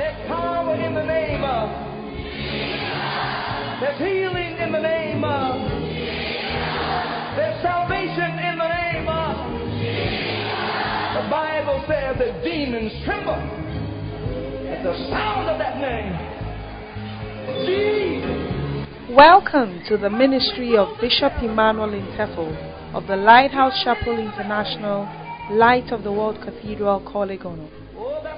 There's power in the name of. There's healing in the name of. There's salvation in the name of. The Bible says that demons tremble at the sound of that name. Jesus. Welcome to the ministry of Bishop Emmanuel Intefel of the Lighthouse Chapel International, Light of the World Cathedral, Kolegono.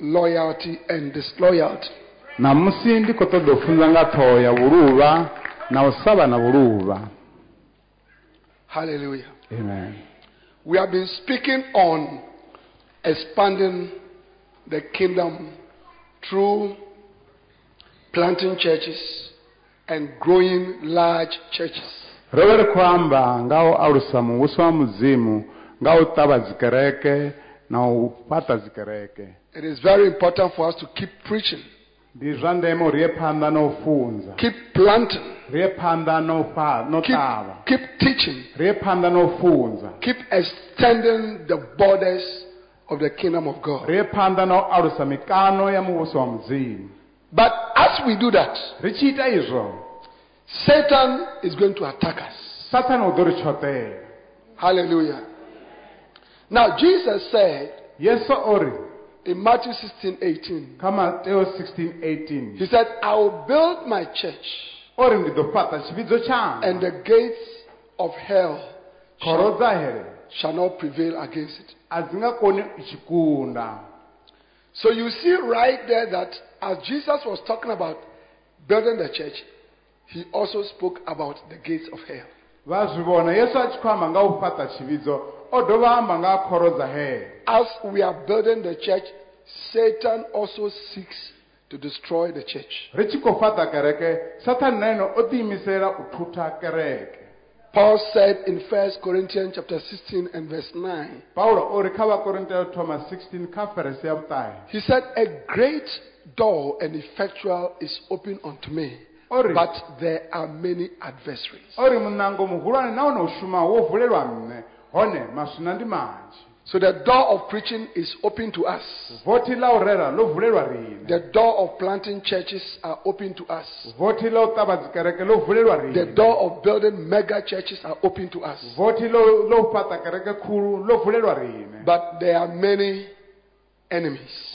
Loyalty and disloyalty. na musi ndi koto dofunza nga thoya buluba na usaba na buluba Hallelujah. amen We have been speaking on expanding the kingdom through planting churches and growing large churches. rovere kwamba ngao alusa muwuso wa muzimu ngao tava zikereke na upata zikereke It is very important for us to keep preaching, ndi zwa ndeme uriye phanda no funza. Keep planting, riye phanda no fa no keep, keep teaching, riye phanda no funza. Keep extending the borders of the kingdom of God. riye phanda no alusa mikano ya muwuso wa muzimu But as we do that, ri tshi ita izwo Satan is going to attack us. satani u ḓo ri tshotela Hallelujah. Now, Jesus said yesu o ri in Matthew 16 18, kha mateo 16:18 He said, I will build my church, o ri ndi ḓo fhaṱa tshivhidzo tshanga and the gates of hell khoro shall, dza here? shall not prevail against it. a dzi nga koni u tshi kunda. So you see right there that as Jesus was talking about building the church, he also spoke about the gates of hell. Vha zwi vhona yesu a tshi khou amba nga u fhaṱa tshivhidzo o dovha amba nga khoro dza here As we are building the church, Satan also seeks to destroy the church. ri tshi khou fhaṱa kereke sathani na ene o ḓiimisela u thutha kereke. Paul said in 1 Corinthians chapter 16 and verse 9, paulo o ri kha vhakorinteo thoma 16 kha ferese ya vhuṱahe he said, A great door and effectual is open unto me, Ori. but there are many adversaries. o munango muhulwane nahone u shumaho wo hone maswina ndi manzhi So the door of preaching is open to us. vothi ḽa u rera ḽo vulelwa rine The door of planting churches are open to us. vothi ḽa u ṱavha dzikereke ḽo vulelwa The door of building mega churches are open to us. vothi ḽo ḽo u fhaṱa kereke khulu ḽo vulelwa rine But there are many enemies.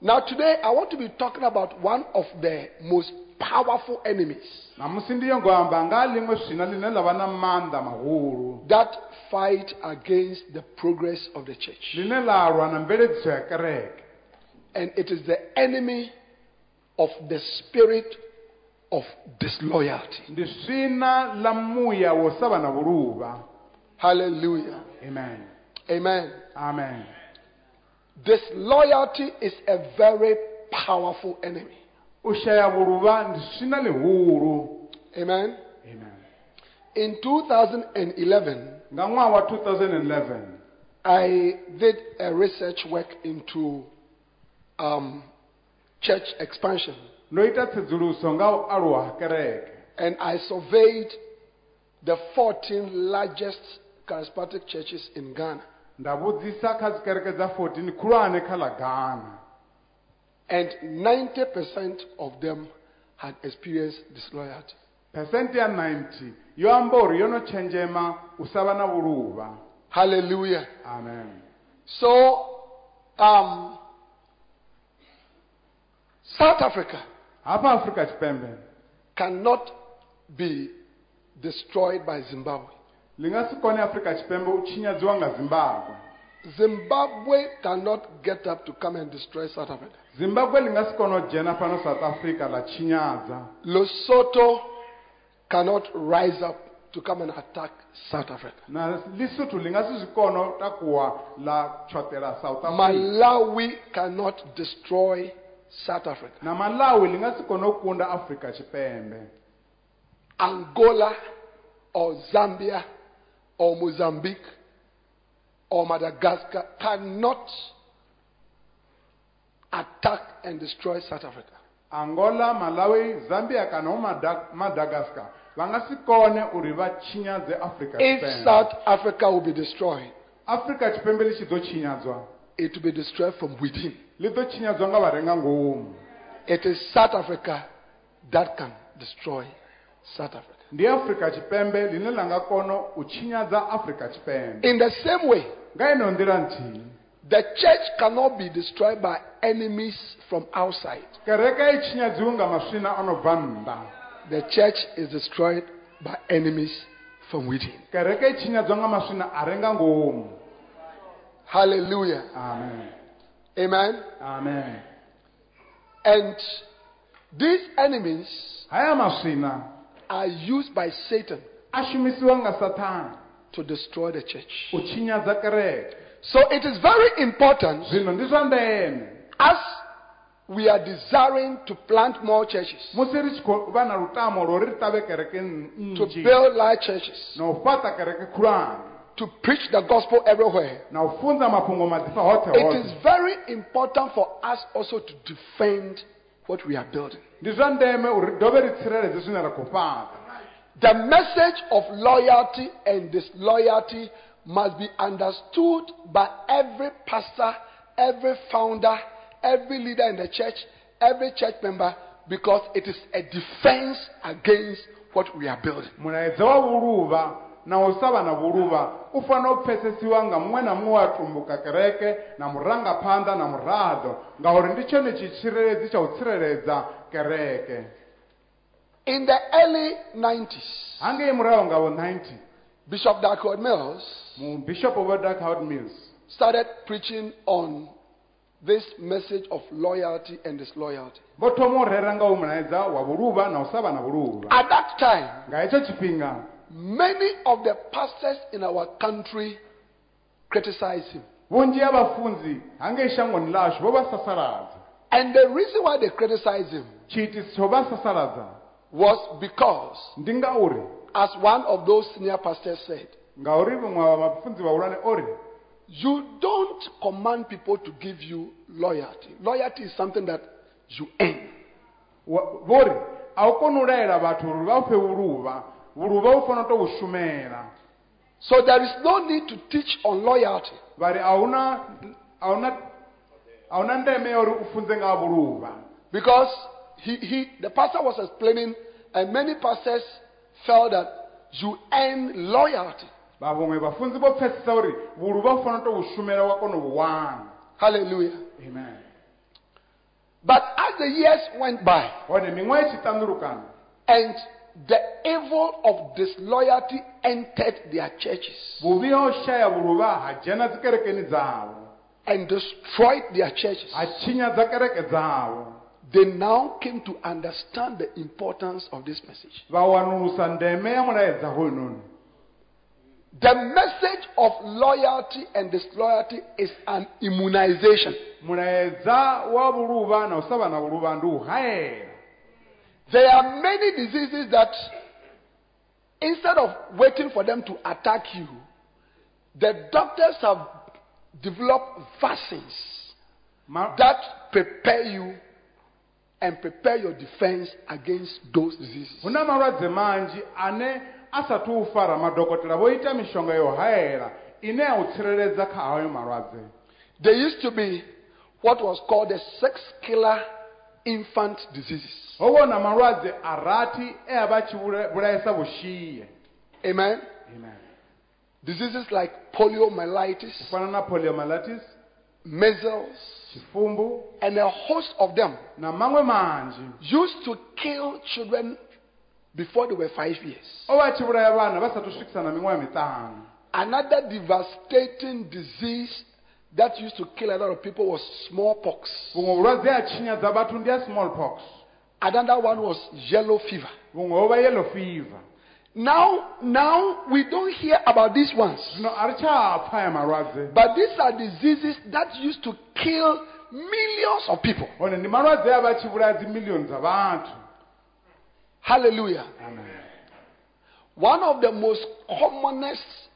Now today I want to be talking about one of the most powerful enemies namusi ndi yo ngo amba nga ḽiṅwe swina ḽine ḽa vha na maanḓa mahulu that fight against the progress of the church. ḽine ḽa lwa na mveledziso ya kereke And it is the enemy of the spirit of disloyalty. ndi swina ḽa muya wo sa vha na Hallelujah. amen Amen. amen Disloyalty is a very powerful enemy. u shaya vhuluvha ndi swina ḽihulu Amen. amen In 2011, nga 2011 I did a research work into um, church expansion. ndo ita tsedzuluso nga u aluwa ha kereke And I surveyed the 14 largest charismatic churches in Ghana. Nda vhudzisa kha dzikereke dza 14 khulwane kha ḽa ghana And 90% of them had experienced disloyalty. phesenti ya 90 yo amba uri yo no tshenzhema u sa vha na vhuluvha Hallelujah. amen So, um, South Africa hafha afrika tshipembe cannot be destroyed by Zimbabwe. Ḽi nga si kone afrika tshipembe u tshinyadziwa nga zimbabwe Zimbabwe cannot get up to come and destroy South Africa. zimbabwe ḽi nga si kone u dzhena fhano south africa ḽa tshinyadza Lesotho cannot rise up to come and attack South Africa. na lesotho li nga si swi kona ta kuwa la chotela south africa Malawi cannot destroy South Africa. na malawi li nga si kona ku kunda afrika tshipembe Angola or Zambia or Mozambique or Madagascar cannot attack and destroy South Africa. angola malawi zambia kana madagascar va nga si kone uri va afrika If tshipembe South Africa will be destroyed, afrika tshipembe li tshi ḓo it will be destroyed from within. li ḓo chinyadzwa nga vharenga ngomu It is South Africa that can destroy South Africa. Ndi afrika tshipembe line la nga kona u chinyadza afrika tshipembe In the same way, nga ino nḓila nthihi the church cannot be destroyed by enemies from outside. kereke i chinyadziwi nga maswina o no bva nnḓa The church is destroyed by enemies from within. kereke i chinyadzwa nga maswina a re nga ngomu Hallelujah. amen Amen. amen And these enemies haya maswina are used by Satan a shumisiwa nga sathana. to destroy the church. u chinyadza kereke. So it is very important zwino ndi zwa ndeme. as we are desiring to plant more churches, musi ri tshi khou vha na lutamo lwo ri ri ṱavhe kereke to nnzhi. build large churches, na u fhaṱa kereke khulwane. to preach the gospel everywhere. na u funza mafhungo maḓisa hoṱhe It is very important for us also to defend what we are building. The message of loyalty and disloyalty must be understood by every pastor, every founder, every leader in the church, every church member, because it is a defense against what we are building. Na na vhuluvha u fanela u pfesesiwa nga muṅwe na muṅwe wa tumbuka kereke na murangaphanḓa na muraḓo ngauri ndi tshone tshitsireledzi tsha u tsireledza kereke In the early 90s, hangei murahu nga vo 90 Bishop Dag Heward-Mills mubishopo vho darkhout mills started preaching on this message of loyalty and disloyalty. vho thoma u rera nga u mulaedza wa vhuluvha na u sa vha na vhuluvha At that time, nga hetsho tshifhinga many of the pastors in our country criticize him. vhunzhi ha vhafunzi hangei shangoni ḽashu vho vha sasaladza And the reason why they criticize him tshiitisi tsho vha sasaladza was because, ndi ngauri as one of those senior pastors said, ngauri vhaṅwe wa vhafunzi vhahulwane o ri you don't command people to give you loyalty. Loyalty is something that you earn. wa- vho ri a u koni u laela vhathu uri vha u fhe vhuluvha vhuluvha u fanela u tou shumela So there is no need to teach on loyalty. ndeme nga Because he, he, the pastor was explaining, and many pastors felt that you earn loyalty. vha vhaṅwe vhafunzi pfesesa uri vhuluvha u fanela u tou wa kona u vhu Hallelujah. amen But as the years went by, hone miṅwaha i tshi ṱandulukana and the evil of disloyalty entered their churches and destroyed their churches, they now came to understand the importance of this message. The message of loyalty and disloyalty is an immunization. There are many diseases that instead of waiting for them to attack you, the doctors have developed vaccines Ma- that prepare you and prepare your defense against those diseases. hu na malwadze manzhi ane asati u fara madokotela vho ita mishonga yo ine ya u tsireledza kha hayo malwadze There used to be what was called the sex killer infant diseases. ho malwadze a rathi e a vha tshi vhula- vhulaesa vhushiye Amen. Amen. Diseases like poliomyelitis, u na poliomyelitis measles, tshifumbu and a host of them na maṅwe manzhi used to kill children before they were five years. o vha a tshi vhulaya vhana vha sathu swikisa na miṅwaha miṱanu Another devastating disease that used to kill a lot of people was smallpox. vhuṅwe vhulwadze ha tshinyadza vhathu ndi ha smallpox Another one was yellow fever. yellow fever Now, now we don't hear about these ones. zvino ari chapfa aya But these are diseases that used to kill millions of people. one ndi malwadze ava achivuraya dzimiliyoni dzavantu Hallelujah. One of the most commonest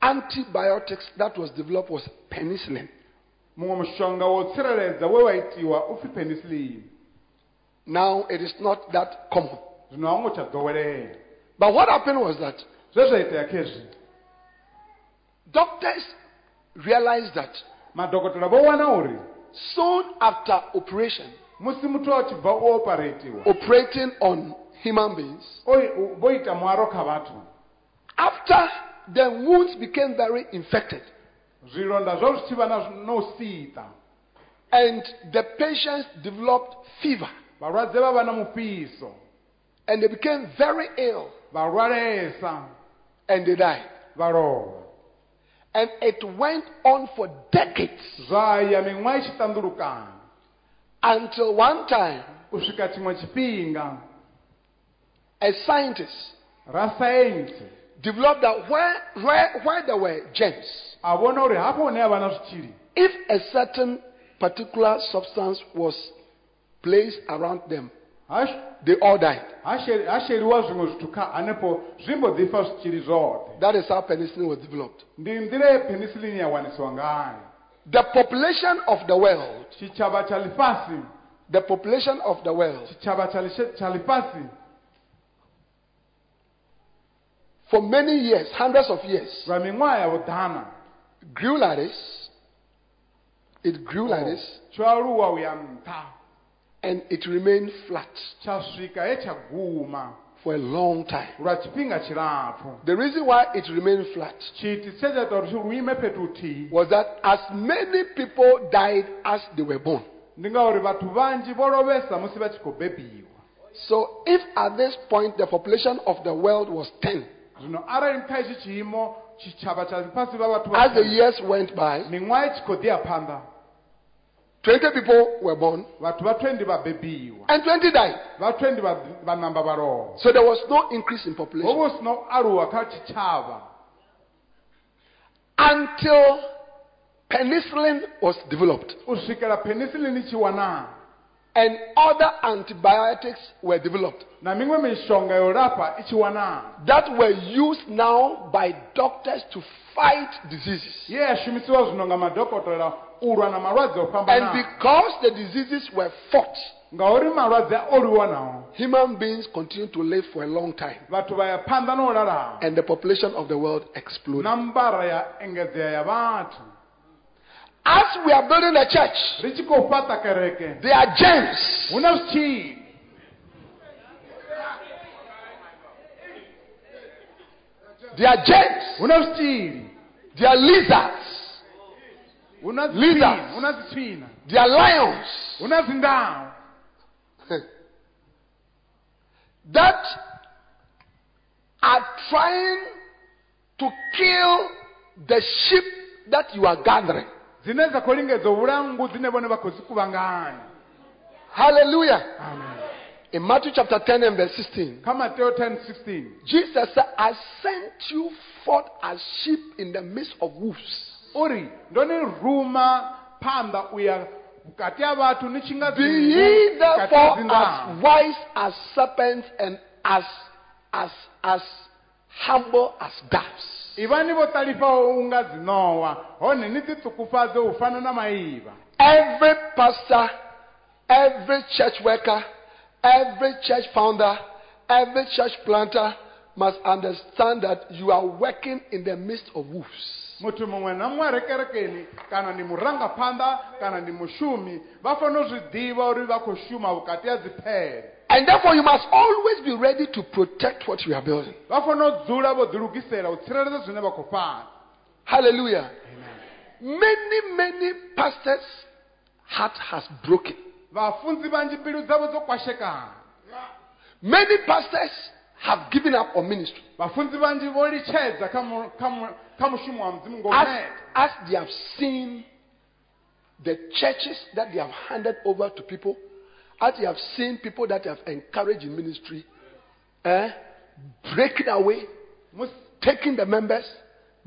antibiotics that was developed was penicillin. mumwe mushonga wotsireledza wewaitiwa ufi penicillin Now it is not that common. But what happened was that doctors realized that madhokotera vowana uri soon after operation, musi mutu achibva uoparetiwa operating on human beings, oi- u- voita mwaro kavatu after the wounds became very infected. Zvironda zvavo zvichiva na- nosita and the patients developed fever. Varwadze vava namupiso and they became very ill. And they died. And it went on for decades. Zvaya mimwa ichitandurukana until one time a scientist developed that where, where, where there were germs, avona uri hapo ne havana zvichiri if a certain particular substance was placed around them, they all died. hashe- hasheriwa zvimwe zvituka hanepo zvimbodzifa zvichiri zvote That is how penicillin was developed. ndi nzira yepenicillin yawanisiwa ngayo. The population of the world, the population of the world, for many years, hundreds of years, grew like this. It grew like oh, this, uya mta and it remained flat for a long time. lwa chipinga chirapo The reason why it remained flat chiti chechaita kuti ruime petuti was that as many people died as they were born. ndingauri vathu vanji vorovesa musi vachigobhebhiwa So if at this point the population of the world was 10, zvino arali mukaichi chichava chari pasi vavathu as the years went by, mimwa ichigodhiya panda. 20 people were born. Vathu va20 vabhebhiwa and 20 died. va20 vanamba varova So there was no increase in population. Vovosino aruwa kachichava until penicillin was developed. Kusvikira penicillin ichiwanana and other antibiotics were developed. Namimwe mishonga yorapa ichiwanana that were used now by doctors to fight diseases. iye yashumisiwa zvino ngamadhokotera urwa namalwadzi And because the diseases were fought, ngauri malwadzi aoriwa nawo human beings continued to live for a long time. vathu vaya noorarama and the population of the world exploded. na mbara yaengedzeya ya vathu As we are building a church, there are gems. There are gems. There are lizards. Lizards. zitsvina huna zitsvina There are lions. that are trying to kill the sheep that you are gathering. Vulangu dzine vone vakozikuvanganya Hallelujah. In Matthew chapter 10 and verse 16, kamateo 10 16 Jesus said, I sent you forth as sheep in the midst of wolves. uri ndoniruma panda uya mukati ya vathu ni chinga Be ye therefore as wise as serpents and as as as humble as doves. ivani vo talifawo unga dzinowa honhe ni titsukufadze ufana na maiva Every pastor, every church worker, every church founder, every church planter must understand that you are working in the midst of wolves. munthu mumwe na kerekeni kana ni murangapanda kana ni mushumi va fanele swidiva uri va khou shuma ya dziphere And therefore, you must always be ready to protect what you are building. va fanele dzula vo dzilugisela u tsireledza zwine va khou fana Hallelujah. Many, many pastors' heart has broken. vafundzi vanji mbilu dzavo dzo kwashekana Many pastors have given up on ministry as, as they have seen the churches that they have handed over to people, as you have seen people that have encouraged in ministry eh, breaking away, taking the members,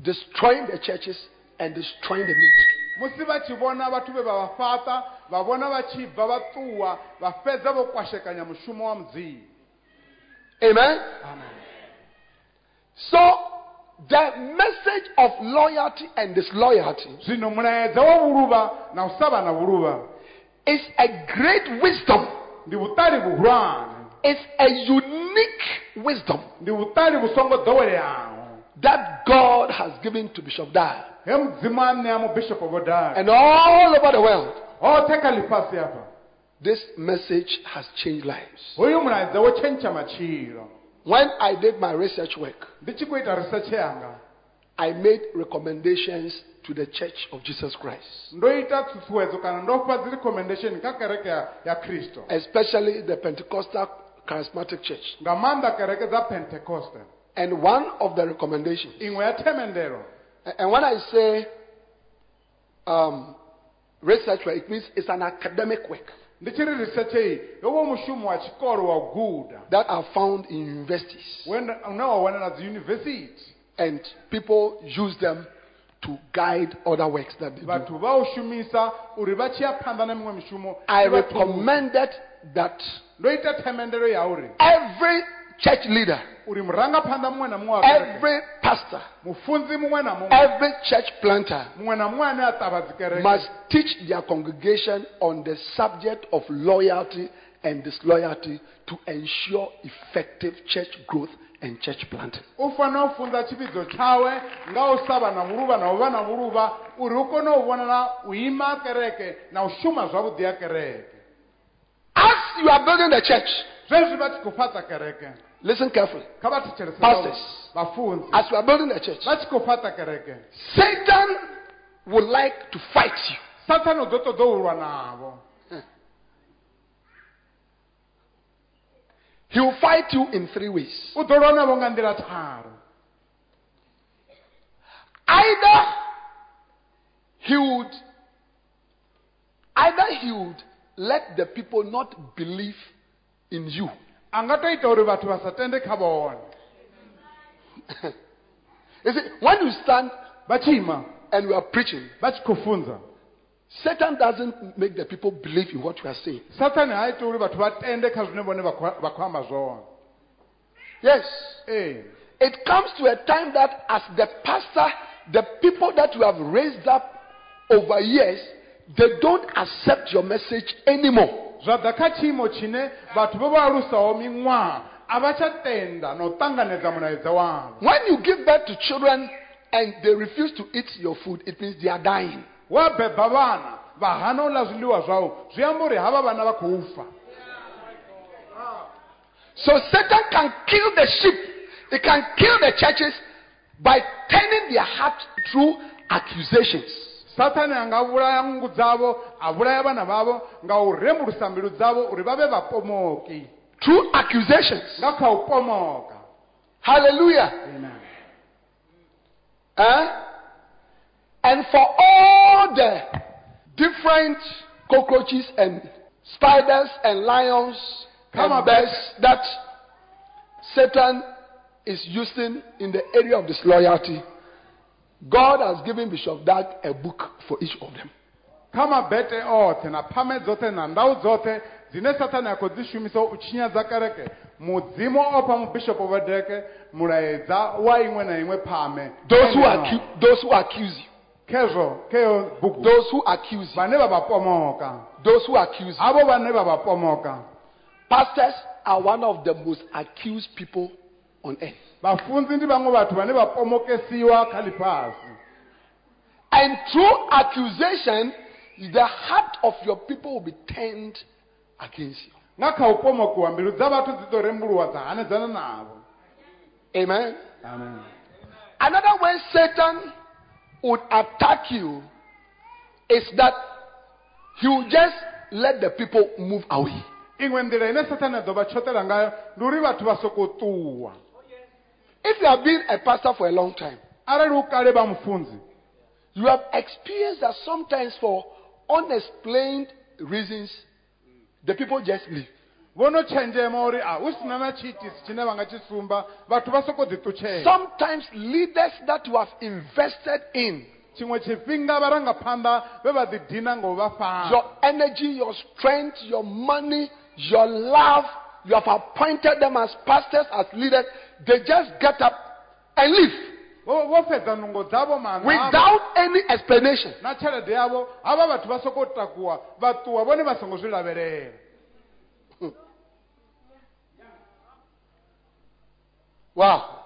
destroying the churches, and destroying the ministry. musi vha tshi vhona vhathu vhe vha vha fhaṱa vha vhona vha tshi bva vha ṱuwa vha fhedza vho kwashekanya mushumo wa Amen. So, the message of loyalty and disloyalty zwino mulaedza wa vhuluvha na u sa vha na is a great wisdom. ndi vhuṱali vhuhulwane It's a unique wisdom ndi vhuṱali vhu songo that God has given to Bishop Dyer he mudzimu a ṋea mubishopo vho and all over the world. hoṱhe kha ḽifhasi hafha This message has changed lives. hoyu mulaedza wo tshentsha matshilo When I did my research work, ndi tshi khou ita research yanga I made recommendations to the Church of Jesus Christ, ndo ita tsutsuwedzo kana ndo fha recommendation kha kereke ya, ya especially the Pentecostal Charismatic Church. nga maanḓa kereke dza pentecoste. And one of the recommendations, iṅwe ya themendelo. And when I say um, research work, it means it's an academic work. Ndi tshi ri research iyi yo vha mushumo wa tshikolo wa that are found in universities. wenda- une wa wanala dzi yunivesithi. And people use them to guide other works that they do. vha u shumisa uri vha tshi ya phanḓa na miṅwe mishumo I i vha thusa. recommended that ndo ita themendelo ya uri every church leader, uri murangaphanḓa muṅwe na muṅwe wa kereke every pastor, mufunzi muṅwe na muṅwe every church planter muṅwe na muṅwe ane a ṱavha dzikereke must teach their congregation on the subject of loyalty and disloyalty to ensure effective church growth and church planting. u u funza tshivhidzo tshawe nga u sa vha na vhuluvha na u vha na vhuluvha uri u kone u vhonala u ima ha kereke na u shuma zwavhuḓi ha kereke As you are building the church, zwezwi vha tshi khou fhaṱa kereke listen carefully. kha vha thetshelese Pastors. vhafunzi As you are building the church, vha tshi khou fhaṱa kereke Satan would like to fight you. sathane u ḓo ṱoḓa u lwa navho He will fight you in three ways. u ḓo lwa navho nga nḓila tharu Either he would either he would let the people not believe in you. a nga to ita uri vhathu vha sa tende kha vhone You see, when you stand and we are preaching, vha tshi khou funza Satan doesn't make the people believe in what you are saying. sathane ha iti uri vhathu vha tende kha zwine vhone vha khou- vha khou amba zwone Yes. ee It comes to a time that as the pastor, the people that you have raised up over years, they don't accept your message anymore. zwa ḓa kha tshiimo tshine vhathu vho vha alusaho miṅwaha a vha tsha tenda na u ṱanganedza mulaedza wavho When you give birth to children and they refuse to eat your food, it means they are dying. Wa beba vhana vha hana u zwau zwi amba uri havha vhana vha khou fa So Satan can kill the sheep, he can kill the churches by turning their heart through accusations. sathane a nga vhulaya nngu dzavho a vhulaya vhana vhavho nga u rembulusa mbilu dzavho uri vha vhe vhapomoki Through accusations. nga kha u pomoka Hallelujah. Amen. Eh? And for all the different cockroaches and spiders and lions Come and birds that Satan is using in the area of disloyalty, God has given Bishop Dag a book for each of them. kha mabete oṱhe na phame dzoṱhe na ndau dzoṱhe dzine sathane a khou dzi shumisa u tshinyadza kereke mudzimu o fha mubishopo vhedeke mulaedza wa iṅwe na iṅwe phame Those who, those who accuse you, khezwo kheyo bugu those who accuse you, vhane vha vha pomoka those who accuse you. havho vhane vha vha pomoka Pastors are one of the most accused people on earth. vhafunzi ndi vhaṅwe vhathu vhane vha pomokesiwa kha ḽifhasi And through accusation, the heart of your people will be turned against you. nga kha u pomokiwa mbilu dza vhathu dzi ḓo rembuluwa dza hanedzana navho Amen. amen Another way Satan would attack you is that he will just let the people move away. iṅwe nḓila ine sathane a ḓo vha tshoṱela ngayo ndi uri vhathu vha If you have been a pastor for a long time, arali u kale vha mufunzi you have experienced that sometimes for unexplained reasons, the people just leave. Vho no tshenzhema uri a ah, hu sina na tshiitisi tshine vha nga tshi sumba vhathu vha sokou ḓiṱutshela Sometimes leaders that you have invested in, tshiṅwe tshifhinga vharangaphanḓa vhe vha ḓidina nga u vha your energy, your strength, your money, your love, you have appointed them as pastors, as leaders, they just get up and leave. Vho vho fhedza nungo dzavho maana without any explanation. na tshelede yavho havha vhathu vha sokou takuwa vha ṱuwa vhone vha songo zwi lavhelela Wow.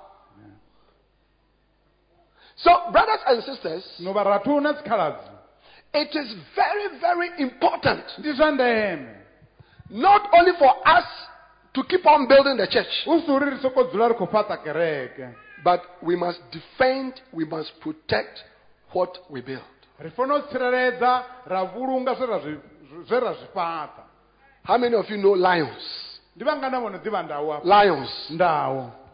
So, brothers and sisters, no vharathu na dzikhaladzi it is very, very important ndi zwa ndeme not only for us to keep on building the church, hu si uri ri sokou dzula ri khou fhaṱa kereke but we must defend, we must protect what we build. ri fanela u tsireledza ra vhulunga zwe ra zwi zwe ra zwi fhaṱa How many of you know lions? ndi vhangana vho no ḓivha ndau afha Lions.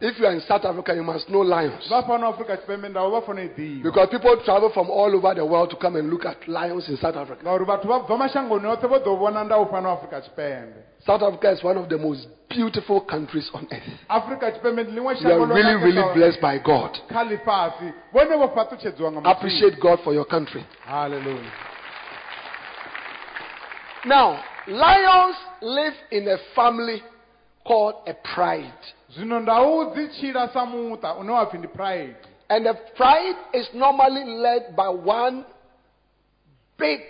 If you are in South Africa, you must know lions. vha fano afrika tshipembe ndau vha fanela i ḓivha Because people travel from all over the world to come and look at lions in South Africa. ngauri vhathu vha bva mashangoni oṱhe vho ḓo vhona ndau fano afrika tshipembe South Africa is one of the most beautiful countries on earth. You are really, really blessed by God. kha ḽifhasi vhone vho fhaṱutshedziwa nga Mudzimu. Appreciate God for your country. Hallelujah. Now, lions live in a family called a pride. Zwino ndau dzi tshila sa muṱa une wa pfi ndi pride And the pride is normally led by one big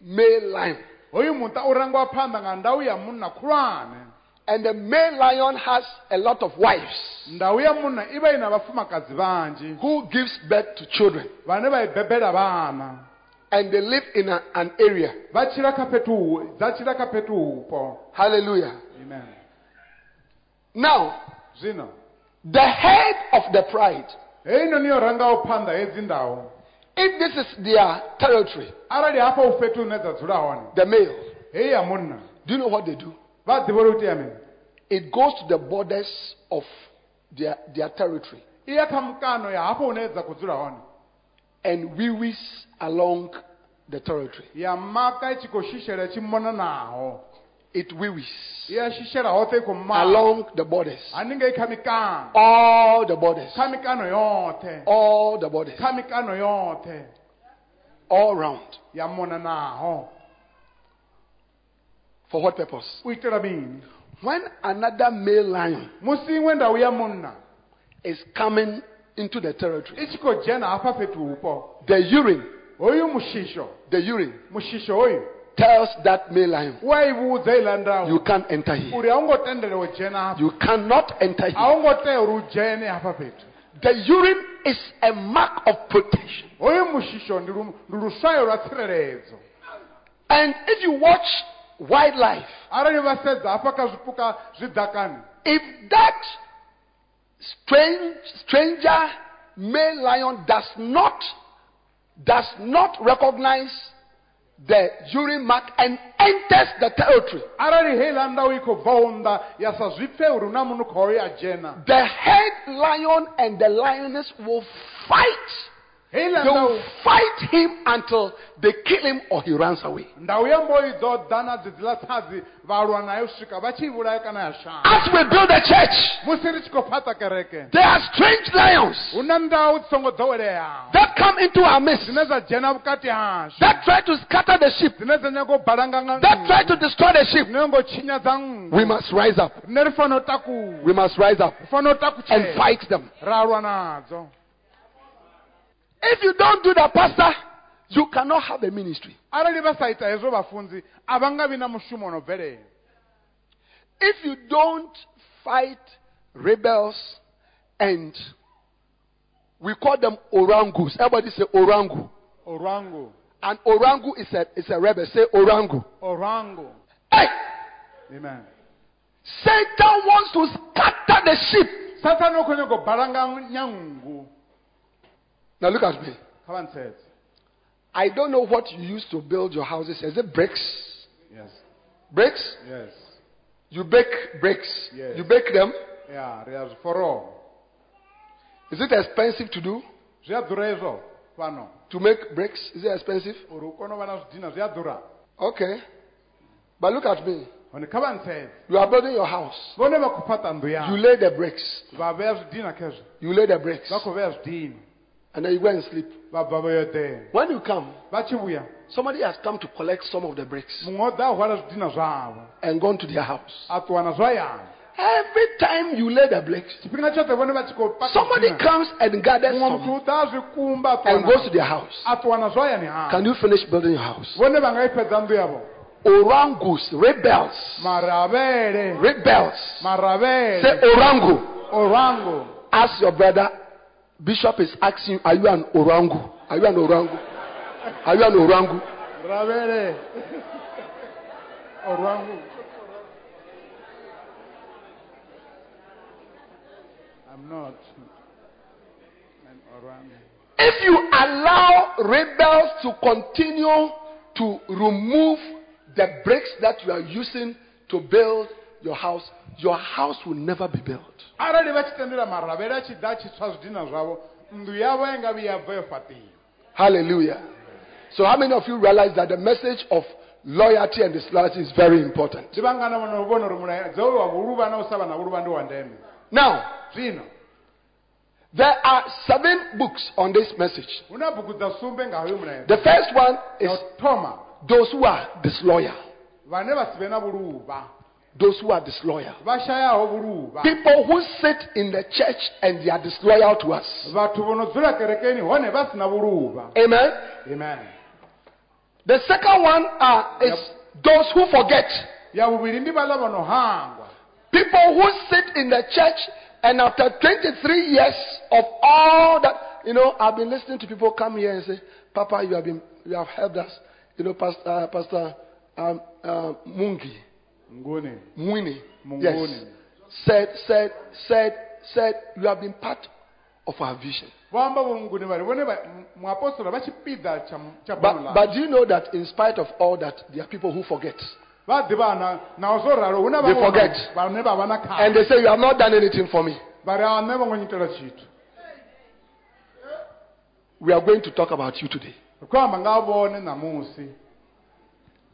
male lion. hoyu muṱa u phanḓa nga ndau ya munna khulwane And the male lion has a lot of wives ndau ya munna i vha i na vhafumakadzi vhanzhi who gives birth to children. vhane vha i bebela vhana And they live in a- an area. vha tshila kha fhethu hu- dza tshila kha fhethu hupo Hallelujah. amen Now, zwino the head of the pride, heinoni yo rangaho phanḓa hedzi ndau if this is their territory, arali hafha hu fhethu hune dza dzula hone the male, do you know what they do? vha ḓivha uri u It goes to the borders of their, their territory. I ya kha mukano ya hafho hune dza khou dzula hone. And wee-wees along the territory. Ya maka i tshi khou shishela i tshi monanaho It wee-wees i ya shishela hoṱhe i khou maka along the borders. haningei kha mikano All the borders. kha mikano yoṱhe All the borders. kha mikano yoṱhe All round. For what purpose? u itela mini When another male lion musi iṅwe ndau ya munna is coming into the territory, i tshi khou dzhena hafha fhethu hupo the urine, the urine tells that male lion, u a i vhudza iḽa ndau you can't enter here. uri a u ngo tendela u dzhena hafha You cannot enter here. u ngo tea uri u dzhene hafha fhethu The urine is a mark of protection. hoyu mushisho ndi lu- ndi luswayo lwa tsireledzo And if you watch wildlife, arali vha sedza hafha kha zwipuka if that strange, stranger male lion does not does not recognize the urine mark and enters the territory, arali heiḽa ndau i khou bvaho nnḓa ya sa zwi pfe uri hu na munhu khoyo a dzhena the head lion and the lioness will fight. They will fight him until they kill him or he runs away. ndau ya mboi dzo ḓa na dzidziḽa tsadzi vha lwa nayo u swika vha tshi i vhulaya kana ya shanga As we build the church, musi ri tshi khou fhaṱa kereke. there are strange lions hu na ndau dzi songo ḓoweleaho that come into our midst dzine dza dzhena vhukati hashu that try to scatter the sheep, dzine dza nyaga u balanga nga that try to destroy the sheep. dzine ngo tshinyadza nngu We must rise up. rine ri fanela u takuwa We must rise up ri fanela u and fight them. Ra lwa nadzo If you don't do that, Pastor, you cannot have a ministry. arali vha sa ita hezwo vhafunzi a vha nga vi na mushumo o no bvelela If you don't fight rebels and we call them orangus. Everybody say orangu. orwangu An orangu is a, is a rebel. Say orangu. Orangu. Hey! amen Satan wants to scatter the sheep. satani u khou nyaga u balanga nyangu Now look at me. kha vha ntsetse I don't know what you use to build your houses. Is it bricks? yes Bricks? yes You bake bricks. Yes. You bake them. Yeah, ri a zwi foroho Is it expensive to do? zwi a ḓura hezwo fhano To make bricks? Is it expensive? uri u kone u vha na zwidina zwi a ḓura Okay. But look at me. hone kha vha ntsevhe You are building your house. vhone vha khou fhaṱa nnḓu You lay the bricks. vha vhea zwidina You lay the bricks. And then you go and sleep. vha bva vha yo eḓela When you come, vha tshi vhuya somebody has come to collect some of the bricks muṅwe o ḓa a hwala zwidina zwavho and gone to their house. a ṱuwa na zwayani Every time you lay the bricks, tshifhinga tshoṱhe vhone vha tshi khou paka somebody comes and gathers some muthu u ḓa a zwi kumba a and goes to their house. a ṱuwa na zwayani Can you finish building your house? vhone vha nga i fhedza nnḓu yavho Orangus, rebels, rebels. Say orangu. orango Ask your brother. Bishop is asking are you an orangu? Are you an orangu? Are you an orangu? orango I'm not an orangu. If you allow rebels to continue to remove the bricks that you are using to build your house, your house will never be built. arali vha tshi tendela maravhele a tshi ḓa a tshi tswa zwidina zwavho nnḓu yavho i nga vhuya bva yo fhaṱiwa Hallelujah. So, how many of you realize that the message of loyalty and disloyalty is very important? ndi vhangana vhono vhona uri mulaedza wa vhuluvha na u sa vha na vhuluvha ndi wa ndeme Now, zwino there are seven books on this message. hu na bugu dza sumbe nga hoyu mulaedza The first one is ya u thoma those who are disloyal. vhane vha si vhe na vhuluvha Those who are disloyal. vha shayaho vhuluvha People who sit in the church and they are disloyal to us. vhathu vho no dzula kerekeni hone vha si na vhuluvha Amen. amen The second one uh, is those who forget. ya vhuvhili ndi vhaḽa vho no hangwa People who sit in the church and after 23 years of all that, you know, I've been listening to people come here and say, Papa, you have been, you have helped us. You know, Pastor, uh, Pastor um, uh, Mungi, Mwini, yes, said, said, said, said, you have been part of our vision. vho amba vho mnguni vhari vhone vha- m- muapostola vha tshipiḓa tsha m- tsha But, but do you know that in spite of all that, there are people who forget. vha ḓivha na naho zwo ralo hu na They forget. vhane vha vha na And they say, You have not done anything for me. vha ri a nṋe vho ngo nyitela tshithu We are going to talk about you today. ri khou amba nga ha vhone ṋamusi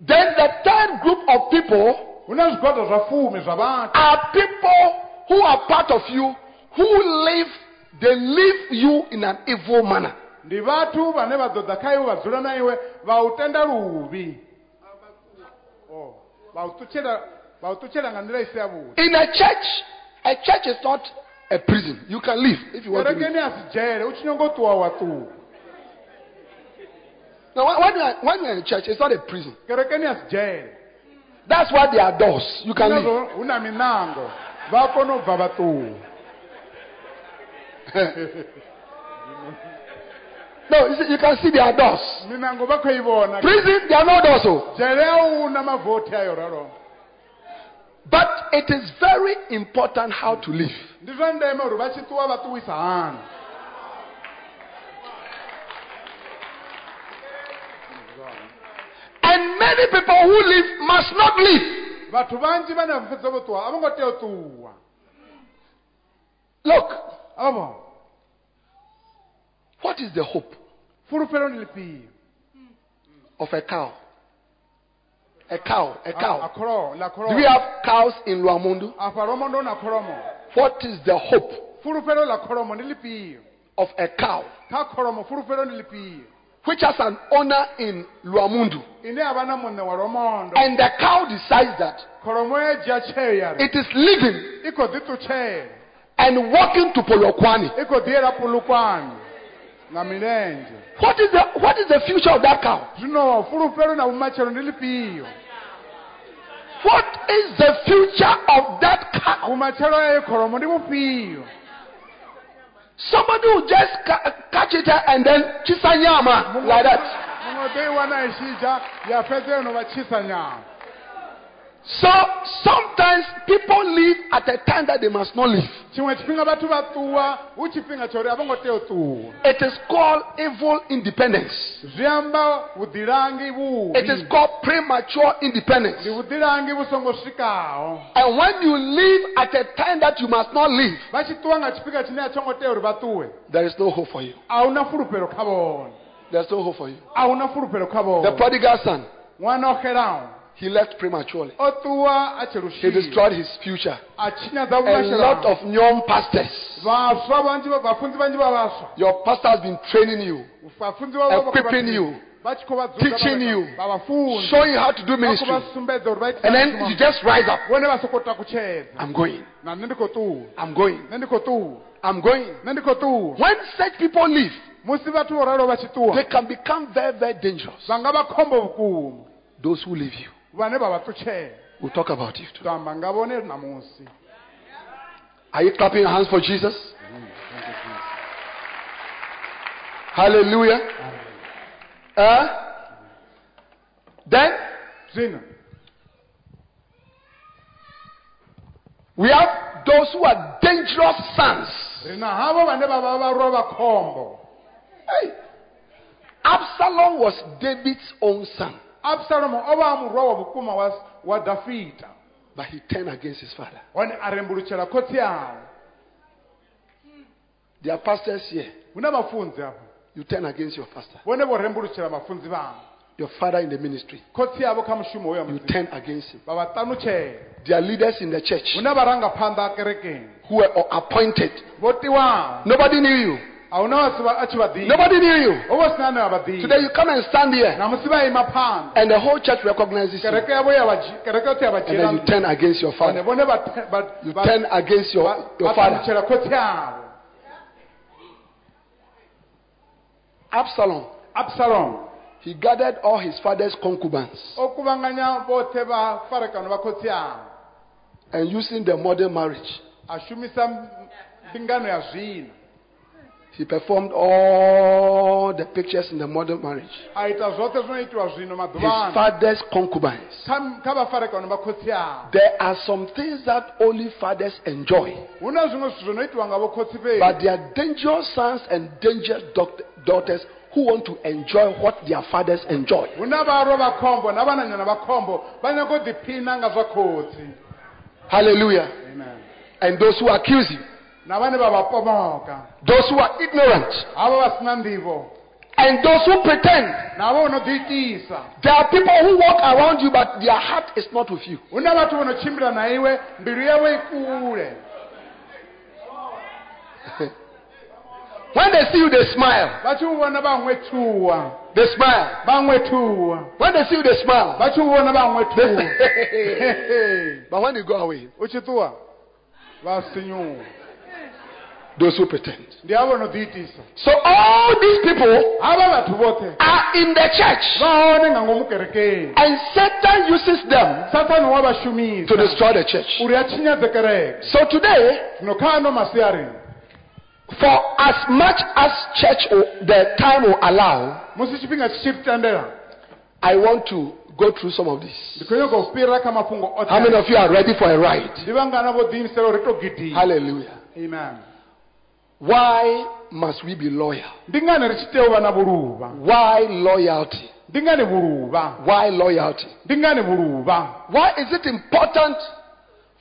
Then the third group of people hu na zwigwada zwa fumi zwa vhathu are people who are part of you who live, they leave you in an evil manner. ndi vhathu vhane vha ḓo ḓa kha iwe vha dzula na iwe vha u tenda luvhi Oh, vha u ṱutshela vha u ṱutshela nga nḓila i si In a church, a church is not a prison. You can leave if you want to kerekeni a si dzhele u tshi nyongo ṱuwa wa ṱuwa. Now, when- you, are, when you are in church, it's not a prison. kerekeni a si dzhele That's why there are doors. You can leave. nazwo hu na minango vha kona u bva vha ṱuwa No, you, see, you can see there are doors. minango vha khou i vhona Prison, there are no doors. Oh. dzhele a hu na mavothi ayo ralo But it is very important how to live. ndi zwa ndeme uri vha tshi ṱuwa vha ṱuwisa hani And many people who live must not live. vhathu vanzhi vhane vha fhedza vho ṱuwa a vho ngo tea u ṱuwa Look, what is the hope fulufhelo ndi ḽifhio of a cow? A cow, a cow. Do we have cows in Lwamondo? afha lomondo na kholomo What is the hope fulufhelo ḽa kholomo ndi ḽifhio of a cow kha kholomo fulufhelo ndi ḽifhio which has an owner in Lwamondo? ine a vha na muṋe wa lomondo And the cow decides that kholomo ya dzhia tsheo ya ri it is living i khou ḓi ṱutshela and walking to Polokwane. i khou ḓi yela pulukwane nga milenzhe What is the what is the future of that cow? zwino fulufhelo na vhumatshelo ndi ḽifhio What is the future of that cow? vhumatshelo ya i kholomo ndi vhufhio Somebody will just ca- catch it and then chisanyama like that. So sometimes people live at a time that they must not live. tshiṅwe tshifhinga vhathu vha ṱuwa hu tshifhinga tsha uri a vho ngo tea u ṱuwa It is called evil independence. zwi amba vhuḓilangi It is called premature independence. ndi vhuḓilangi vhu songo swikaho And when you live at a time that you must not live, vha tshi ṱuwa nga tshifhinga tshine a tsho ngo tea uri vha ṱuwe there is no hope for you. a hu na fulufhelo kha vhone There's no hope for you. a hu na fulufhelo kha The prodigal son, ṅwana o xelaho He left prematurely. o ṱuwa a tshe He destroyed his future. a tshinyadza A vhumatshelo lot of young pastors. vhaswa vhanzhi vha- vhafunzi vhanzhi vha vhaswa Your pastor has been training you, equipping you, vha tshi khou vha dzudza teaching you, showing you how to do ministry. vha sumbedza uri vha itisa And then you just rise up. vhone vha sokou I'm going. na nṋe ndi khou ṱuwa I'm going. nṋe ndi khou ṱuwa I'm going. nṋe ndi khou ṱuwa When such people leave, musi vhathu vho ralo vha tshi ṱuwa they can become very, very dangerous. vha nga vha khombo vhukuma Those who leave you. Vha vha ṱutshela We'll talk about it. to amba nga vhone namusi Are you clapping your hands for Jesus? Hallelujah. Uh, then zwino we have those who are dangerous sons. ri na havho vhane vha vha vharwa vha khombo Hey. Absalom was David's own son, absalomu o vha a wa wa, dafita but he turned against his father. hone a rembulutshela khotsi yawe There are pastors here. hu na vhafunzi You turn against your pastor, vhone vho rembulutshela vhafunzi vhavho your father in the ministry. khotsi yavho kha mushumo You turn against him. vha are leaders in the church hu na kerekeni who were appointed. Nobody knew you. A hu na vhasi vha- a tshi vha ḓivha Nobody knew you. ho vha hu si na ane Today you come and stand here, namusi vha ima phanḓa and the whole church recognizes you. kereke yavho ya vha dzhi- kereke yoṱhe ya vha And then you turn against your father. vhone vha te- vha- You turn against your, your father. ṱanutshela khotsi yavho Absalom, absalom. He gathered all his father's concubines. O kuvhanganya vhoṱhe vha farekano vha and using the modern marriage, a shumisa mbingano ya zwino he performed all the pictures in the modern marriage. a ita zwoṱhe zwo itiwa zwino His father's concubines. kha kha vhafarekano vha khotsi yavho There are some things that only fathers enjoy, hu na zwiṅwe zwithu zwo no itiwa nga vho khotsi but there are dangerous sons and dangerous daughters who want to enjoy what their fathers enjoy. hu na vharwa vha khombo na vhananyana vha khombo vha nyago u ḓiphina nga zwa khotsi Hallelujah. Amen. And those who accuse you, na vhane vha vha pomoka those who are ignorant, havha vha si na nḓivho and those who pretend. na havha vho no ḓiitisa There are people who walk around you, but their heart is not with you. hu na vhathu vho no tshimbila na iwe mbilu yawe i kule When they see you, they smile. vha tshi u vhona vha ṅwethuwa They smile. vha ṅwethuwa When they see you, they smile. vha tshi u vhona vha They ṅwethuwa say, but when you go away, u tshi ṱuwa vha sinyuwa those who pretend. ndi havho no ḓiitisa So all these people vhoṱhe eh? are in the church, vha hone eh, nga ngomu kerekeni and Satan uses them to destroy the church. uri a tshinyadze kereke So today, zwino kha masiari for as much as church the time will allow, musi tshifhinga tshi tshi tendela I want to go through some of this. ndi khou nyaga u fhira kha mafhungo How many of you are ready for a ride? ndi vhangana vho ḓiimisela uri to gidima Hallelujah. amen Why must we be loyal? ndi ngani ri tshi tea u vha na vhuluvha Why loyalty? ndi ngani vhuluvha Why loyalty? ndi ngani vhuluvha Why is it important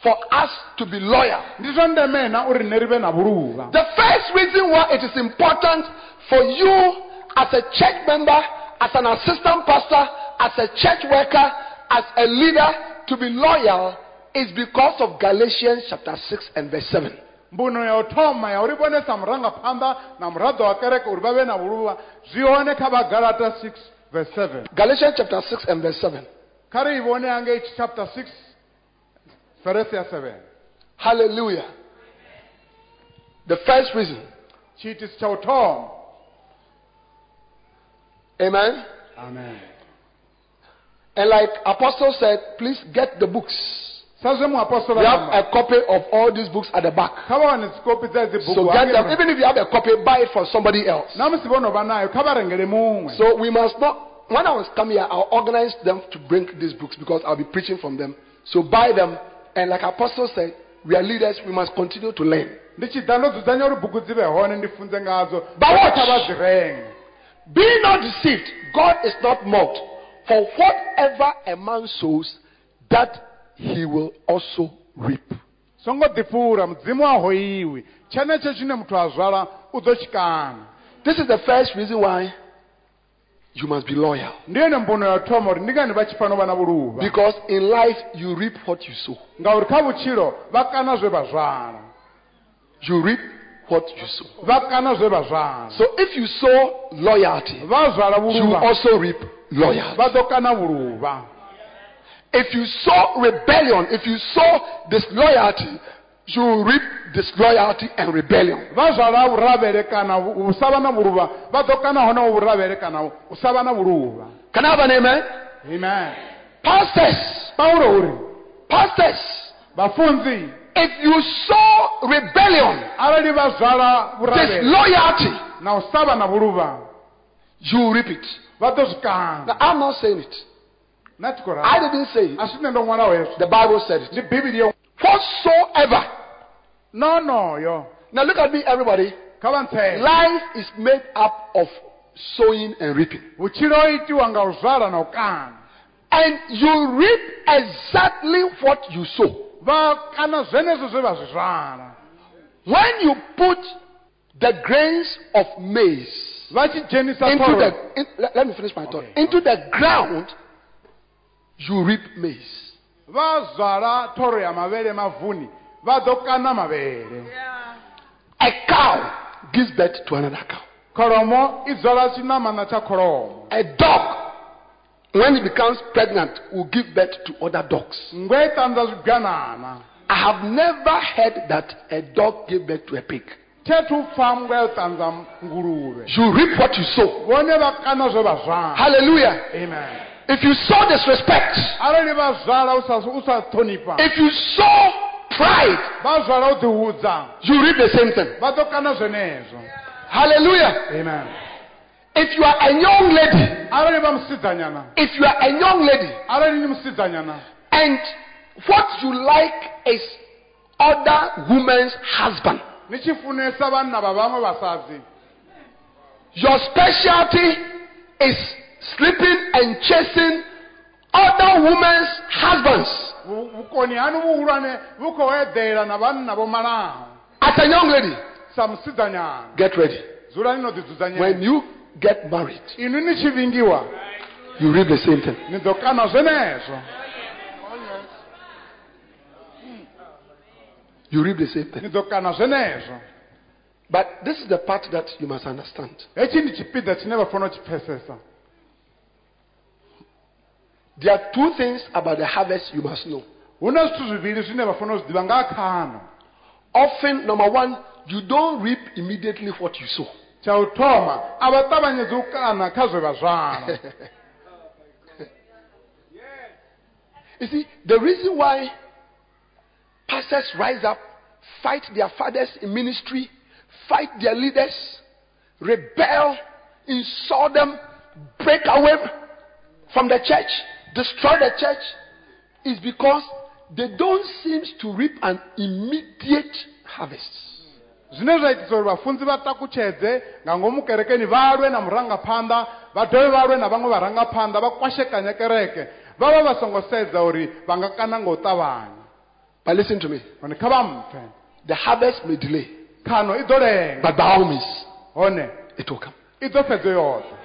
for us to be loyal? ndi zwa ndeme na uri nne ri vhe na vhuluvha The first reason why it is important for you as a church member, as an assistant pastor, as a church worker, as a leader to be loyal is because of Galatians chapter 6 and verse 7. Mbuno ya u thoma ya uri vhonesa murangaphanḓa na muraḓo wa kereke uri vha vhe na vhuluvha zwi hone kha vhagalata 6 verse 7 Galatians chapter 6 and verse 7. kha ri i vhone hangei chapter 6 verse ya 7 Hallelujah. The first reason. tshiitisi tsha u thoma Amen. amen And like Apostle said, please get the books. We have a copy of all these books at the back. kha vha wane dzikopi dza idzi So get them. Even if you have a copy, buy it for somebody else. na musi vho no vha nayo kha vha rengele muṅwe So we must not. When I was coming here, I organized them to bring these books because I'll be preaching from them. So buy them. And like Apostle said, we are leaders. We must continue to learn. ndi tshi ḓa ndo dzudzanya uri bugu dzi vhe hone ndi funze ngadzo But watch. Be not deceived. God is not mocked. For whatever a man sows, that he will also reap. songo mudzimu a hoiwi tshenetsho tshine muthu a zwala u ḓo This is the first reason why you must be loyal. ndiyo ine mbuno yathoma uri ndikani vachifano vana vuluva Because in life, you reap what you sow. ngauri kha vutshilo va kana zwe va zwala You reap what you sow. va kana zwe va zwala So if you sow loyalty, va zwala you also reap loyalty. va ḓo kana vuluva If you sow rebellion, if you sow disloyalty, you will reap disloyalty and rebellion. va zwala vuravele kana u sa va na vuluva va ḓo kana honaho vuravele kana u sa va na vuluva Can I have an amen? amen Pastors, paulo uri pastors, if you sow rebellion, arali va zwala vuravele disloyalty, na u sa va na vuluva you reap it. va ḓo swi Now, kana I'm not saying it. I didn't say it. a swi ne ndo n'wala heswo The Bible said it. ndi bibili yo Now look at me, everybody. kha va ntshela Life is made up of sowing and reaping. vutshilo ho itiwa nga u zwala na u kana And you reap exactly what you sow. va kana zwenezwo zwe va zwi zwala When you put the grains of maize va tshi dzhenisa into the in, let, let me finish my thought. Okay. Into the ground, you reap maize. va zwala thoro ya mavele mavuni va ḓo kana mavele A cow gives birth to another cow. kholomo i dzwala tshinamana tsha kholomo A dog, when it becomes pregnant, will give birth to other dogs. ngwe i tandza zwigwanana I have never heard that a dog gave birth to a pig. thethu pfa ngwe tandza nguluve You reap what you sow. vone va kana zwe Hallelujah. amen If you saw disrespect, arali va zwala u sa u sa ṱhonifha if you saw pride, va zwala u ḓihudza you read the same thing. va ḓo kana zwenezwo Hallelujah. amen. If you are a young lady, arali va musidzanyana if you are a young lady arali ni musidzanyana and what you like is other women's husband, ni tshi funesa vanna va vhaṅwe vasadzi your specialty is sleeping and chasing other women's husbands. As a young lady, get ready. When you get married, you reap the same thing. You read the same thing. But this is the part that you must understand. hetshi ndi tshipiḓa tshine vha fanela u tshi pfesesa There are two things about the harvest you must know. hu na zwithu zwivhili zwine vha fanela u zwi ḓivha nga Often, number one, you don't reap immediately what you sow. tsha u thoma a vha ṱavhanyedzi u kana kha zwe vha zwala You see, the reason why pastors rise up, fight their fathers in ministry, fight their leaders, rebel, insult them, break away from the church, destroy the church, is because they don't seem to reap an immediate harvest. zwine zwa itisa uri vhafunzi vha takutshedze nga ngomu kerekeni vha lwe na murangaphanḓa vha dovhe vha lwe na vhaṅwe vharangaphanḓa vha kwashekanye kereke vha vha vha songo sedza uri vha nga kana nga u ṱavhanya But listen to me hone kha vha mpfe the harvest may delay, khano i ḓo lenga but by all means, hone it will come. i ḓo fhedza yoṱhe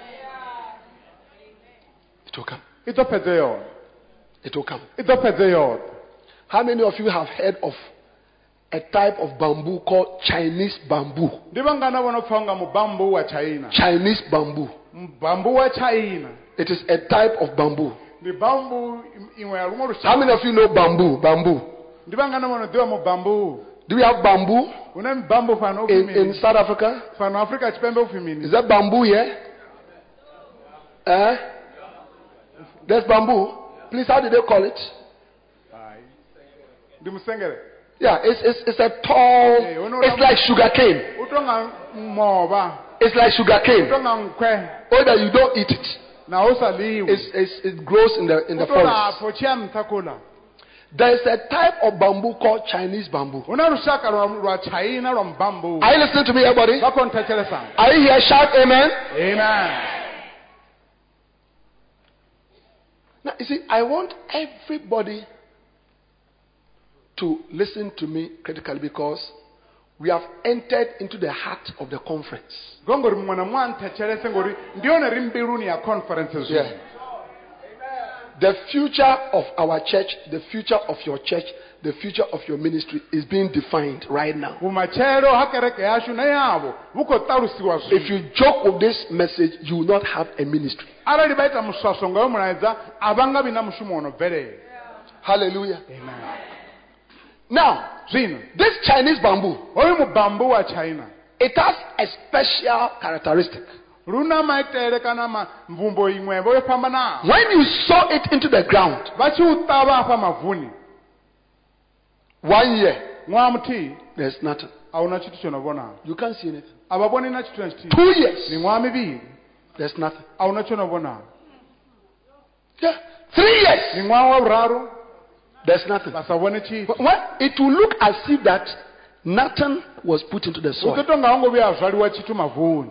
It will come. I ḓo fhedza yoṱhe It will come. i ḓo fhedza How many of you have heard of a type of bamboo called Chinese bamboo? ndi vhangana vho no pfha nga wa china Chinese bamboo. mubambu wa china It is a type of bamboo. ndi bambu iṅwe ya How many of you know bamboo? Bamboo. ndi vhangana vho no ḓivha mubambu Do we have bamboo hu na mibambu fano upfi in, in South Africa? fano afrika tshipembe upfi mini Is that bamboo here? Eh? There's bamboo. Please, how do they call it? Yeah, it's, it's, it's a tall, Hey, you know it's like sugar cane. u tonga mova It's like sugar cane. Or that you don't eat it. It's, it's, it grows in the, in the forest. lapfo tshi ya nṱha kula There's a type of bamboo called Chinese bamboo. hu na lushaka lwa lwa china lwa mubambu Are you listening to me, everybody? vha khou nthetshelesana Are you here? Shout amen. amen Now, you see, I want everybody to listen to me critically because we have entered into the heart of the conference. ngongori mwana mwanthetshelese ngori ndiyone ri mbiluni ya conference zwino Yeah. The future of our church, the future of your church, the future of your ministry is being defined right now. vumatshelo ha kereke yashu na yavo vu khou ṱalusiwa If you joke with this message, you will not have a ministry. arali vha ita muswaswo nga yo mulaedza a va nga vi na mushumo wo no bvelela Hallelujah. amen Now, this Chinese bamboo, wa china it has a special characteristic. lu na maitele kana ma mvumbo iṅwevo yo fhambanaho When you sow it into the ground, vha tshi u ṱavha afha mavuni one year, there's nothing. a hu na tshithu tsho no vhonala You can't see anything. a vha vhoni na tshithu na tshithihi Two years, miṅwaha mivhili there's nothing. a hu na tsho no vhonala Yeah. Three years, miṅwaha wa vhuraru there's nothing. vhone it will look as if that nothing was put into the soil. ḓo tonga ho ngo vhuya ha zwaliwa tshithu mavuni?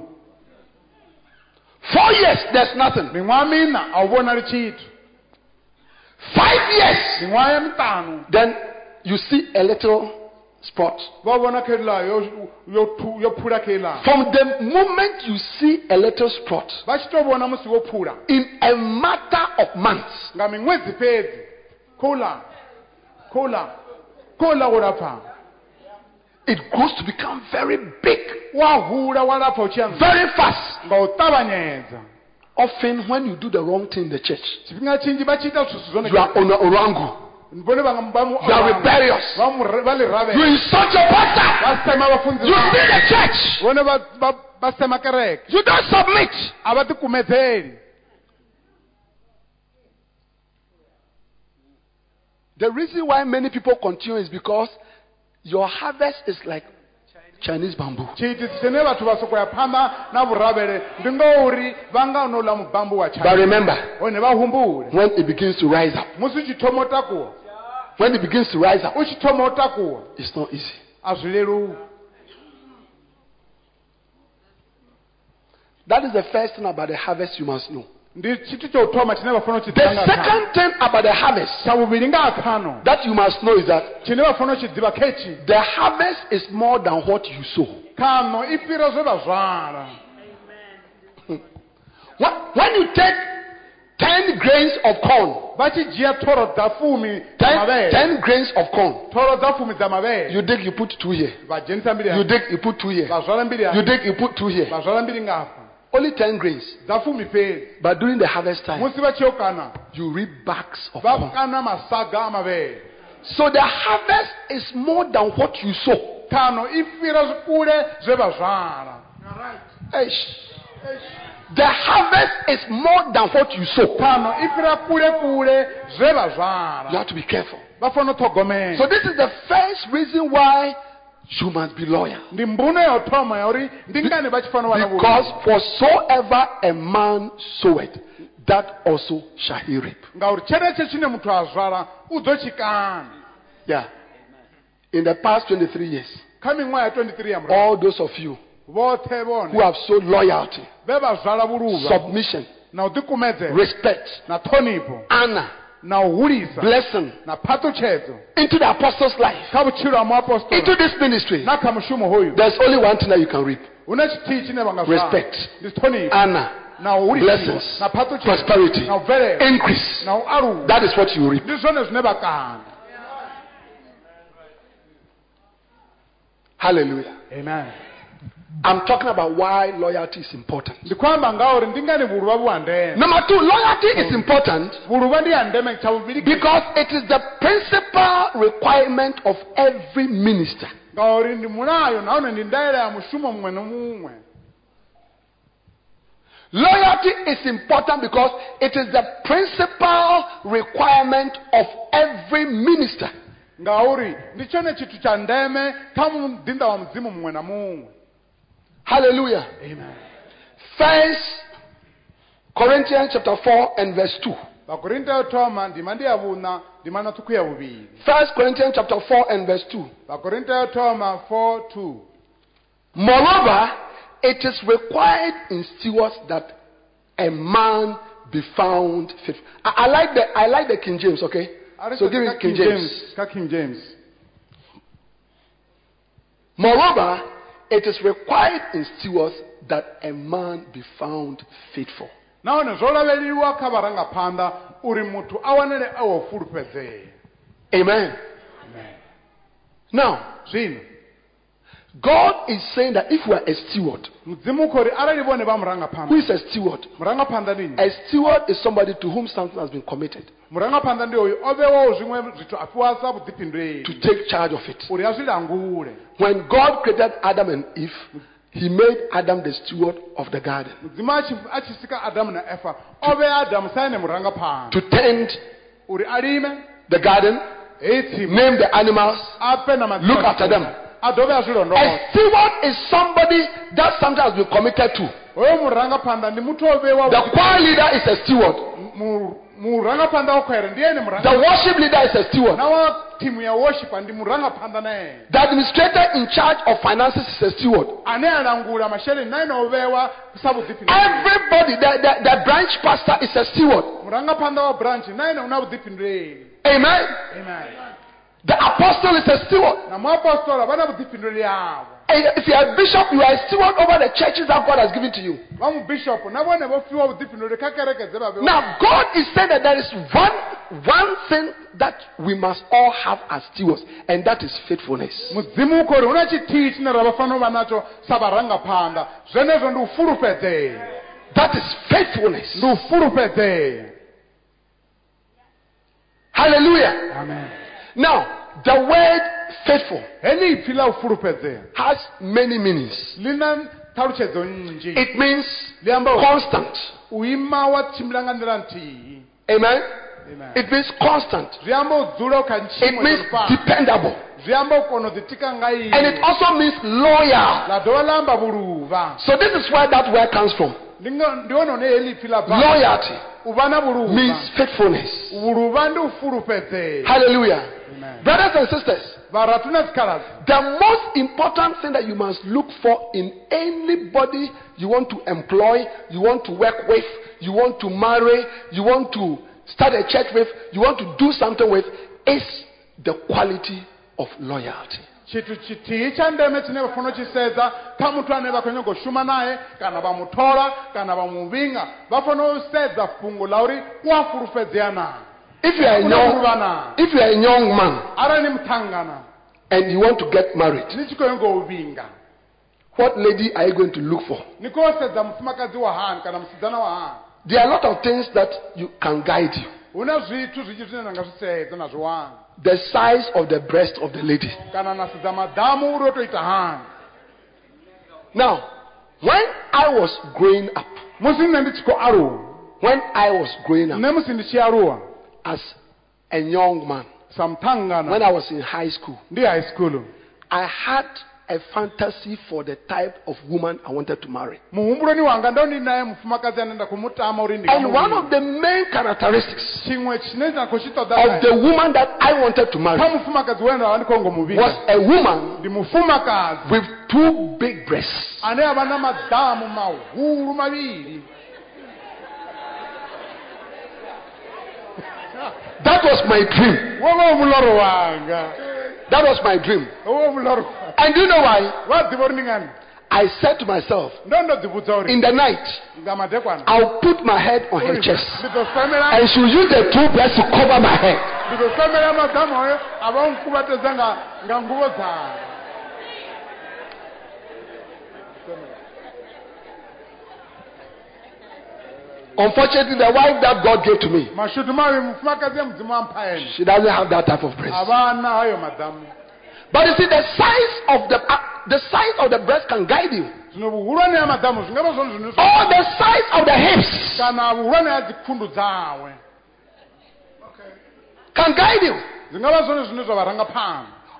Four years, there's nothing. miṅwaha mina a hu vhonali Five years, miṅwaha ya miṱanu then you see a little spot. vha vhona kha iḽa yo yo thu- yo phula kha iḽa From the moment you see a little spot, vha tshi tou vhona musi wo phula. in a matter of months, it grows to become very big, wa hula wa lapfa u tshi ya nṱha. very fast. Often, when you do the wrong thing in the church, tshifhinga tshinzhi vha tshi ita zwithu zwone you are on orangu, vhone vha nga- vha you are rebellious, vha mu- vha ḽi you insult your pastor, vha sema vhafunzi you see the church, you don't submit. The reason why many people continue is because your harvest is like Chinese bamboo. tshiitisi tshine vhathu vha sokou ya phanḓa na vhuravhele ndi ngauri vha nga no ḽa mubambo wa But china remember, hone vha humbule when it begins to rise up, musi u tshi thoma u takuwa when it begins to rise up, u tshi thoma u takuwa it's not easy. a zwi leluwi That is the first thing about the harvest you must know. Ndi tshithu tsha u thoma tshine vha fanela u tshi The ḓivha nga khano second thing about the harvest tsha vhuvhili nga ha khano that you must know is that tshine vha fanela u tshi ḓivha khetshi the harvest is more than what you sow. khano i fhira zwe vha zwala When, you take 10 grains of corn, vha tshi dzhia thoro dza fumi dza 10, 10 grains of corn, thoro dza fumi dza mavhele you dig, you put two here. vha dzhenisa mbili You dig, you put two here. vha zwala mbili You dig, you put two here. Vha zwala mbili nga hafha Only 10 grains. dza fumi fhedzi But during the harvest time, musi vha tshi yo kana you reap bags of vha corn. kana masaga a mavhele So the harvest is more than what you sow. khano i fhira kule zwe vha zwala Eish. The harvest is more than what you sow. khano i fhira kule kule zwe vha You have to be careful. vha fanela u ṱhogomela So this is the first reason why you must be loyal. ndi mbuno ya u thoma ya uri ndi ngani vha tshi fanela u vha na Because whatsoever a man soweth, that also shall he reap. ngauri tshenetsho tshine muthu a zwala u ḓo tshi kana Yeah. In the past 23 years, kha miṅwaha ya 23 ya murahu all those of you who have sowed loyalty, vhe vha zwala vhuluvha submission, na u ḓikumedzela respect, honor, na u hulisa blessing into the apostles' life, kha vhutshilo ha into this ministry, na kha mushumo hoyu there's only one thing that you can reap. Hu na tshithihi tshine vha nga zwala. Respect. honor, hulisiwa blessings, prosperity, increase. na u aluwa That is what you reap. This one is never kana Hallelujah. amen I'm talking about why loyalty is important. ndi khou amba ngauri ndi ngani vhuluvha vhu ha ndeme Number two, loyalty is important vhuluvha ndi ha ndeme tsha vhuvhili because it is the principal requirement of every minister. ngauri ndi mulayo nahone ndi ndaela ya mushumo muṅwe na muṅwe Loyalty is important because it is the principal requirement of every minister. ngauri ndi tshone tshithu tsha ndeme kha mudinda wa mudzimu muṅwe na muṅwe Hallelujah. amen First Corinthians chapter 4 and verse 2. vakorinto yo thoma ndima ndi ya vhuṋa ndima ṱhukhu ya vhuvhili First Corinthians chapter 4 and verse 2. vakorinto thoma 4 2 Moreover, it is required in stewards that a man be found faithful. I, I like the I like the King James, okay? So give me Ka King James. ka king james Moreover, it is required in stewards that a man be found faithful. nahone zwo lavheleliwa kha vharangaphanḓa uri muthu a wanele a wo fulufhedzea Amen. Now, zwino God is saying that if we are a steward, mudzimu u khou ri arali vhone vha who is a steward? murangaphanḓa ndi nnyi A steward is somebody to whom something has been committed murangaphanḓa ndi hoyu o vhewaho zwiṅwe zwithu a fhiwa sa to take charge of it. uri a zwi langule When God created Adam and Eve, He made Adam the steward of the garden mudzimu a tshi- a tshi sika adamu na efa o vhea adamu sa ene murangaphanḓa to tend uri a lime the garden, name the animals. a pe na Look after them. A dovhe a zwi A londoloza steward is somebody that something has been committed to. hoyo murangaphanḓa ndi muthu o vhewa The choir leader is a steward. Mu- murangaphanḓa wa khwere ndi ene The worship leader is a steward. na wa thimu ya worshipa ndi murangaphanḓa na ene The administrator in charge of finances is a steward. ane a langula masheleni na ene o vhewa sa vhuḓifhinduleli Everybody, the, the, the branch pastor is a steward. murangaphanḓa wa branch na ene una vhuḓifhinduleli Amen. amen The apostle is a steward. na muapostola vha na vhuḓifhinduleli havho And if you are a bishop, you are a steward over the churches that God has given to you. vha mubishopu na vhone vho fhiwa vhuḓifhinduleli kha kereke dze vha vhewa Now, God is saying that there is one, one thing that we must all have as stewards, and that is faithfulness. mudzimu u khou ri hu na tshithihi tshine ra vha fanela u vha natsho sa vharangaphanḓa zwenezwo ndi u fulufhedzea That is faithfulness. ndi u fulufhedzea Hallelujah. amen Now, the word faithful heḽi ipfi ḽa u fulufhedzea has many meanings. ḽi na ṱhalutshedzo nnzhi It means ḽi amba uri constant. u ima wa tshimbila nga nḓila nthihi Amen. Amen. It means constant. zwi amba u dzula u kha It means dependable. zwi amba u kona u ḓitika nga And it also means loyal. ḽa dovha ḽa amba vhuluvha So this is where that word comes from. ndi nga- ndi hone hune heḽi ipfi ḽa Loyalty u vha na vhuluvha means faithfulness. vhuluvha ndi u fulufhedzea Hallelujah. Amen. Brothers and sisters, varatu na dzikhaladzi the most important thing that you must look for in anybody you want to employ, you want to work with, you want to marry, you want to start a church with, you want to do something with, is the quality of loyalty. tshithu tshithihi tsha ndeme tshine vha fanela u tshi sedza kha muthu ane vha khou nyaga u shuma naye kana kana vha muvhinga vha fanela u sedza fhungo la uri u a fulufhedzea naa If you are a young, if you are a young man arali ni muthangana and you want to get married, ni tshi khou nyaga u vhinga what lady are you going to look for? ni khou sedza mufumakadzi wa hani kana musidzana wa hani There are a lot of things that you can guide you. hu na zwithu zwinzhi zwine na nga zwi sedza na zwi wana The size of the breast of the lady. kana na sedza maḓamu uri o to ita hani. Now, when I was growing up, musi nṋe ndi tshi khou aluwa. when I was growing up nṋe musi ndi tshi aluwa as a young man, when I was in high school, high school. I had a fantasy for the type of woman I wanted to marry. muhumbuloni wanga ndo ndi naye mufumakadzi ane nda khou mutama uri ndi nga And one of the main characteristics tshiṅwe tshine nda khou tshi of the woman that I wanted to marry mufumakadzi we nda vha ndi khou ngo was a woman with two big breasts. ane a vha na maḓamu mahulu mavhili That was my dream. wo vha u muloro wanga That was my dream. wo vha u muloro wanga. And do you know why? uri ndi ngani I said to myself, ḓivhudza uri in the night, I'll put my head on her chest. ndi ḓo femela And she'll use the two breasts to cover my head. ndi ḓo femela maḓamu ayo a vha nkuvhatedza nga nga nguvho dzanga Unfortunately, the wife that God gave to me, mashudu mavhi mufumakadzi ya mudzimu wa mpha ene she doesn't have that type of breast. vha na hayo maḓamu But you see, the size of the uh, the size of the breast can guide you, zwino vhuhulwane ha maḓamu zwi nga vha zwone zwine or the size of the hips kana vhuhulwane ha dzikhundu dzawe can guide you,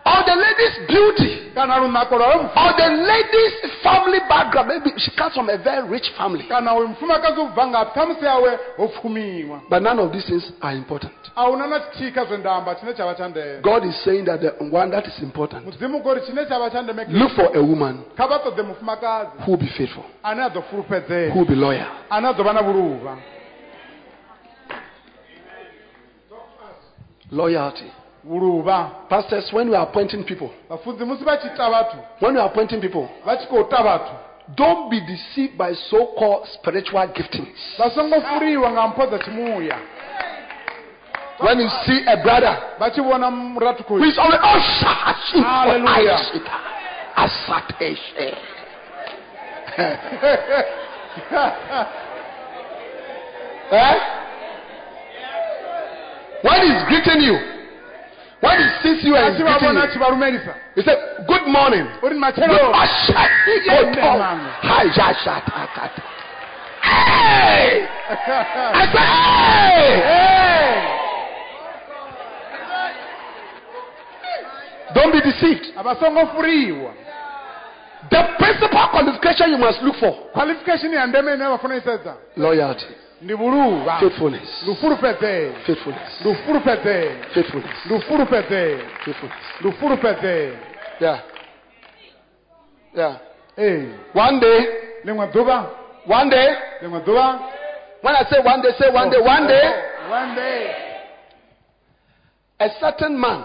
zwi nga vha zwone zwine zwa vharangaphanḓa or the lady's beauty, kana lunako lwawe mufu- or the lady's family background. Maybe she comes from a very rich family. kana uyu mufumakadzi u bva ngapfi ṱhamusi yawe ho pfumiwa But none of these things are important. a hu na na tshithihi kha zwe ndamba tshine tsha vha tsha ndeme God is saying that the one that is important. mudzimu kori tshine tsha vha tsha ndeme Look for a woman kha vha ṱoḓe mufumakadzi who will be faithful, ane a ḓo fulufhedzea who will be loyal. ane a ḓo vha na vhuluvha Loyalty. Pastors, when we are appointing people, vhafunzi musi vha tshi when we are appointing people, vha tshi khou ta vhathu don't be deceived by so-called spiritual giftings. vha nga mpho dza When you see a brother vhona murathu who is always, Hallelujah. asateshe. eh? When he's greeting you, when he sees you and greeting you, tshi vha lumelisa he said, Good morning. uri No, matshelo ashati, Amen, koto. man. Hi, jashata. Hey! I said, hey! Don't be deceived. The principal qualification you must look for qualification ndeme ine vafuna isedza loyalty, faithfulness, ufulufhedzee faithfulness, faithfulness, faithfulness. Yeah. Yeah. ee One day, one day, when I say one day, say one day, one day, one day. A certain man,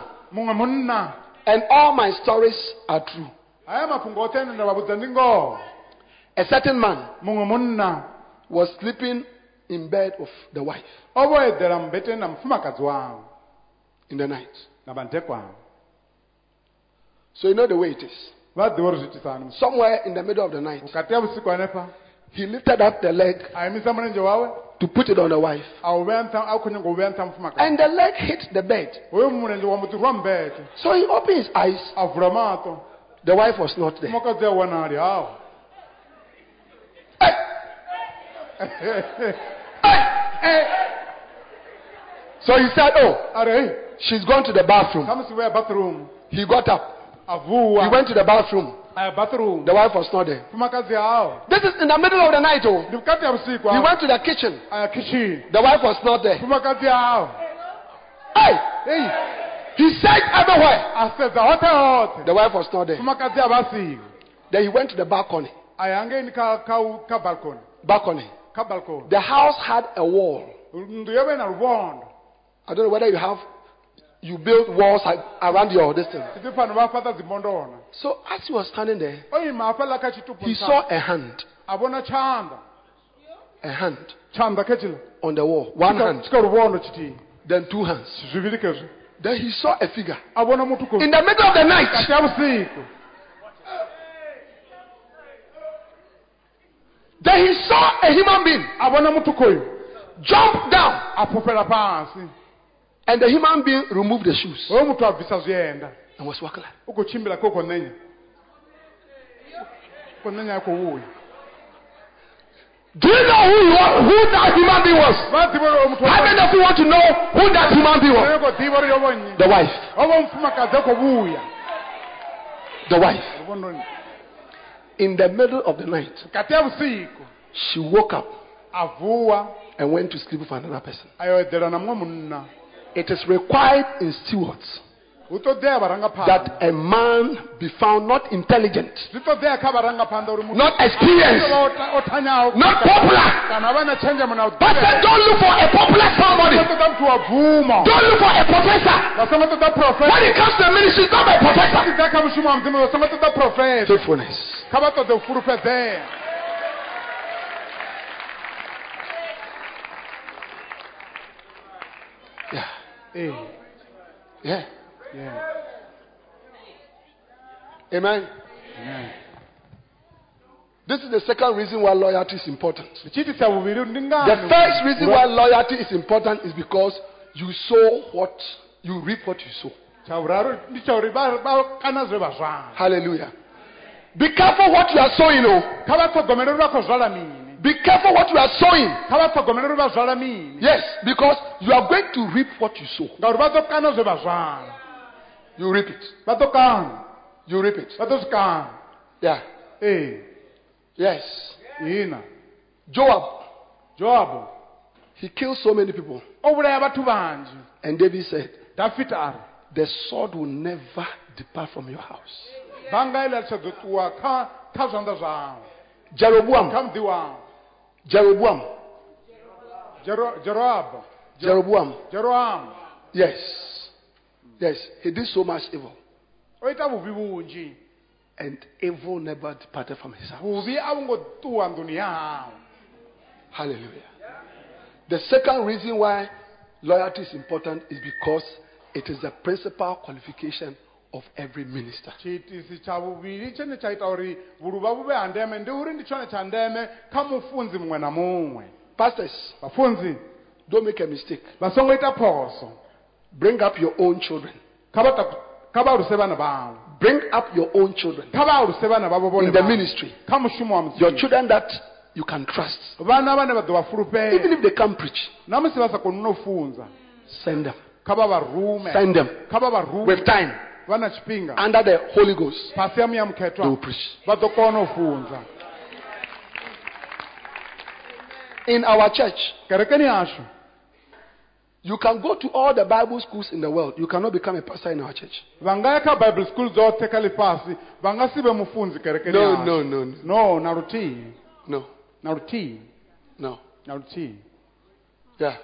and all my stories are true. haya mafhungo oṱhe ane nda vha vhudza ndi A certain man was sleeping in bed of the wife o vho eḓela mmbeteni na mufumakadzi wawe in the night. na vhandekwana So you know the way it is. vha ḓivha uri zwiitisa hani Somewhere in the middle of the night, vhukati ha vhusiku he lifted up the leg a imisa mulenzhe wawe to put it on the wife. a u vhea nṱha a khou nyanga u vhea nṱha mufumakadzi And the leg hit the bed. hoyo mulenzhe wa mbo ḓi rwa mmbete So he opened his eyes. a vula maṱo The wife was not there. mufumakadzi So he said, Oh, a ri she's gone to the bathroom. musi vho bathroom He got up. a He went to the bathroom. a bathroom The wife was not there. This is in the middle of the night. Oh, ndi vhukati ha vhusiku he went to the kitchen. a kitchen The wife was not there. hawo Hey, he searched everywhere. a sedza hoṱhe hoṱhe The wife was not there. mufumakadzi a vha siho Then he went to the balcony. a ya hangeini kha kha u- kha balcony Balcony. balcony The house had a wall. nnḓu yo vha i don't know whether you have, you build walls around your distance. tshiti fano vha fhaṱa dzimbondona So as he was standing there, o ima hafhaḽa kha tshitupu he saw a hand, a hand on the wall. One hand, tshika luvhondo tshithihi then two hands. Then he saw a figure. A vhona muthu khou in the middle of the night. kati ya vhusiku Then he saw a human being a vhona muthu khoyu jump down, a fhufhela fhasi and the human being removed the shoes hoyo muthu a bvisa zwienda and was walking. like- u khou tshimbila kha u khou ṋenya u khou ṋenya a khou Do you know who, he was, who that human being was? vha ḓivha uri How many of you want to know who that human being was? yo khou ḓivha uri yo vho nnyi The wife. ho vha mufumakadzi a khou vhuya The wife. In the middle of the night, kati ya vhusiku she woke up and went to sleep with another person. a yo eḓela na muṅwe munna It is required in stewards hu ṱoḓea vharangaphanḓa that a man be found not intelligent, zwi ṱoḓea kha vharangaphanḓa uri muthu not experienced, vha o ta- o not popular. kana a vha na tshenzhemo na u But ḓivha. don't look for a popular somebody. Vha ṱoḓa muthu wa bvuma Don't look for a professor. vha songo ṱoḓa When it comes to ministry, not be a professor. ḓa kha mushumo wa mudzimu vha songo ṱoḓa profesa Faithfulness. kha vha ṱoḓe u fulufhedzea Yeah. Eh. Yeah. yeah. Amen. Amen. This is the second reason why loyalty is important. chiitisa vhuvhili ndi The first reason why loyalty is important is because you sow what you reap what you sow. tsha vhuraru ndi tsha uri vha vha kana zwe vha zwala Hallelujah. Be careful what you are sowing. Oh. kha vha ṱhogomele uri vha khou zwala mini Be careful what you are sowing. kha vha ṱhogomele uri vha zwala mini Yes, because you are going to reap what you sow. ngauri vha ḓo kana zwe vha zwala You reap it. vha ḓo kana You reap it. vha ḓo zwi Yeah. ee Yes. ina Joab, joabu he killed so many people. o vhulaya vhathu vanzhi And David said, dafita The sword will never depart from your house. Bannga iḽa tsha ḓo ṱuwa kha kha zwanḓa zwau Jeroboam, kha muḓi wau Jeroboam, Jero- Jeroboam. Yes. Yes, he did so much evil. o ita vunzhi And evil never departed from his house. vuvhi a vu ngo ṱuwa nḓuni ya hawe Hallelujah. The second reason why loyalty is important is because it is the principal qualification of every minister. tshiitisi tsha vhuvhili tshine tsha ita uri vhuluvha vhu vhe ha ndeme ndi uri ndi tshone tsha ndeme kha mufunzi muṅwe na muṅwe Pastors, vhafunzi don't make a mistake. vha songo ita phoso Bring up your own children. kha vha taku- kha vha aluse vhana vhavho Bring up your own children kha vha aluse vhana vhavho vhone in the ministry. kha mushumo wa Your mudzimu children that you can trust. vhana vhane vha ḓo vha Even fulufhela if they can't preach, na vha sa koni no funza send them. kha vha vha rume Send them kha vha vha rume with time under the Holy Ghost. fhasi ya muya They will preach. vha ḓo kona u funza In our church, kerekeni you can go to all the Bible schools in the world. You cannot become a pastor in our church. vha nga ya kha bible school dzoṱhe kha ḽifhasi vha nga si vhe mufunzi kerekeni No, no, no, no, no na luthihi no, na luthihi no. na luthihi Yeah.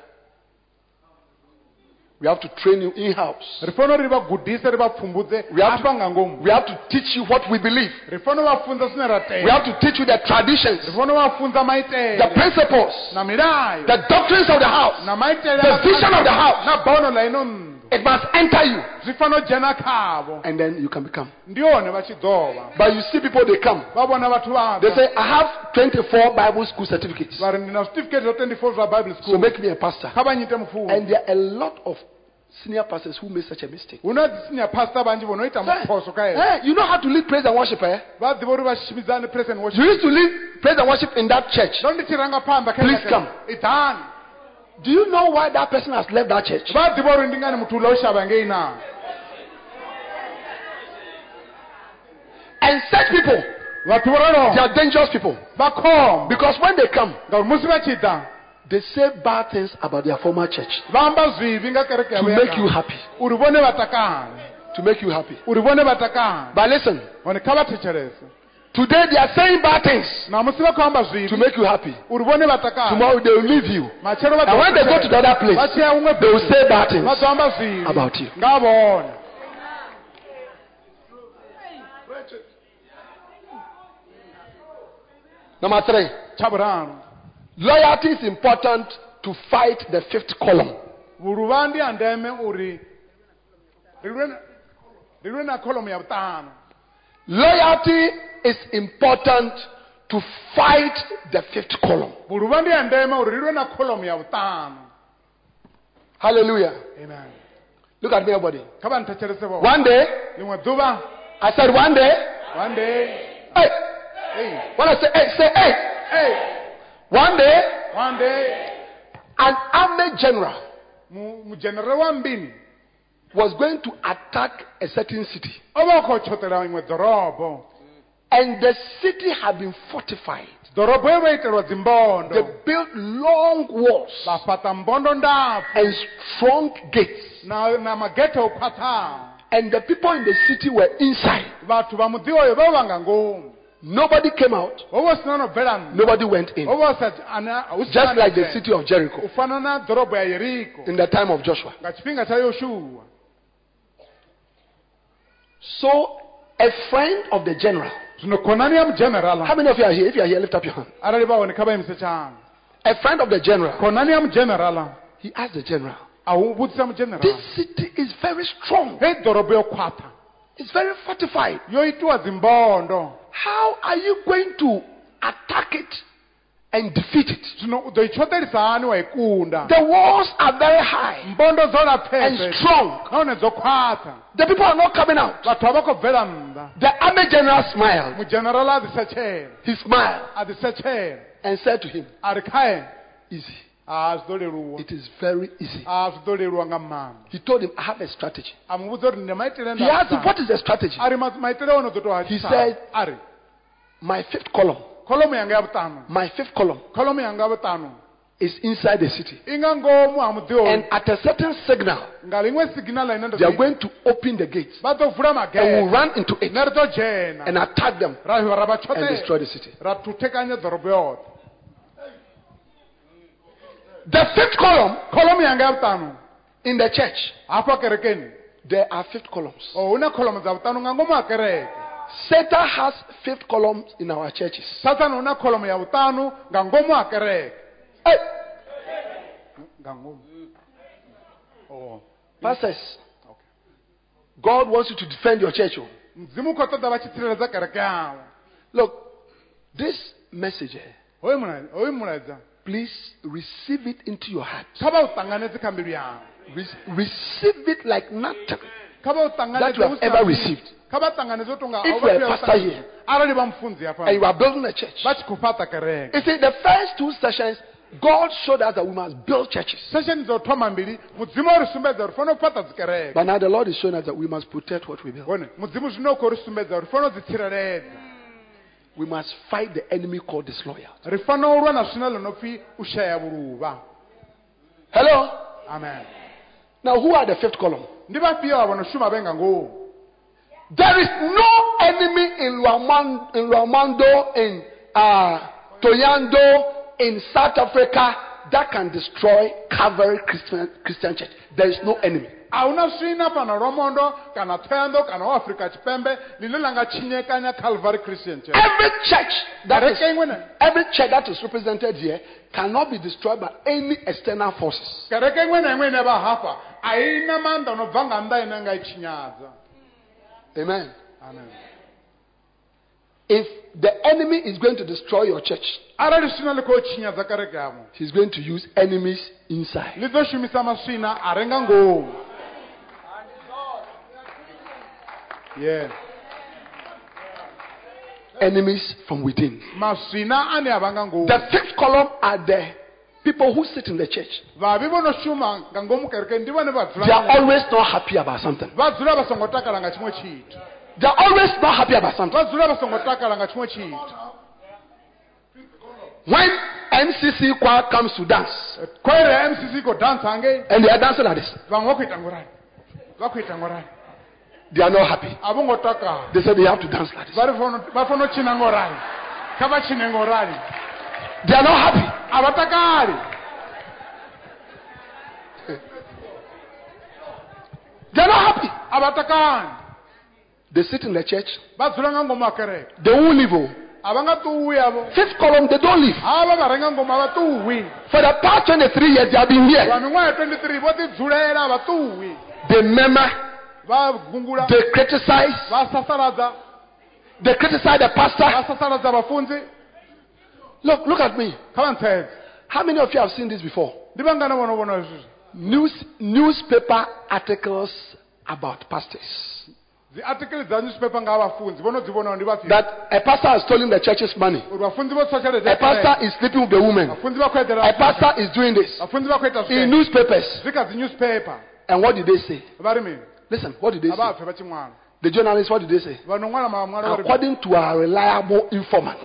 We have to train you in house. ri fanela uri ri vha gudise ri vha pfumbudze We have afha nga ngomu We have to teach you what we believe. ri fanela u vha funza zwine ra We have to teach you the traditions, ri fanela u vha funza the maitele principles, na milayo the doctrines of the house. na maitele the vision of the house. na bono la ino nnḓu It must enter you, zwi fanela u dzhena khavho and then you can become. ndi hone vha tshi ḓo vha But you see people, they come. vha vhona vhathu vha They say, I have 24 Bible school certificates. vha ri ndi na certificate zwa 24 zwa bible So make me a pastor. kha vha nyite mufunzi And there are a lot of senior pastors who make such a mistake. hu na dzi senior pastor vhanzhi vho no ita Say, phoso kha hezwo eh, you know how to lead praise and worship, eh? vha ḓivha uri vha shumidzane praise and worship You used to lead praise and worship in that church. ndo ndi tshi ranga phanḓa kha Please come. Do you know why that person has left that church? vha ḓivha uri ndi ngani muthu ula u shavha ngei na? And such people, they are dangerous people. vha khombo. Because when they come, ngauri musi vha tshi they say bad things about their former church. vha amba zwivhi nga kereke to make you happy. uri vhone vha takale. To make you happy. uri vhone vha takale. But listen, hone kha vha thetshelese today they are saying bad things namusi vha khou amba to make you happy. uri vhone vha takale Tomorrow they will leave you. And when they go to the other place, tshi ya huṅwe they will say bad things about you. Number three, loyalty is important to fight the fifth column. vhuluvha ndi ha ndeme uri ri lwe na- ri lwe na kholomo ya vhuṱanu Loyalty is important to fight the fifth column. vhuluvha ndi ha ndeme uri ri lwe na kholomo ya vhuṱanu Hallelujah. amen. Look at me, everybody. kha vha nthetshelese vho One day, ḽiṅwe ḓuvha I said, one day, one day. hey, hey, when I say hey, say hey, hey, one day, one day. an army general mu- wa mbini. was going to attack a certain city. o vha u khou tshotela iṅwe ḓorobo And the city had been fortified. ḓorobo ye vha itelwa They built long walls vha fhaṱa mbondo ndapfu and strong gates. na na magethe And the people in the city were inside. vhathu vha muḓi oyo vha vha nga ngomu Nobody came out. ho vha hu sina no bvela nnḓa Nobody went in. ho vha hu sa ana- hu si Just like the city of Jericho u fana na ḓorobo ya yeriko in the time of Joshua. nga tshifhinga tsha yoshuwa So, a friend of the general. How many of you are here? If you are here, lift up your hand. arali vha hone kha vha imise tshanḓa A friend of the general. mujenerala He asked the general, This city is very strong. hei ḓorobo yo khwaṱha It's very fortified. yo itiwa dzimbondo How are you going to attack it and defeat it? zwino u ḓo i tshoṱelisa hani wa i kunda The walls are very high and strong. nahone dzo khwaṱha The people are not coming out. vhathu a vha khou bvela nnḓa The army general smiled. mujenerala a ḓi setshela He smiled a ḓi setshela and said to him, a ri khae Easy. a zwi ḓo leluwa It is very easy. a zwi ḓo leluwa nga maanḓa He told him, I have a strategy. a mu vhudza uri ndi maitele He asked him, What is the strategy? a ri ma- maitele ono ḓo to He said- My fifth column, kholomo yanga ya my fifth column kholomo yanga ya is inside the city. i nga ngomu ha muḓi And at a certain signal, nga liṅwe siginala ine they are going to open the gates vha ḓo vula and will run into it ne ri ḓo dzhena and attack them and destroy the city. ra thuthekanya ḓorobo yoṱhe The fifth column kholomo yanga ya in the church there are fifth columns. Oh, o hu na kholomo dza vhuṱanu nga ngomu ha kereke Satan has fifth columns in our churches. saṱani hu na kholomo ya vhuṱanu nga ngomu ha kereke Hey, nga oh. pastors, God wants you to defend your church. oh. mudzimu u khou ṱoḓa vha tshi tsireledza kereke yawe Look, this message, hoyu mula- hoyu please receive it into your heart. kha vha u ṱanganedze kha mbilu yawe Re- receive it like nothing. Kha vha u That you have ever received. kha vha ṱanganedze u tonga If you're a pastor here arali vha mufunzi and you are building a church, vha tshi khou fhaṱa kereke you see, the first two sessions, God showed us that we must build churches. sesheni dzo thoma mbili mudzimu o ri sumbedza uri fanela u fhaṱa dzikereke But now the Lord is showing us that we must protect what we build. hone mudzimu zwino u khou ri sumbedza uri fanela u dzi tsireledza We must fight the enemy called disloyalty. ri fanela u lwa na swina ḽo no pfi u shaya vhuluvha Hello? amen Now, who are the fifth column? Ndi vhafhio avo no shuma vhe nga ngomu There is no enemy in Luaman- in Lwamondo, in uh, Toyando, in South Africa that can destroy Calvary Christian, Christian Church. There is no enemy. a hu na swina fhano lwamondo kana thoyando kana afrika tshipembe ḽine ḽa nga tshinyekanya calvary christian church Every church that is, kereke iṅwe na every church that is represented here cannot be destroyed by any external forces. kereke iṅwe na ine vha hafha a i na maanḓa no bva nga nnḓa ine nga i tshinyadza Amen. amen If the enemy is going to destroy your church, arali swina ḽi khou tshinyadza kereke yavho he's going to use enemies inside. ḽi ḓo shumisa maswina a re nga ngomu yeah Enemies from within. maswina ane a vha nga ngomu The fifth column are the people who sit in the church. vhavhi vho no shuma nga ngomu kereke ndi vhone vha They are always not happy about something. vha dzula vha songo takala nga tshiṅwe tshithu They are always not happy about something. vha dzula vha songo takala nga tshiṅwe tshithu When MCC choir comes to dance, mcc i khou and they are dancing like this, vhaṅwe vha khou ita ngorali vha khou ita ngorali they are not happy. a vho ngo takala They say they have to dance like this. They are not happy. a vha takali They are not happy. a They sit in the church. vha dzula nga ngomu ha kereke They won't leave. oh. a vha nga ṱuwi avo Fifth column, they don't leave. havha vha re nga ngomu a vha ṱuwi For the past 23 years, they have been here. miṅwaha ya 23 vho ḓi dzulela a vha ṱuwi They murmur, they criticize, they criticize the pastor. Look, look at me. kha vha ntsedze How many of you have seen this before? ndi vhangana vhono vhona hezwi News, newspaper articles about pastors. dzi article dza newspaper nga ha vhafunzi vho no dzi vhonaho ndi vhafhio That a pastor has stolen the church's money. uri vhafunzi vho tswa tshelede A pastor is sleeping with a woman. vhafunzi vha khou A pastor is doing this. vhafunzi vha khou ita In newspapers. zwi kha newspaper And what did they say? Listen, what did they say? The journalists, what did they say? According to our reliable informant.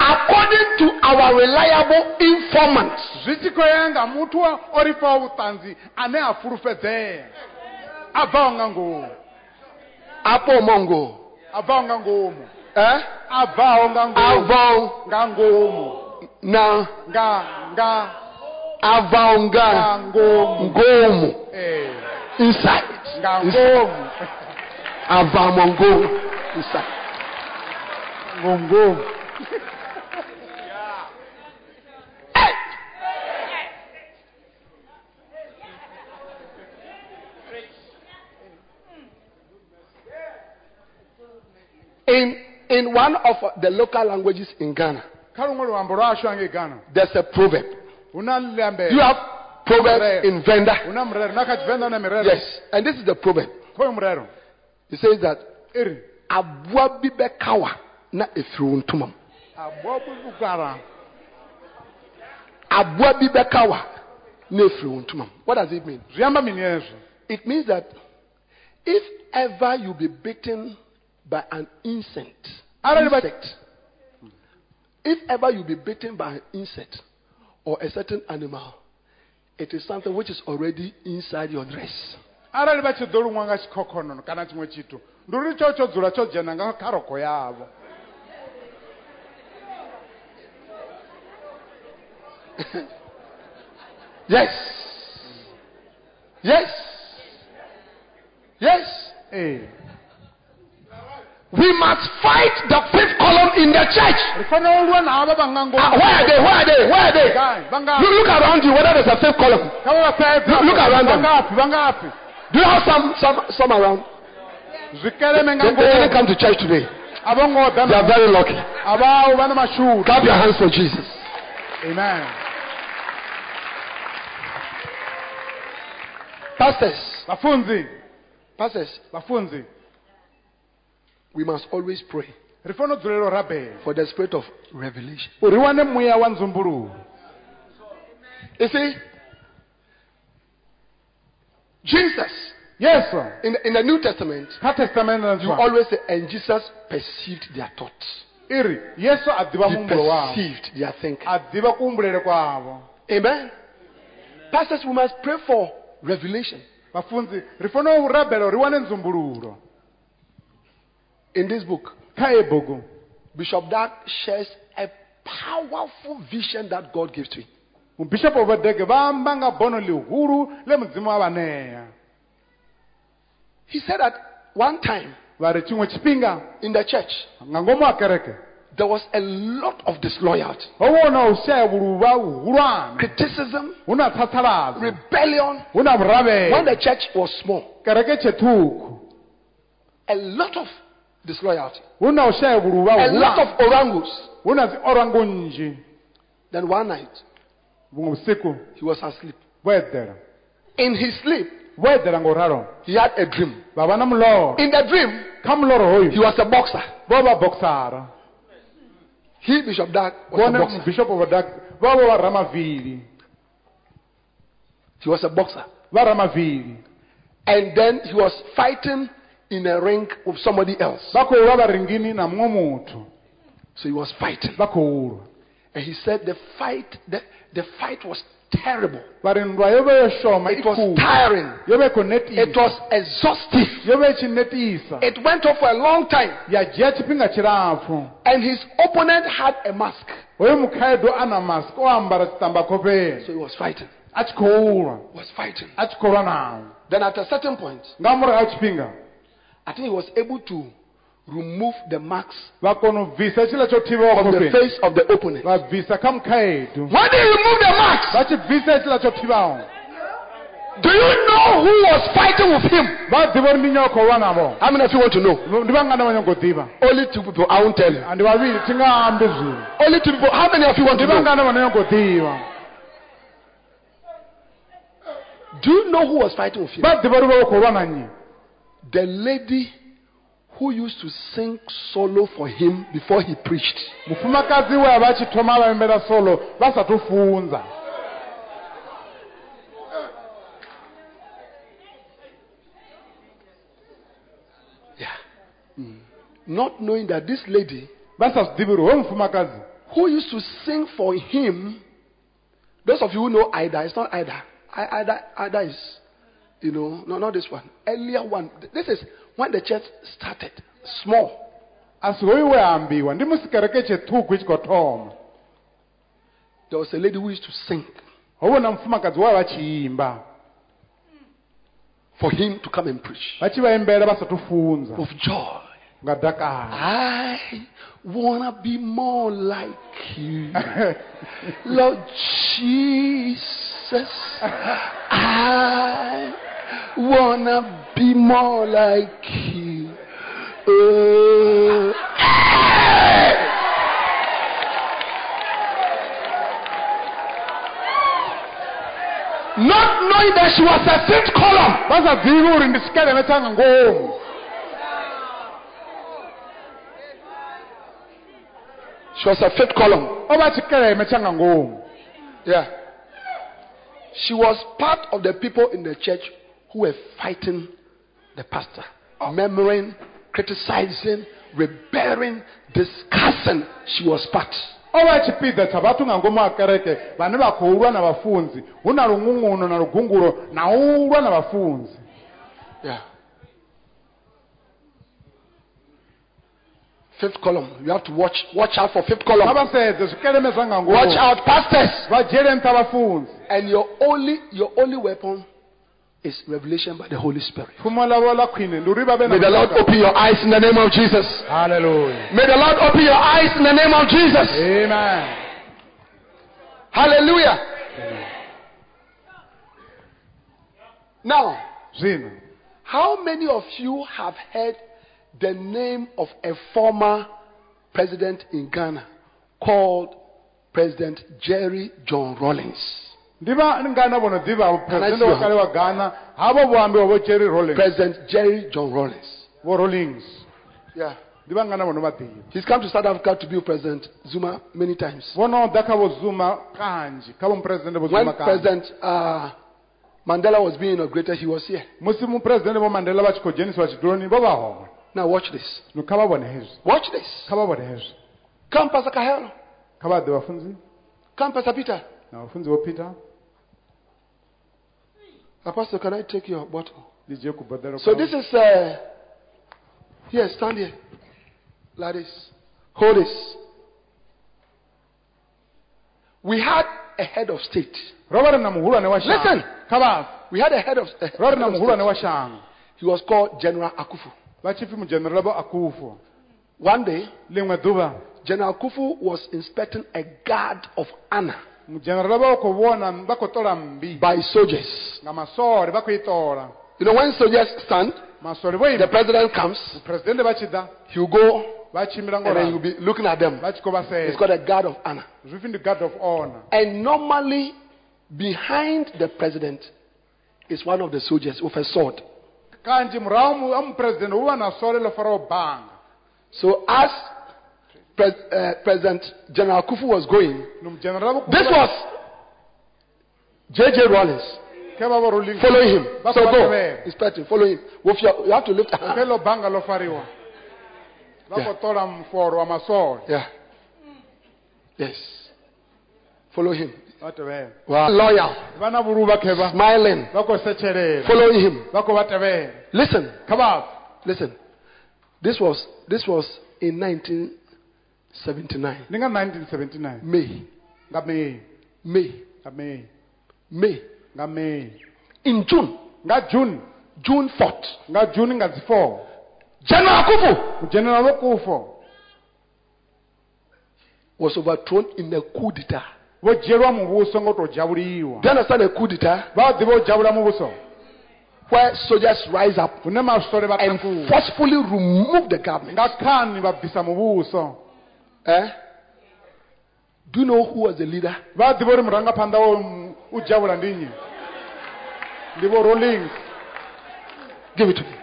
According to our reliable informant. Apo mongo. Eh? Na. nga nga nga Avonga. ngomu eh Inside. ngomu Avamongo. Inside. ngomu In, in one of the local languages in Ghana, kha luṅwe luambo lwashu angei ghana there's a proverb. You have proverbs in Venda. hu na murero na kha tshivenḓa hu na mirero Yes. And this is the proverb. It says that ri aboa na ntoma mu. aboa bubukara Aboa na efiri wo. What does it mean? zwi amba mini hezwo It means that if ever you be bitten by an insect, insect, if ever you be bitten by an insect or a certain animal, it is something which is already inside your dress. arali vha tshi ḓo luṅwa nga tshikhokhonono kana tshiṅwe tshithu ndi uri tsho tsho dzula tsho dzhena nga kha roko yavho yes. Yes. Yes. Eh. We must fight the fifth column in the church. ri fanele u lwa na ava va nga ngo Ah, where are they? Where are they? Where are they? You look around you whether there's a fifth column. ka va va sedza Look- look around them. nga fi va nga fi Do you have some some some around? They, they didn't come to church today. a va ngo da They are very lucky. a va va na mashudu Clap your hands for Jesus. amen Pastors, pastors, we must always pray ri fanele u dzulelo ra bela for the spirit of revelation. ku ri wane muya wa ndzhumbuluko You see, Jesus yesu in the, in the New Testament, you always say, and Jesus perceived their thoughts. i ri yesu a He muhumbulo wavo perceived their thinking. a tiva kuhumbulele kwavo Amen. Pastors, we must pray for revelation. vafunzi ri fanele u rabela ri wane ndzhumbululo In this book, Bishop Dag shares a powerful vision that God gives to him. mubishopo vadeke va mbanga bono lihulu le mudzimu wa vaneya He said that one time va ri chimwe chifhinga in the church, nga ngomu wa kereke there was a lot of disloyalty, ho vona u shaya vuluva huhulwane criticism, hu na tsatsaladzo rebellion when the church was small. A lot of disloyalty, hu na u shaya vuluva a lot of orangus. hu na dziorwangu nnzhi Then one night, he was asleep. In his sleep, he had a dream. va va na muloro In the dream, he was a boxer. He, Bishop Dag, was a boxer. mubishopo vadak va vo va ramavhili He was a boxer. And then he was fighting in a ring with somebody else. va khou lwa varingini na muṅwe muthu So he was fighting. va khou lwa And he said the fight, the, the fight was terrible. va ri ndlwa yo va yo xoma i It was tiring. yo va i khou It was exhaustive. yo va i tshi netisa It went on for a long time. ya dzhia tshifhinga tshilapfu And his opponent had a mask. hoyo mukhaedu a na mask o ambara xiṱamba khofheni So he was fighting. a tshi khou lwa Was fighting. a tshi khou lwa nawo Then at a certain point, nga murahu ha tshifhinga I think he was able to remove the marks va kona u bvisa tshila tsho thivhiwa from the face of the opponent. va bvisa When he removed the marks, va tshi bvisa tshila tsho thivhaho do you know who was fighting with him? va ḓivha uri ndi nyo khou lwa navo How many of you want to know? ndi vhangana va nyago u ḓivha Only two people. I won't tell you. a ndi vhavhili thi nga Only two people. How many of you want ndi to know? vhangana vha no nyago u ḓivha Do you know who was fighting with him? vha uri vha vha khou lwa na nnyi The lady who used to sing solo for him before he preached. mufumakadzi we a vha tshi thoma solo Yeah. Mm. Not knowing that this lady vha sa zwi ḓivhi uri hoyo mufumakadzi who used to sing for him, those of you who know Ida, it's not Ida. I- Ida, Ida is, you know, no, not this one. Earlier one. This is when the church started. Small. a si hoyu we a ambiwa ndi musi kereke tsheṱhukhu i tshi khou thoma There was a lady who used to sing ho vho na mufumakadzi a vha tshi imba for him to come and preach vha tshi vha imbela vha sathu funza with joy. I wanna be more like you, Lord Jesus. I wanna be more like you. Oh, hey! Not knowing that she was a fifth column. That's vha sa ḓivhi uri ndi tshikeleme tsha nga ngomu She was a fifth column. o vha tshikeleme tsha nga ngomu Yeah. She was part of the people in the church who were fighting the pastor, murmuring, criticizing, rebelling, discussing. She was part. o vha tshipiḓa tsha vhathu nga ngomu ha kereke vhane vha khou lwa na vhafunzi hu na luṅuṅuno na lugungulo na u lwa na vhafunzi Yeah. Fifth column. You have to watch watch out for fifth column. avasedze zwikeleme zwa nga ngomu Watch out, pastors. va dyele nta vafunzi And your only your only weapon is revelation by the Holy Spirit. mfumo lavo la khwine ndi uri va ve May the Lord open your eyes in the name of Jesus. haleluya May the Lord open your eyes in the name of Jesus. amen Hallelujah. Now, zwino how many of you have heard the name of a former president in Ghana called President Jerry John Rawlings? Ndiva ngana vono diva Can I presidente see wa kale wa ghana havo voambiwa vo jerry rollins President Jerry John Rawlings. vo rollins Yeah. ndiva vono va diva He's come to South Africa to be with President Zuma many times. vono da kha vo zuma kanji kha vo mupresidente vo When zuma President uh, Mandela was being inaugurated, he was here. musi mupresidente vo mandela va tshi khou dzhenisiwa tshiduloni vo va hone Now watch this. zwino kha va vone hezwi Watch this. kha va vone hezwi Come, Pastor Kahelo. kha va ḓe vafunzi Come, Pastor Peter. na vafunzi vo peter Apostle, can I take your bottle? ndi dzhie kubodhelo So this is uh here, stand here. This. Hold this. We had a head of state. ro va ri na muhulwane wa Listen. kha va We had a head of, a head of state. He was called General Akuffo. va tshi pfi mujenerala vo akufo One day, General Akuffo was inspecting a guard of honor mujenerala va khou vhona vha khou ṱola mmbi by soldiers. nga masole vha khou i ṱola You know, when soldiers stand, the president comes, vha he'll go and then you'll be looking at them. vha tshi khou vha It's called a guard of honor. ndi guard of honor. And normally, behind the president is one of the soldiers with a sword. kanzhi murahu mu- ha mupresidente hu vha na sole ḽo faraho banga So as Pres uh, President General Kufu was going, this was J.J. Rawlings ke va vo ruling following him. So go, inspect him, follow him. With your, you have to lift a hand. ḽo banga ḽo fariwa vha Yeah. khou ṱola muforo wa masole Yeah. Yes. Follow him. Wow. Loyal, vha na vhuluvha khe vha smiling, following him. vha khou vha tevhela Listen, listen. This was this was in 1979, ndi nga 1979 May, nga may. May, nga may. May. nga may. In June, nga june. June 4th, nga june nga dzi 4 General Kufu mujenerala vo kufo was overthrown in a coup d'etat. muvhuso ngo tou dzhavuliwa Do you understand a coup d'etat? u dzhavula muvhuso Where soldiers rise up and forcefully remove the government. nga khani vha bvisa muvhuso Eh? Do you know who was the leader? vha ḓivha uri murangaphanḓa wa u- dzhavula ndi nnyi ndi vho rollings Give it to me.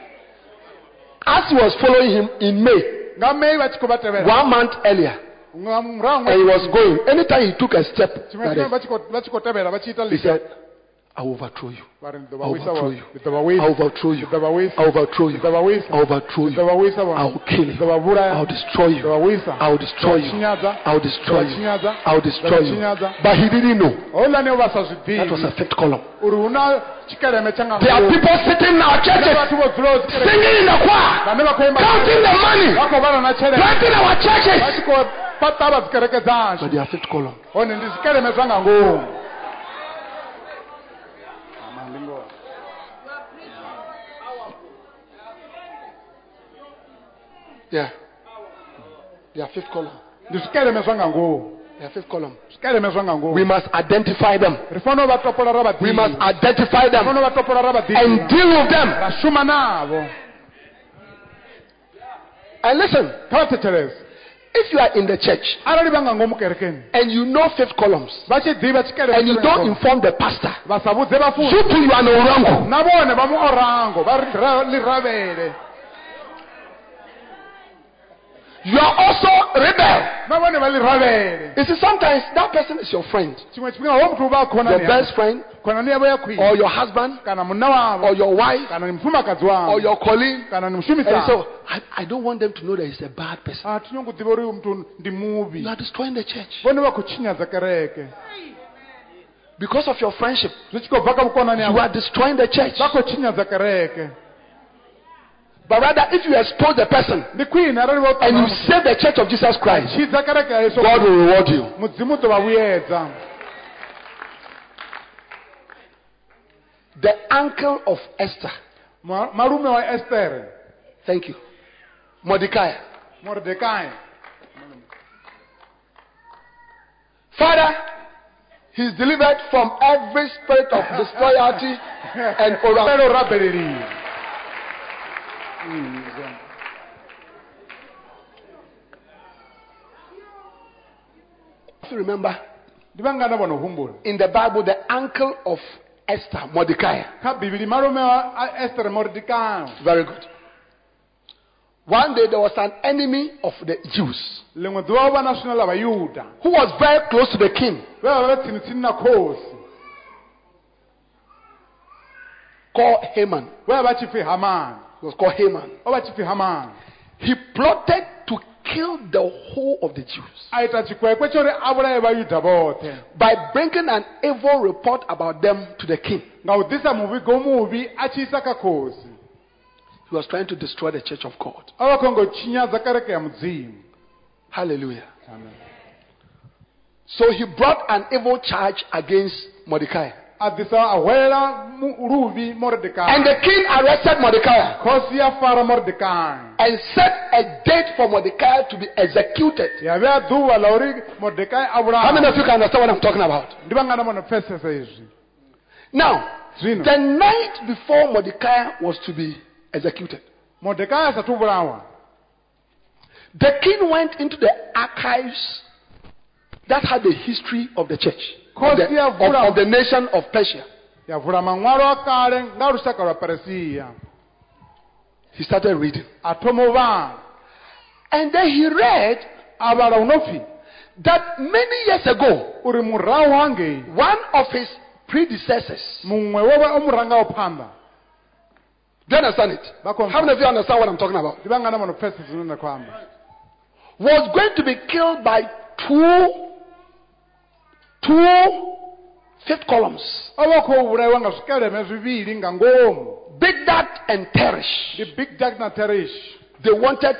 As he was following him in May, nga may vha tshi khou vha tevhela one month earlier, nga murahu and he was going. Anytime he took a step, tshiṅwe like tshine vha tshi khou- vha tshi khou tevhela vha tshi ita he ḽi said, I overthrow you. vha ri ndi ḓo I vha will wisa overthrow you. ndi ḓo vha I overthrow you. ndi ḓo vha wisa I overthrow you. ndi ḓo vha wisa I overthrow you. I will kill you. I will destroy ndi ḓo vha you. I will destroy you. I will destroy you. I will destroy you. But he didn't know. houḽani o vha sa That was a fifth column. uri hu na tshikeleme tsha nga There are people sitting in our churches vhathu vho dzula tshikeleme singing in the choir, vhane vha khou imba counting the money, vha khou vhala na tshelede planting our churches. khou fhaṱa dzikereke dzashu But they are fifth column ndi zwikeleme zwa nga ngomu Yeah. They are fifth column. ndi zwikeleme zwa nga ngomu They are fifth column. zwikeleme zwa nga We must identify them. ri fanela u vha topola ra We must identify them fanela u vha topola ra and deal with them. ra shuma navho And listen, if you are in the church arali vha nga ngomu kerekeni and you know fifth columns and you don't inform the pastor, vha sa vhudze vhafunzi you two you are no wrong. na vhone vha mu orango vha ri ra- ḽi ravhele You are also rebel. na vhone vha ḽi ravhele You see, sometimes that person is your friend, tshiṅwe tshifhinga ho muthu u vha a your best friend, khonani yavho ya khwine or your husband, kana munna wavho or your wife, kana ni mufumakadzi or your colleague. And so, I, I don't want them to know that he's a bad person. Ah, a thi nyongo u ḓivha uri uyu muthu ndi You are destroying the church. Vhone vha khou tshinyadza kereke because of your friendship. zwi tshi khou bva kha vhukonani You are destroying the church. But rather, if you expose the person and you save the church of Jesus Christ, God will reward you. The uncle of Esther. Wa estere Thank you. Mordecai. mordekai Father, he's delivered from every spirit of disloyalty and oral. Pelo rabeleliwa If you remember, ndi vangana vano humbula in the Bible, the uncle of Esther, Mordecai. kha bivhili malume wa a- estere mordekai Very good. One day there was an enemy of the Jews. Ḽiṅwe ḓuvha u vha na swina ḽa vhayuda who was very close to the king. Vhe vha vha tsinitsini na khosi. Called Haman. Vhe vha tshi pfi hamani He was called Haman. o vha tshi pfi hamani He plotted to kill the whole of the Jews a ita tshikwekwe tsho ri a vhulaye by bringing an evil report about them to the king. Now, this ḓisa muvhigo muvhi a tshi isa kha He was trying to destroy the church of God. o vha khou ngo tshinyadza kereke ya mudzimu Hallelujah. So he brought an evil charge against Mordecai. A ḓisa a hwela mu- luvhi And the king arrested Mordecai khosi ya fara mordekai. And set a date for Mordecai to be executed. ya vhea ḓuvha ḽa uri mordekai a How many of you can understand what I'm talking about? ndi vhangana vho no pfesesa izwi Now, the night before Mordecai was to be executed, mordekai a sathu vhulawa the king went into the archives that had the history of the church, of the, of- of the nation of Persia. ya vula maṅwalo a kale nga lushaka lwa peresiya He started reading. a thoma u vhala And then he read a vhala hu no pfi that many years ago, one of his predecessors, muṅwe wo vha o murangaho phanḓa do you understand it? How many of you understand what I'm talking about? ndi vhangana vho no pfesesa zwine nda khou amba Was going to be killed by two, two fifth columns, o vha khou vhulaiwa nga zwikeleme zwivhili nga ngomu Bigthan and Teresh. ndi big jack na terish They wanted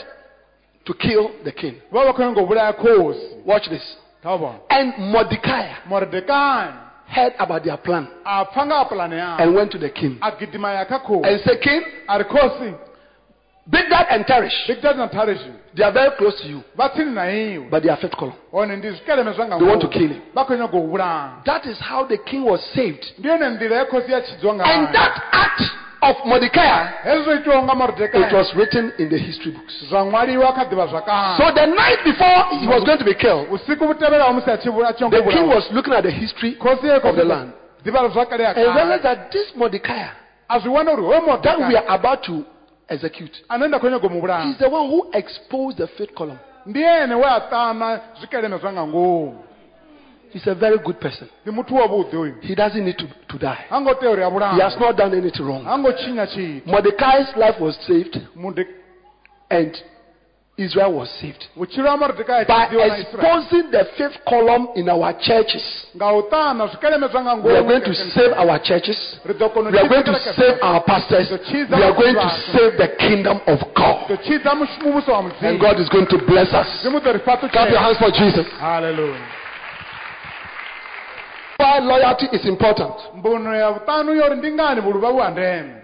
to kill the king. vha vha khou nyanga u vhulaya khosi. Watch this. And Mordecai mordekai heard about their plan a pfa nga ha pulane yao and went to the king. A gidima ya kha khosi and said, King, a ri khosi Bigthan and Teresh, big jack na terish they are very close to you, vha tsini na iwe but they are fifth column. one ndi zwikeleme zwa nga They want to kill him. vha khou nyanga u vhulaya That is how the king was saved. ndi yone nḓila ya khosi ya tshidziwa nga And that act of Mordecai, hezwi zwo itiwaho nga it was written in the history books. zwa ṅwaliwa kha ḓivha zwakale So the night before he was going to be killed, usiku vhu tevhelaho musi a tshi vhula- a tshi the king was looking at the history of the land. ḓivha zwakale ya and realized that this Mordecai a zwi wana uri hoyo that we are about to execute ane nda khou nyaga u is the one who exposed the fifth column. ndi ene we a ṱana zwikeleme zwa nga He's a very good person. ndi muthu wavhuḓi uyu He doesn't need to, to die. ha ngo tea uri a He has not done anything wrong. ha ngo tshinya tshithu Mordecai's life was saved and Israel was saved. By tshidziwa na israel exposing the fifth column in our churches, nga u ṱana zwikeleme zwa nga we are going to save our churches. ri ḓo kona u We are going to save our pastors. We are going to save the kingdom of God. ḓo tshidza mush- muvhuso wa And God is going to bless us. mudzimu ḓo ri Clap your hands for Jesus. haleluya Why loyalty is important. mbuno ya vhuṱanu yori ndi ngani vhuluvha vhu ha ndeme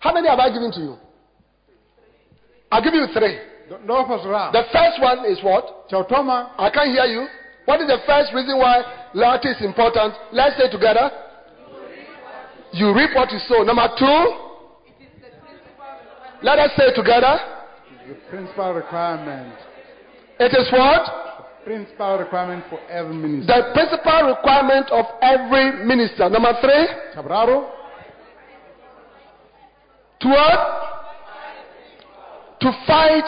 How many have I given to you? I'll give you three. Ndo- ndo vha fha zwiraru The first one is what? thoma I can't hear you. What is the first reason why loyalty is important? Let's say together. You reap what you sow. Number two. Let us say together. the principal requirement It is what? The principal requirement for every minister. The principal requirement of every minister. Number three. tsha vhuraru To what? To fight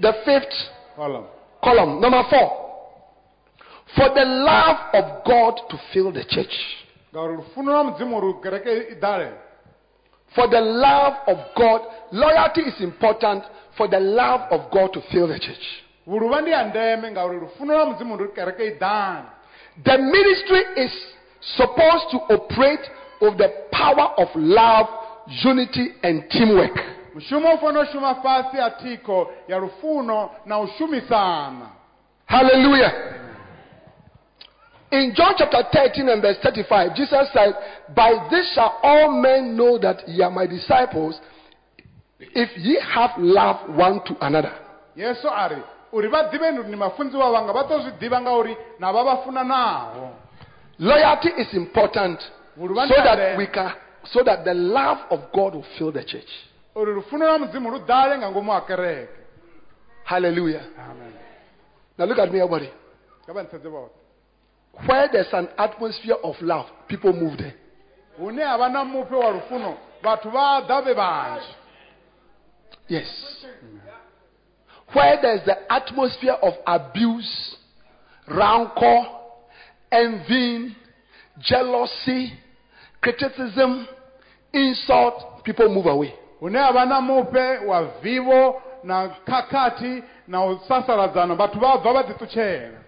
the fifth column column. Number four. For the love of God to fill the church. ngauri lufuno lwa mudzimu uri kereke i ḓale For the love of God. Loyalty is important for the love of God to fill the church. vhuluvha ndi ya ndeme ngauri lufuno lwa mudzimu uri kereke i ḓale The ministry is supposed to operate with the power of love unity and teamwork. Mushumo ufana ushuma fasi ya tiko ya lufuno na ushumisana Hallelujah. In John chapter 13 and verse 35, Jesus said, By this shall all men know that ye are my disciples, if ye have love one to another. yesu ari uri vadzive ni mafunzi vanga ngauri nava vafuna nawo Loyalty is important so that we can so that the love of God will fill the church. Uri lufuno lwa mudzimu ludale nga ngomu wa kereke Hallelujah. amen Now look at me, everybody. Where there's an atmosphere of love, people move there. hune hava na mupe wa lufuno vathu va da ve vanji Yes. Where there's the atmosphere of abuse, rancor, envy, jealousy, criticism, insult, people move away. Hune hava na mupe wa vivo na kakati na usasaladzana vathu va bva va tituchela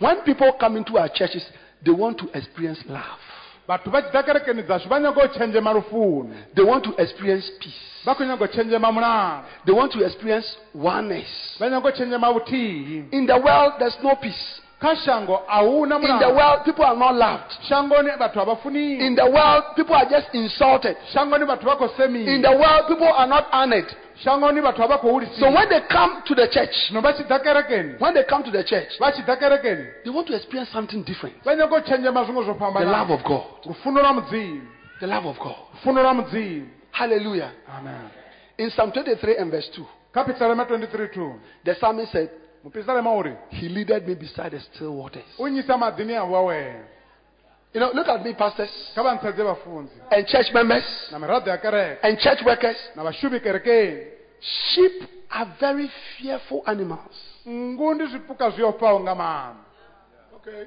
When people come into our churches, they want to experience love. vathu va chita kerekeni dzashu va nyaga u tshenzhema lufuno They want to experience peace. va khou nyaga u tshenzhema mulalo They want to experience oneness. va nyaga u tshenzhema vhuthihi In the world, there's no peace. Kha shango a In the world, people are not loved. shangoni In the world, people are just insulted. shangoni vathu va khou In the world, people are not honored. shangoni vathu a va khou So when they come to the church, kerekeni when they come to the church, kerekeni they want to experience something different. va nyaga u tshenzhema zwiṅwe The love of God. lufuno lwa mudzimu The love of God. lufuno lwa mudzimu Hallelujah. amen In Psalm 23 and verse 2, kha 23 2 the psalmist said, He leaded me beside the still waters. u nyisa madini ya wa wena You know, look at me, pastors kha va ntshedze vafunzi and church members na miraḓo ya kereke and church workers. Sheep are very fearful animals. ngu ndi zwipuka zwi ofhaho nga maanḓa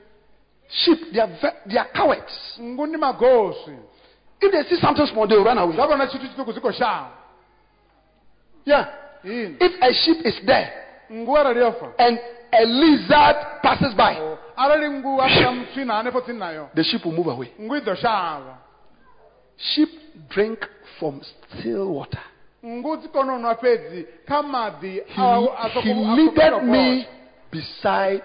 Sheep, they are, ve- they are cowards. ngu ndi magoswi If they see something small, they will run away. zwa vona tshithu tshiṱuku zwi khou shavha Yeah. If a sheep is there ngu arali yo fa and a lizard passes by, oh, arali ngu afika mutswina hanefho tsini nayo the sheep will move away. ngu i ḓo shavha. Sheep drink from still water. ngu dzi kona u nwa fhedzi kha maḓi He, he soko- a leaded soko- me beside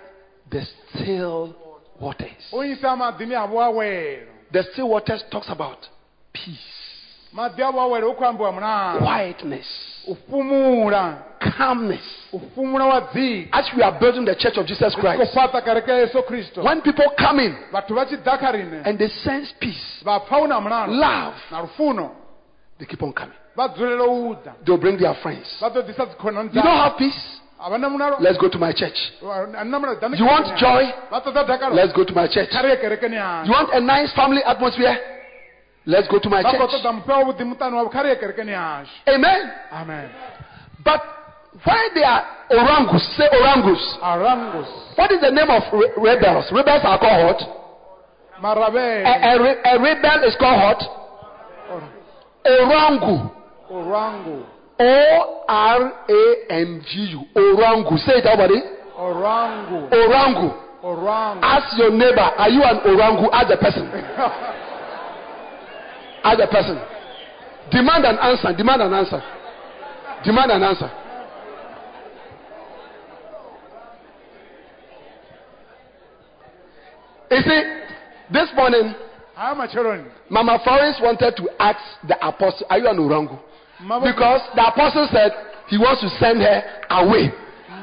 the still waters. u nyisa maḓini The still waters talks about peace, maḓi a vhuawelo hu khou ambiwa mulalo quietness, u calmness. u wa As we are building the church of Jesus Christ, fhaṱa kereke ya yesu kristo when people come in vhathu vha tshi ḓa kha and they sense peace, vha pfa u na mulalo love, na lufuno they keep on coming. vha dzulele u They'll bring their friends. ḓo ḓisa dzikhonani You don't have peace? a vha na mulalo Let's go to my church. a na mulalo ḓani You want joy? yanu. vha ṱoḓa dakalo Let's go to my church. kha ri ye kerekeni yanu You want a nice family atmosphere? Let's go to my church. ṱoḓa muphe wavhuḓi muṱani wavho kha ri ye kerekeni yashu Amen. amen But why they are orangus? Say orangus. arangus What is the name of re- rebels? Rebels are called what? A, a, re- a rebel is called what? Orangu. orangu O R A N G U. Orangu. Say it, everybody. orangu Orangu. orangu Ask your neighbor, are you an orangu? Ask the person. Ask the person. Demand an answer. Demand an answer. Demand an answer. You see, this morning, Mama Florence wanted to ask the apostle, Are you an? Mama- Because the apostle said he wants to send her away.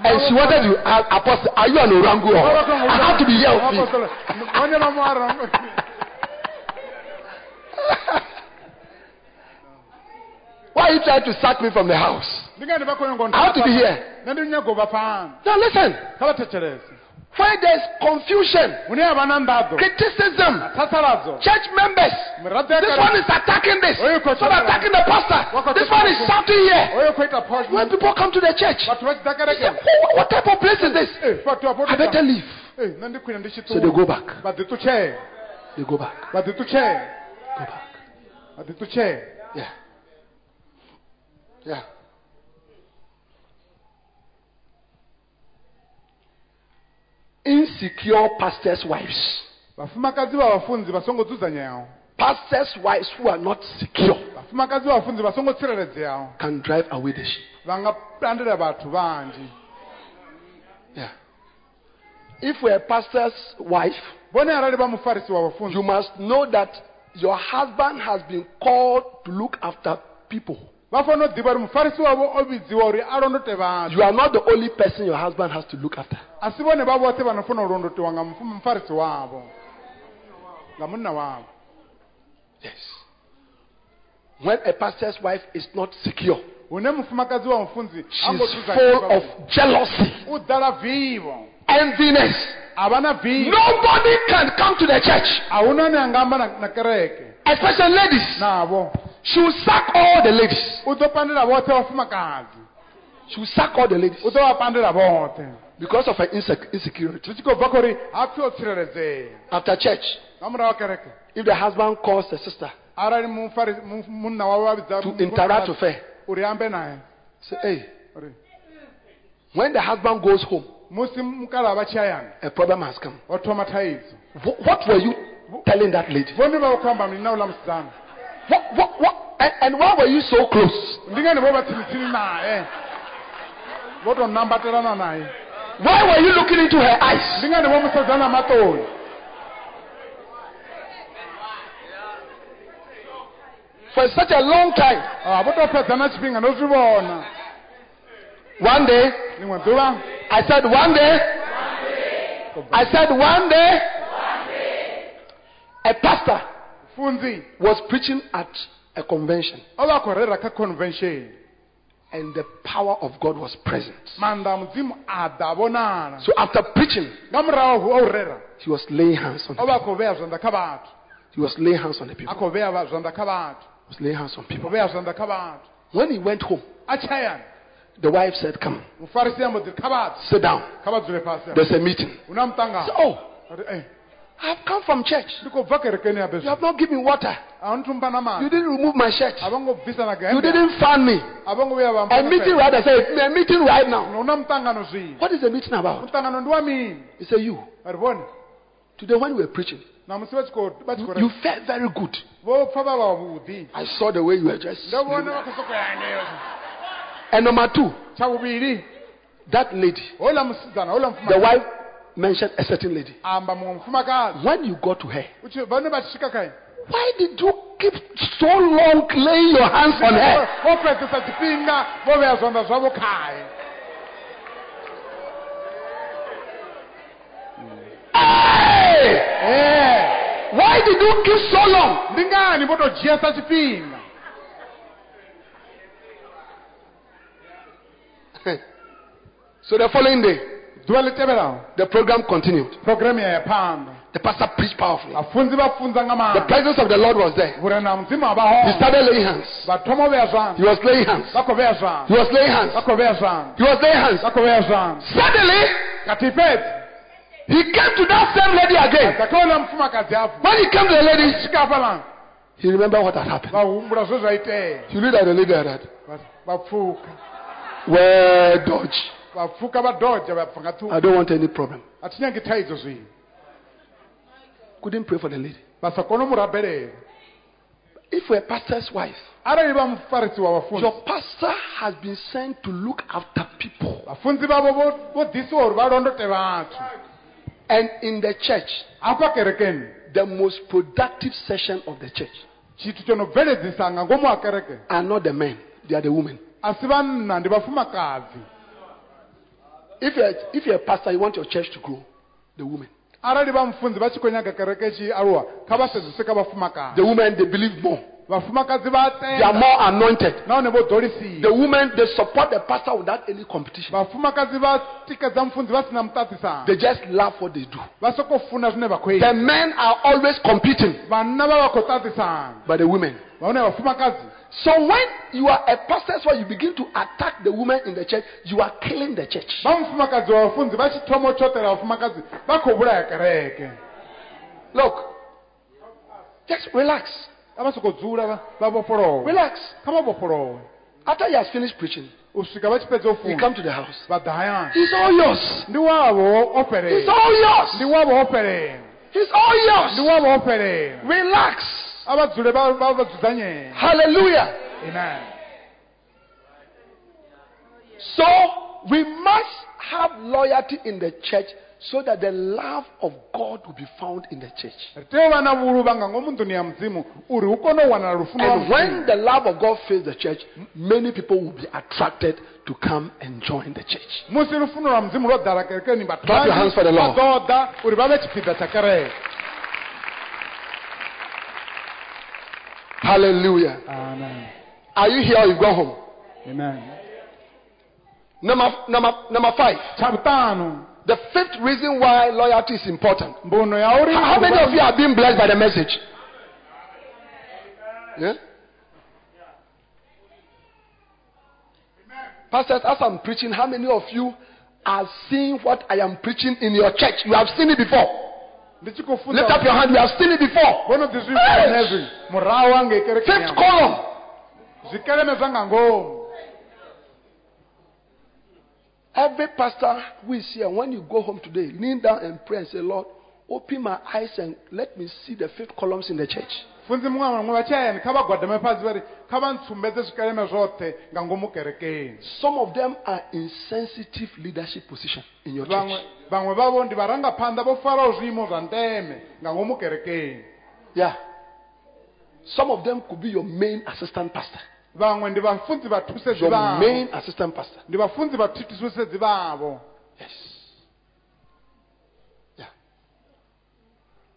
And she wanted to ask apostle, Are you an orangu? Or I have to be here with you. Onye mama arangu Why are you trying to sack me from the house? ndingani vha khou nyanga u I have to be here. nṋe ndi nyaga u vha pfana Now listen, where there's confusion, hune ha vha na nḓaḓo criticism, church members, this one is attacking this, one attacking the pastor, this one is shouting here. oyo khou ita phosh When people come to the church, vhathu vha tshi ḓa they say, what type of place is this? Eh, I better leave. nṋe ndi khwine ndi tshi So they go back. vha ḓi ṱutshela. They go back. Vha ḓi ṱutshela Go back. vha Yeah. Yeah. Insecure pastors' wives. vafumakadzi va vafunzi va songo dzudzanyaho pastors' wives who are not secure vhafumakadzi vhafunzi vha songo tsireledzeaho can drive away the sheep. vha nga pandela vhathu vanzhi Yeah. If a pastor's wife, vhone arali vha mufarisi wa vhafunzi you must know that your husband has been called to look after people. vha fanela u ḓivha uri mufarisi wavho o vhidziwa uri a londote vhathu You are not the only person your husband has to look after. a si vhone vha vhoṱhe vha no fanela u londotiwa nga muf- mufarisi wavho nga munna wavho Yes. When a pastor's wife is not secure, hune mufumakadzi wa mufunzi ha ngo she's full of jealousy, enviness. A vha na vivho Nobody can come to the church, a hu na ni anga amba na, na kereke. Especially ladies. navho She will sack all the ladies. u ḓo pandela vhoṱhe vhafumakadzi She will sack all the ladies. U ḓo vha pandela vhoṱhe because of her insec- insecurity. zwi tshi khou bva khou ri ha pfi o tsireledzea After church, nga murahu wa kereke. If the husband calls the sister arali mufarisi mu- munna wawe wa vhidza to mufumakadzi interact with her, uri ambe naye. Say, hey, uri. When the husband goes home, musi mukala vha tshi hayani a problem has come. wa thoma thaidzo Wh- What were you telling that lady? vhone vha khou amba mini na uḽa musidzana What, what, what? And, and why were you so close? ndi ngani vho vha tsinitsini naye vho tou nambatelana naye Why were you looking into her eyes? ndi ngani vho musedzana maṱoni For such a long time. Ah, vho tshifhinga ndo zwi vhona One day, I said, one day, I said, one day, a pastor funzi. was preaching at a convention. O vha a khou rera kha convention. And the power of God was present. maanḓa a mudzimu a ḓa vhonala So after preaching, nga murahu o u rera he was laying hands on the vha a khou vhea zwanḓa kha vhathu He was laying hands on the people. khou vhea vha- zwanḓa kha vhathu He was laying hands on people. vhea zwanḓa kha vhathu When he went home, a tshi hayani the wife said, Come, mufarisi ambo ḓi kha vhathu sit down. kha vha dzule fhasi There's a meeting. hu na I said, muṱangano Oh, eh, I've come from church. ndi khou bva kerekeni ya You have not given me water. a nthumba na You didn't remove my shirt. a vho ngo bvisa na You didn't fan me. a vho ngo vhuya vha A meeting right I said, a meeting right now. hu na muṱangano zwino What is the meeting about? He said, You. Today when we were preaching, na musi vha tshi khou vha tshi khou you felt very good. vho pfa vha vhavhuḓi I saw the way you were just. And number two, that lady, houḽa musidzana houḽa the wife mentioned a certain lady. amba muṅwe mufumakadzi When you go to her, U tshi- vhane vha tshi swika khae why did you keep so long laying your hands on her? vho fhedzesa tshifhinga vho vhea zwanḓa zwavho khae Hey! Eh, Why did you keep so long? ndi ngani vho tou dzhiesa tshifhinga So the following day, ḓuvha ḽi tevhelaho the program continued. programu ya ya phanḓa The pastor preached powerfully. vafunzi vha funza nga The presence of the Lord was there. vhurena ha mudzimu ha vha He started laying hands. vha thoma u vhea He was laying hands. vha khou vhea He was laying hands. vha khou vhea zwanḓa He was laying hands. vha khou vhea zwanḓa Suddenly, he came to that same lady again. dza kha uḽa mufumakadzi hafhu When he came to the lady, he remembered what had happened. vha humbula zwe zwa itea You looked at the lady like that. Vha- vha pfuka Well, dodge. Vha pfuka vha doja vha bva nga ṱhukhu I don't want any problem. a thi nyagi Couldn't pray for the lady. vha sa kone u mu rabelela If you're a pastor's wife, arali vha mufarisi wa your pastor has been sent to look after people. And in the church, the most productive session of the church tshithu tsho no bveledzisa nga ngomu ha kereke are not the men, they are the women. a si vhanna ndi vhafumakadzi If you're, if you're a pastor, you want your church to grow, the women. arali vha mufunzi tshi khou kereke tshi aluwa kha vha sedzese kha vhafumakadzi The women, they believe more. They are more anointed. nahone The women, they support the pastor without any competition. vhafumakadzi vha tikedza mufunzi vha sina muṱaṱisano They just love what they do. vha sokou funa zwine vha khou The men are always competing, vhanna vha vha khou ṱaṱisana but the women. So when you are a pastor, so you begin to attack the women in the church, you are killing the church. vha mufumakadzi wa vhafunzi vha tshi thoma u tshotela vhafumakadzi vha khou vhulaya kereke Look, just relax. Relax. kha vha vhofholowe After he has finished preaching, u swika vha tshi fhedza u you come to the house. vha ḓa hayani It's all yours. ndi wavho o It's all yours. wavho o fhelela It's all yours. wavho o fhelela Relax. Abadzule ba- ba- Hallelujah. amen So we must have loyalty in the church so that the love of God will be found in the church. ri tea u vha na vhuluvha ngomu nḓuni ya mudzimu uri hu kone u wanala lufuno lwa And when the love of God fills the church, many people will be attracted to come and join the church. musi lufuno lwa mudzimu lwo ḓala kerekeni vhathu Clap your hands for the Lord. vha ḓo ḓa uri vha vhe tshipiḓa tsha kereke Hallelujah. amen Are you here or you go home? amen Number, number, number five. The fifth reason why loyalty is important. mbuno ya uri How how many of you are being blessed by the message? Yeah? Pastors, as I'm preaching, how many of you are seeing what I am preaching in your church? You have seen it before. Ndi tshi Lift up your hand. You have seen it before. vhono ḓi zwivhona hezwi murahu hangei kerekeni Fifth column. zwikeleme zwa nga ngomu Every pastor who is here, when you go home today, kneel down and pray and say, Lord, open my eyes and let me see the fifth columns in the church. funzi muṅwe na muṅwe vha tshi hayani kha vha gwadame fhasi vha ri kha vha ntsumbedze zwikeleme zwoṱhe nga ngomu kerekeni Some of them are in sensitive leadership position in your church. Vhaṅwe vhavho ndi vharangaphanḓa vho faraho zwiimo zwa ndeme nga ngomu kerekeni Yeah. Some of them could be your main assistant pastor. vhaṅwe ndi vhafunzi vha thusedzi Your main assistant pastor. ndi vhafunzi vha thusedzi vhavho Yes. Yeah.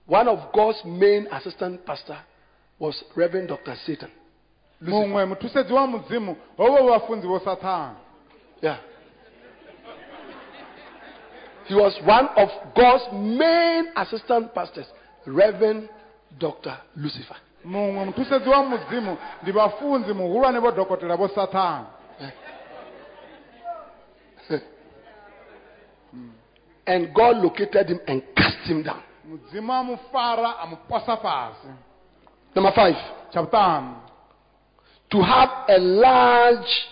One of God's main assistant pastor was Reverend Dr. Satan. Lucifer. muṅwe muthusedzi wa mudzimu hovho vhafunzi vho sathana Yeah. He was one of God's main assistant pastors, Reverend Dr. Lucifer. muṅwe muthusedzi wa mudzimu ndi vhafunzi muhulwane vho dokotela vho sathana And God located him and cast him down. mudzimu amufara amuposa fasi Number five, to have a large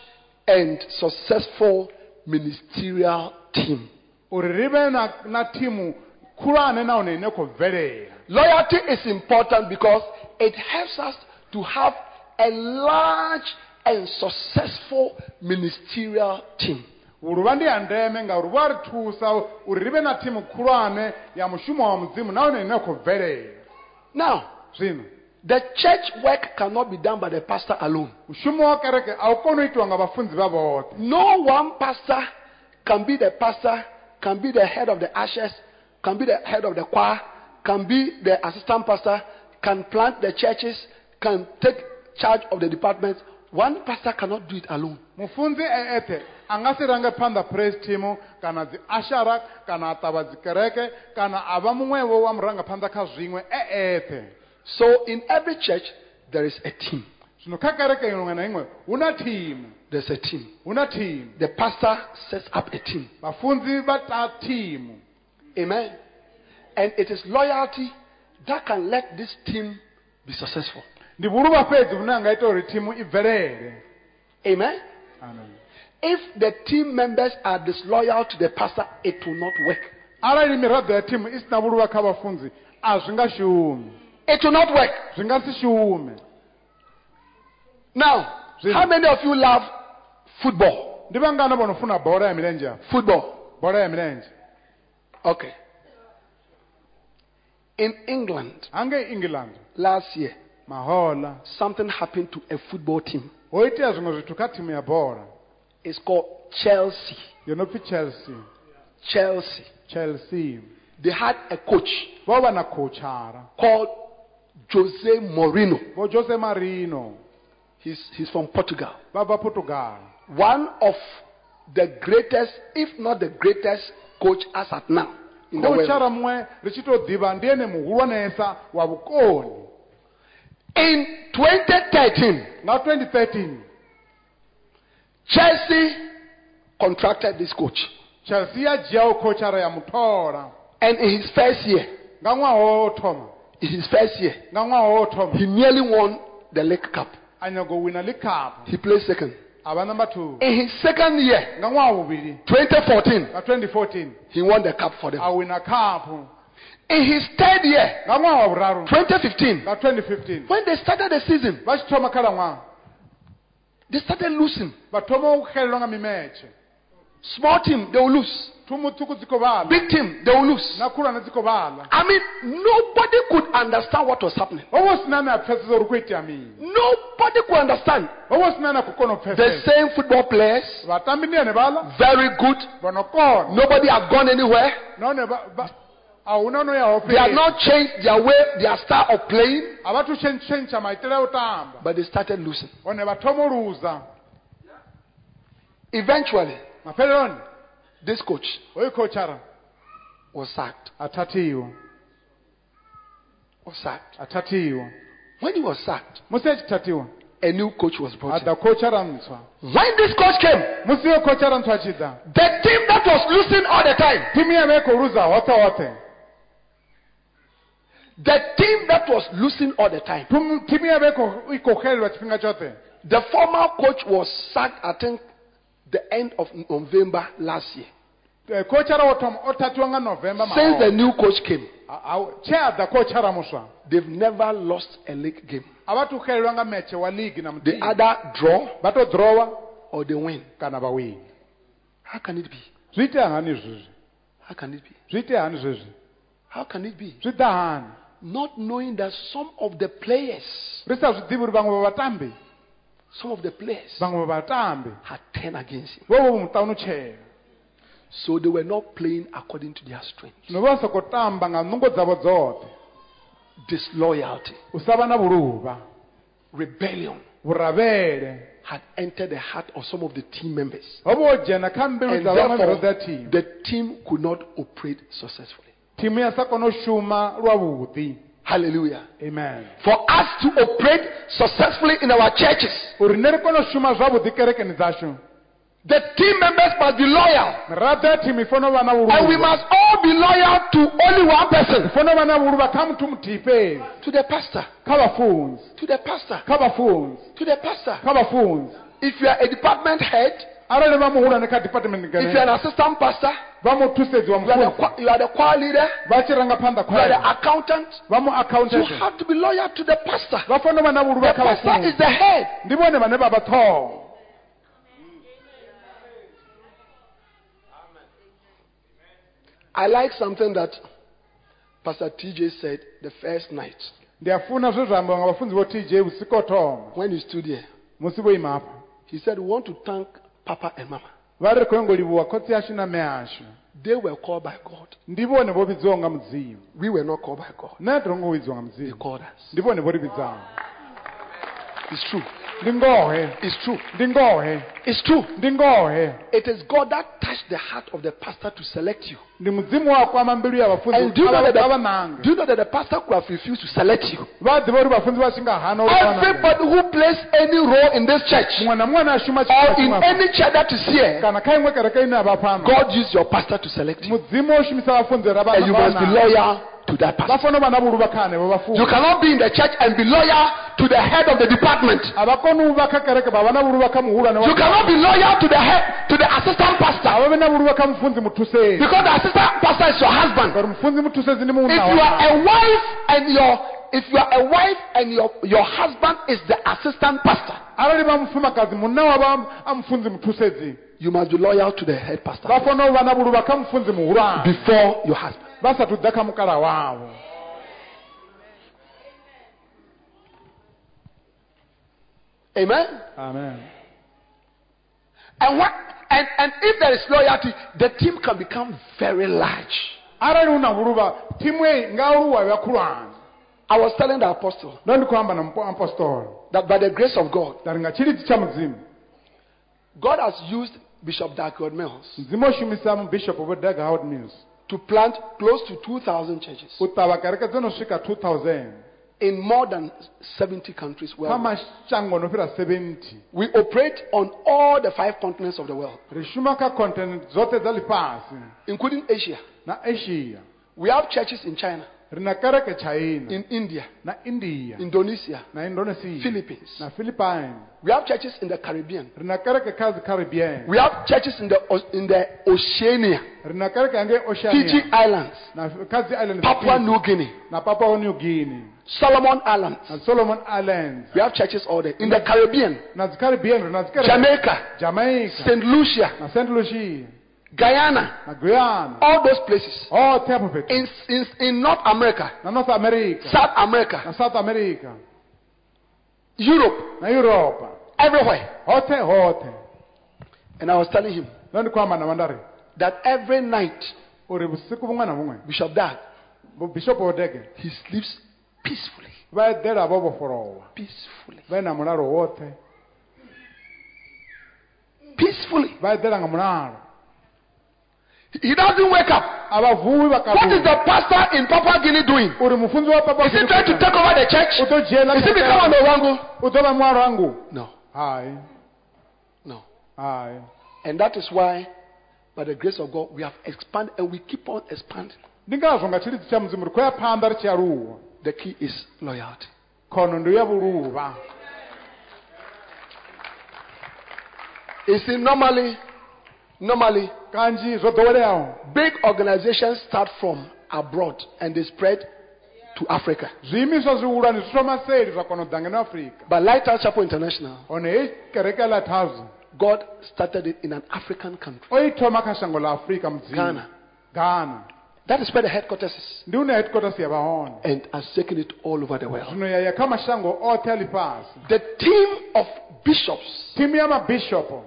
and successful ministerial team. Uri ri vhe na, na thimu khulwane nahone ine khou bvelela Loyalty is important because it helps us to have a large and successful ministerial team. vhuluvha ndi ya ndeme ngauri ri thusa uri ri vhe na thimu khulwane ya mushumo wa mudzimu nahone ine khou bvelela Now, zwino the church work cannot be done by the pastor alone. mushumo wa kereke a u koni u itiwa nga vhafunzi vha vhoṱhe No one pastor can be the pastor, can be the head of the ushers, can be the head of the choir, can be the assistant pastor, can plant the churches, can take charge of the departments. One pastor cannot do it alone. mufunzi a nga si range phanḓa praise team kana dzi ashara kana a ṱavha dzi kana a vha muṅwevho wa murangaphanḓa kha zwiṅwe So in every church, there is a team. Zwino kha kereke iṅwe na iṅwe hu na thimu There's a team. The pastor sets up a team. ta Amen. And it is loyalty that can let this team be successful. ndi vhuluvha fhedzi vhune ha uri thimu i bvelele Amen. Amen. If the team members are disloyal to the pastor, it will not work. arali miraḓo ya thimu i si na vhuluvha kha vhafunzi a zwi nga shumi It will not work. zwi nga si shume Now, how many of you love football? ndi vhangana vho no funa bola ya? Football. bola ya Okay. In England hangei england last year, mahola something happened to a football team. ho itea zwiṅwe zwithu kha thimu ya bola It's called Chelsea. yo no chelsea Chelsea. chelsea They had a coach vho vha na coachara called Jose Mourinho. vho jose marino He's, he's from Portugal. vha bva portugal One of the greatest, if not the greatest, coach as at now in the world. coachara muṅwe ri tshi tou ḓivha ndi ene muhulwanesa wa vhukoni In 2013, nga 2013 Chelsea contracted this coach. chelsea ya dzhiaho ya muthola And in his first year, nga ṅwaha wo in his first year, nga ṅwaha wo he nearly won the League Cup. A nyago u wina cup He placed second. a vha number two. In his second year, nga ṅwaha vhuvhili 2014, nga 2014 he won the cup for them. a wina cup? In his third year, nga ṅwaha wa vhuraru 2015, nga 2015 when they started the season, vha tshi thoma khalaṅwaha they started losing. vha thoma u xelelwa nga Small team, they will lose. Thumu ṱhukhu dzi khou vhala Big team, they will lose. na khulwane dzi khou vhala I mean, nobody could understand what was happening. ho vha hu si na ane a pfesesa uri hu khou itea mini Nobody could understand. ho vha hu si na ane a khou kona u The same football players, very good. Nobody have gone anywhere. nahone vha- vha- a hu na no They have not changed their way, their style of playing, a vha thu tshentsha maitele a u tamba but they started losing. hone vha thoma u Eventually, this coach hoyu khochara was sacked. a thathiwa Was sacked. a thathiwa When he was sacked, musi a tshi thathiwa a new coach was brought in. khochara When this coach came, musi yo khochara ntswa a the team that was losing all the time, thimu ya vha i khou luza hoṱhe hoṱhe the team that was losing all the time, Thimu- thimu ya vha i khou- i khou xelelwa tshifhinga tshoṱhe the former coach was sacked, I think, the end of November last year. Khochara o thoma o thathiwa nga november Since the new coach came, tshe a ḓa khochara muswa they've never lost a league game. a vha thu xelelwa nga metshe wa ligi na They either draw drowa or they win. kana vha wini How can it be? zwi itea hani How can it be? zwi itea hani How can it be? zwi ḓa hani Not knowing that some of the players, some of the players vhaṅwe vha vhatambi had turned against him. vho vho muṱa tshela So they were not playing according to their strength. zwino vha sa tamba nga nungo dzavho dzoṱhe Disloyalty, u sa vha na vhuluvha rebellion vhuravhele had entered the heart of some of the team members. ho vha dzhena kha mbilu And dza vhaṅwe therefore, thimu the team could not operate successfully. thimu ya sa kona u shuma lwavhuḓi Hallelujah. amen For us to operate successfully in our churches, uri ne ri kone u shuma zwavhuḓi kerekeni dzashu the team members must be loyal. miraḓo ya thimu i fanela u vha na And we must all be loyal to only one person fanela u vha na vhuluvha kha muthu muthihi fheli to the pastor. To the pastor. To the pastor. If you are a department head, arali vha muhulwane kha department if you are an assistant pastor, vha muthusedzi wa you are the, mufunzi you are the choir leader, vha tshi ranga phanḓa you are the accountant, mu you accountant. Have to be loyal to the pastor. vha fanela u vha na The pastor is the head. ndi vhone vhane vha vha ṱhoho I like something that Pastor TJ said the first night. Ndi a funa zwe zwa ambiwa nga vhafunzi vho tj vhusiku ho thoma. When he stood here. musi vho ima He said, We want to thank Papa and Mama. vha ri ri khou nyango livhuwa khotsi yashu na mme ashu They were called by God. ndi vhone vho vhidziwaho nga mudzimu We were not called by God. nṋe ti rongo vhidziwa nga mudzimu called us. ndi vhone vho ri vhidzaho It's true. Ndi ngohe It's true. ndi ngohe It's true. ndi ngohe It is God that touched the heart of the pastor to select you. ndi mudzimu wa kwama mbilu ya And do you know that the, do you know that the pastor could have refused to select you? vha ḓivha uri vhafunzi vha tshi nga hana uri vha nange. Everybody who plays any role in this church muṅwe na muṅwe ane a shuma or in any church that is here, kana kha iṅwe kereke ine a vha fhano God used your pastor to select you. mudzimu o shumisa vhafunzi uri a vha And you must be loyal to that vha pastor. fanela u vha na vhuluvha kha hanevho You cannot be in the church and be loyal to the head of the department. a vha koni u vha kha kereke vha vha na vhuluvha kha muhulwane You cannot be loyal to the head to the assistant pastor. Vha vhe na vhuluvha kha mufunzi muthusezi because the assistant pastor is your husband. ngauri mufunzi muthusezi ndi If you are a wife and your if you are a wife and your your husband is the assistant pastor, arali vha mufumakadzi munna wa vha a mufunzi muthusedzi you must be loyal to the head pastor. Vha fanela u vha na vhuluvha kha mufunzi muhulwane before your husband. Vha sathu ḓa kha mukala wavho Amen. amen. And what and, and if there is loyalty, the team can become very large. arali una vhuluvha thimu eyi nga aluwa ya khulwane I was telling the apostle ndo ndi khou amba na mpo- apostolo that by the grace of God, dari nga tshilidzi tsha mudzimu God has used Bishop Dag Heward-Mills mudzimu o shumisa mubishopu vho mills to plant close to 2,000 churches u ṱavha kereke dzo no swika 2000 in more than 70 countries worldwide. mashango no fhira 70 We operate on all the five continents of the world, ri shuma kha continent dzoṱhe dza ḽifhasi including Asia. na asia We have churches in China. Ri na kereke china? In India, na india. Indonesia, na indonesia. Philippines. na philippine We have churches in the Caribbean. ri na kereke kha caribbean. We have churches in the O- in the Oceania, ri na kereke Fiji oceania Islands, na kha island Papua New Guinea, na papua new guinea. Solomon Islands. na solomon islands. We have churches all there. In the Caribbean, na caribbean ri na zi kereke Jamaica, jamaica. St. Lucia, na st lucia Guyana, na guyana. All those places. fhethu In, in, in North America, na north america. South America, na south america. Europe, na europa everywhere. hote hote. And I was telling him ndo ndi kuamba na vandari that every night, uri vusiku vumwe na vumwe Bishop Dag, bishop odege. he sleeps peacefully. va edela vo vofolowa Peacefully. va na mulalo wote Peacefully. va edela nga mulalo He doesn't wake up. a va vuwi va What is the pastor in Papua Guinea doing? uri mufunzi wa papa Is he trying to take over the church? u to jela Is he becoming a wangu? u to va mwalo wangu No, hayi no. hayi And that is why, by the grace of God, we have expanded and we keep on expanding. ndi ngazwo nga tshilidzi tsha mudzimu ri khou ya phanḓa ri tshi aluwa The key is loyalty. You see, normally, normally, ḓoweleaho big organizations start from abroad and they spread to Africa. zwiimiswa zwihulwane zwi thoma seli zwa kona u ḓa ngeno afrika. But Lighthouse Chapel International, oh, hone hei kereke ya lighthouse. God started it in an African country, o i thoma shango ḽa afrika Ghana. ghana. That is where the headquarters is, ndi hune headquarters ya vha hone. And has taken it all over the world. zwino ya ya kha mashango oṱhe a ḽifhasi. The team of bishops thimu ya mabishopo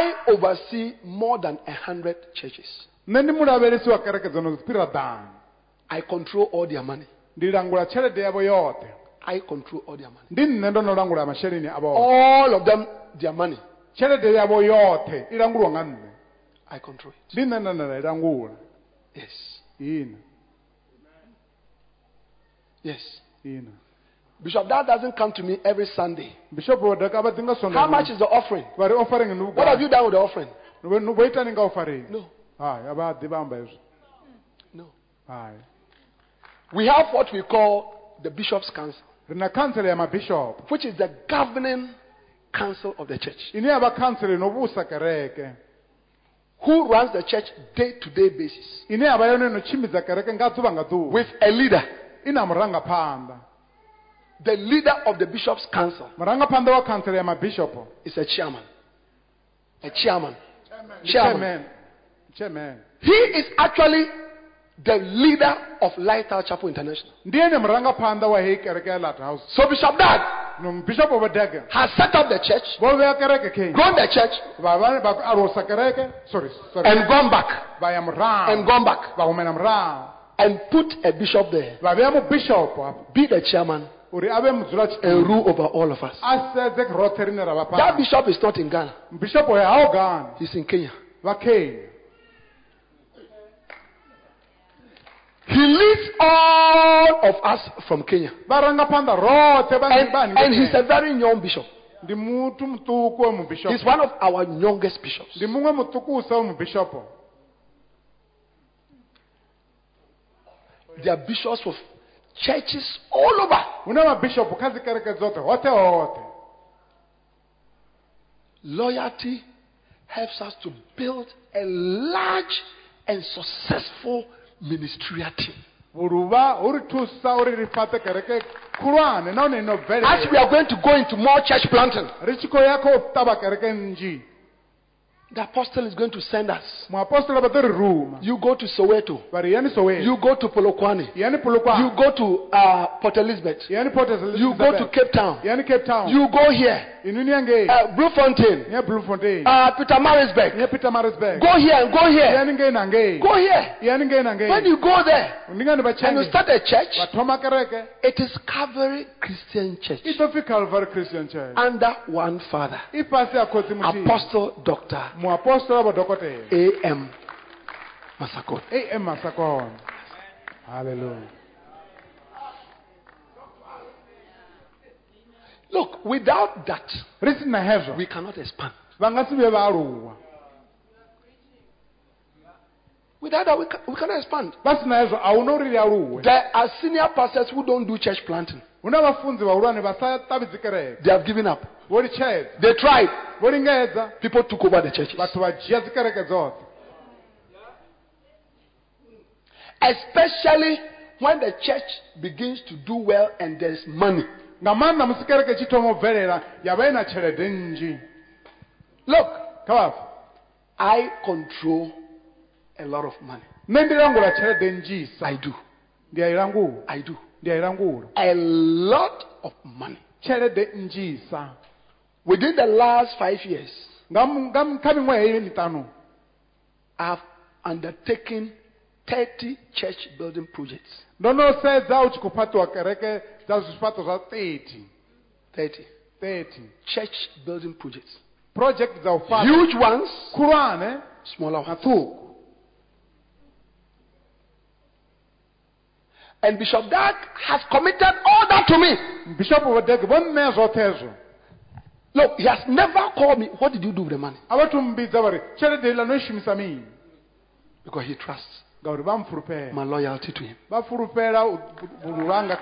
I oversee more than a hundred churches. nṋe ndi mulavhelesi wa kereke dzo fhira ḓana I control all their money. ndi langula tshelede yavho yoṱhe I control all their money. ndi nṋe ndo no langula masheleni avho All of them, their money. tshelede yavho yoṱhe i languliwa nga nṋe I control it. ndi nṋe nda nda i langula Yes. ina Yes. ina Bishop, that doesn't come to me every Sunday. bishopo vho daka vha ḓi nga How much is the offering? vha ri offering ndi What have you done with the offering? vhugai vho itani nga offering No. hayi a vha ḓi vha amba hezwo No. We have what we call the Bishop's Council, ri na khantsela ya which is the governing council of the church, ine ya vha khantsela ino vhusa kereke who runs the church day to day basis ine ya vha yone ino tshimbidza kereke nga ḓuvha nga ḓuvha with a leader. I na murangaphanḓa The leader of the Bishop's Council murangaphanḓa wa khantsela ya mabishopo. is a chairman. A chairman. Chairman. chairman. Chairman. He is actually the leader of Lighthouse Chapel International. ndi ene murangaphanḓa wa hei kereke ya lighthouse. So Bishop Dag no bishopo vho dege has set up the church, vho vhea kereke khe grown the church, sorry sorry. and gone back, vha ya murahu and gone back, vha humela murahu and put a bishop there, vha vhea mubishopo hafho be the chairman, uri a vhe mudzula and tshiṱu rule over all of us. a sedze roṱhe rine ra vha That fhano bishop is not in Ghana, bishopo ya hawo gana he's in Kenya. vha kenya He leads all of us from Kenya. varangaphanḓa roṱhe vha And, vha and he's a very young bishop. ndi muthu muṱuku wa mubishopo He's one of our youngest bishops. ndi muṅwe muṱukusa wa mubishopo They are bishops of churches all over. hu na mabishopo kha dzi kereke dzoṱhe hoṱhe hoṱhe Loyalty helps us to build a large and successful ministerial team. vhuluvha hu ri thusa uri ri fhaṱe kereke khulwane nahone ino As we are going to go into more church planting, ri tshi khou ya kha u ṱavha kereke nnzhi the apostle is going to send us. ḓo ri ruma You go to Soweto. vha yani soweto You go to Polokwane. yani You go to uh, Port Elizabeth. yani port You go to Cape Town. yani cape town You go here. Inu ni yangei Uh, Bloemfontein. ni ya bloemfontein Uh, Pietermaritzburg. ya peter marisburg Go here and go here. yani ngei na ngei Go here. yani ngei na When you go there and you start a church, va thoma kereke it is Calvary Christian Church i ḓo pfi calvary christian church under one father, i fhasi ha khotsi muthihi Apostle Dr. muapostola va dokotela A.M. Masakona. am masakona halleluya Look, without that, ri si na we cannot expand. va nga si vhe va Without that, we, ca- we cannot expand. pasina hezwo a hu na uri lialuwe There are senior pastors who don't do church planting. hu na vhafunzi vhahulwane vha sa ṱavhi dzikereke They have given up. They tried. People took over the churches. vhathu vha dzhia dzikereke dzoṱhe Especially when the church begins to do well and there's money. Nga maanḓa musi kereke tshi thoma u bvelela ya vha i na tshelede nnzhi Look, kha vhafa I control a lot of money. nṋe ndi langula tshelede nnzhisa I do. ndi a i do. ndi a i langula A lot of money. tshelede nnzhisa Within the last five years, nga mu- nga mu- kha miṅwaha heyi I have undertaken 30 church building projects. ndo no sedza u tshi khou fhaṱiwa kereke dza zwifhaṱo zwa 30 30 30 church building projects. project dza u fhaṱa Huge ones, khulwane smaller na ones. ṱhukhu And Bishop Dag has committed all that to me. bishopu vhodege vho nṋea zwoṱhe hezwo Look, he has never called me. What did you do with the money? a vha thu mmbidza vha ri tshelede iḽa no i shumisa mini Because he trusts ngauri vha mfulufhela my loyalty to him. vha fulufhela u- u- vhulanga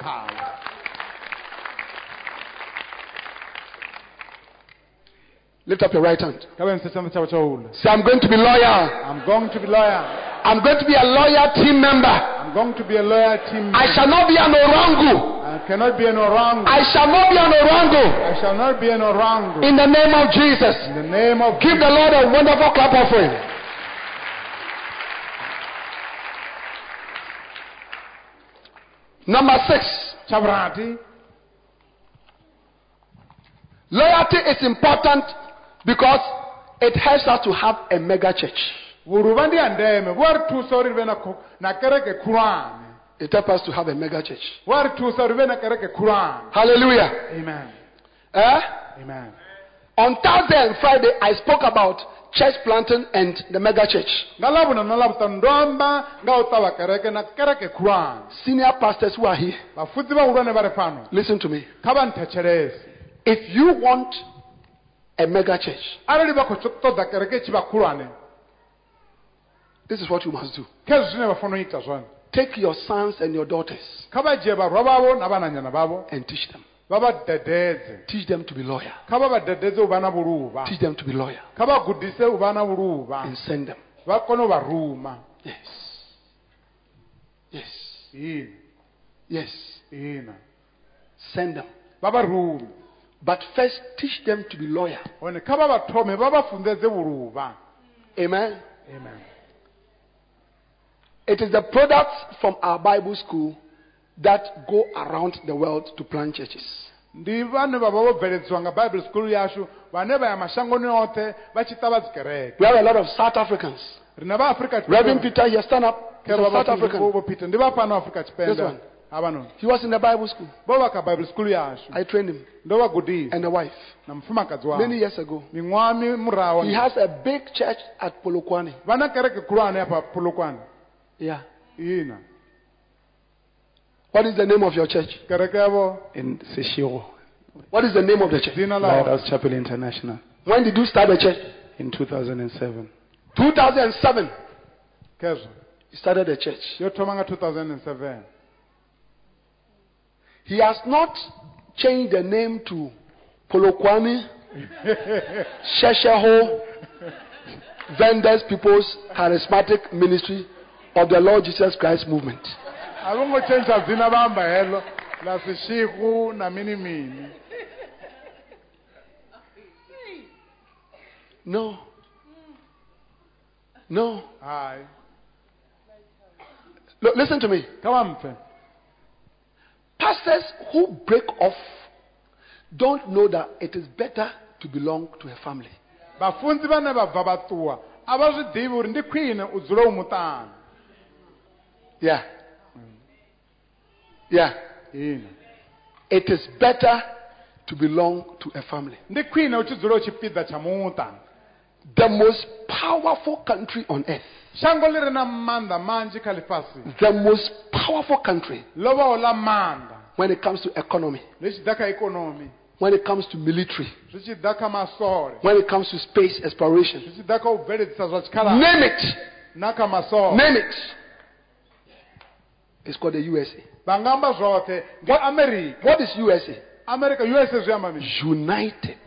Lift up your right hand. kha vha nse tshanḓa tshavho tsha ula Say, I'm going to be loyal. i'm going to be loyal I'm going to be a loyal team member. i'm going to be a loyal team member. I shall not be an orangu. I cannot be an orango I shall not be an orangu. I shall not be an orango In the name of Jesus. in the name of Give the Lord a wonderful clap offering. Number six. chavurati Loyalty is important because it helps us to have a mega church. vhuluvha ndi ya ndeme vhu a ri thusa uri ri vhe na kho- na kereke khulwane It helps us to have a mega church. vhu a ri thusa uri ri vhe na kereke khulwane Hallelujah. amen Eh? amen On Thursday and Friday, I spoke about church planting and the mega church. nga lavuna na lavutanu ndo amba nga u ṱavha kereke na kereke khulwane Senior pastors who are here, vhafunzi vhahulwane vha ri fhano listen to me. kha vha nthetshelese If you want a mega church, arali vha khou ṱoḓa kereke i tshi vha khulwane this is what you must do. khezwi zwine vha fanela u ita zwone Take your sons and your daughters kha vha dzhie vharwa vhavho na vhananyana vhavho and teach them. Teach them to be lawyer kha vha vha dededze u vha na vhuluvha Teach them to be lawyer kha vha gudise u vha na vhuluvha and send them. vha kone u vha ruma Yes. Yes. ina Yes. ina Send them. vha vha rume But first, teach them to be lawyer hone kha vha vha thome vha vha funḓedze vhuluvha Amen. amen It is the products from our Bible school that go around the world to plant churches. ndi vhane vha vha vho bveledziwa nga bible school yashu vhane vha ya mashangoni oṱhe vha tshi ṱavha dzikereke We have a lot of South Africans. ri na vha afrika Reverend Peter here, stand up. He's a South African. peter ndi vha fhano afrika This tshipembe one. havhanoni He was in the Bible school. vho vha kha bible school yashu I trained him ndo vha gudisa and a wife na mufumakadzi many years ago. miṅwaha mi muraho He has a big church at Polokwane. vha na kereke khulwane hafha pulukwane Yeah. ina What is the name of your church? in Seshego, What is the name of the church? Lighthouse Chapel International, When did you start the church? in 2007. 2007. kezwo He started the church. yo thoma nga 2007 He has not changed the name to Polokwane, Shesheho, Vendors People's Charismatic Ministry of the Lord Jesus Christ Movement. A vo ngo tshentsha dzina va amba helo la swixiku na mini mini No. No. hayi Look, listen to me. Come on, friend. Pastors who break off don't know that it is better to belong to a family. vafunzi vane va bva va a va swi tivi uri ndi khwine u dzule u muṱani Yeah. Yeah. It is better to belong to a family. ndi khwine u tshi dzula u tshipiḓa tsha The most powerful country on earth, shango ḽi re na maanḓa manzhi kha ḽifhasi. The most powerful country ḽo vaho ḽa when it comes to economy, ḽi tshi ḓa kha ikonomi. When it comes to military, zwi tshi ḓa kha masole. When it comes to space exploration. zwi tshi ḓa kha u bveledzisa zwa tshikhalani Name it. na kha masongo Name it. It's called the USA. va nga amba zwoṱhe ndi america What is USA? america usa zwi amba mini United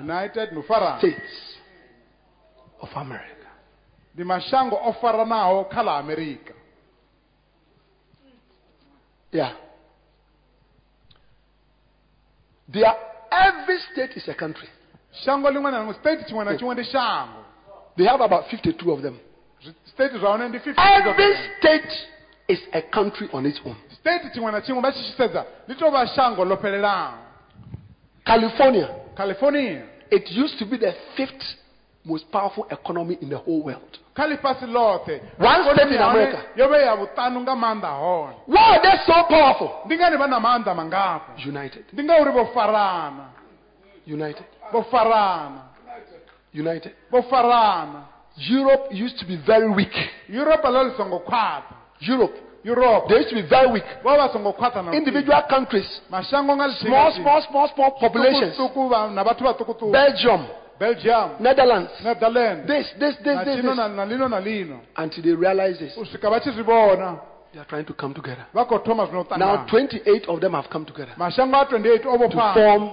united no farana States of America. ndi mashango o faranaho kha ḽa america Yeah. They are, every state is a country. shango ḽiṅwe na ḽiṅwe state tshiṅwe na tshiṅwe ndi shango They have about 52 of them. Zwi- state zwa hone ndi 50 Every state is a country on its own. state tshiṅwe na tshiṅwe vha tshi tshi sedza ḽi tou vha shango ḽo California, california it used to be the fifth most powerful economy in the whole world. kha ḽifhasi ḽoṱhe One state in America. yo vha ya vhuṱanu nga maanḓa hone Why are they so powerful? ndi ngani vha na maanḓa mangafho United. ndi ngauri vho farana United. vho farana United. vho farana Europe used to be very weak. yuropa ḽa ḽi khwaṱha Europe, they used to be very weak. vho vha songo khwaṱha na luthihi. Individual countries, small, small, small, small populations. populations na vhathu vhaṱukuṱuku Belgium, belgium. Netherlands, netherland this, this, this, this, this. na na lino na lino Until they realize this. u swika vha tshi zwi vhona They are trying to come together. vha khou thoma zwino u Now, 28 of them have come together. Mashango a 28 o to form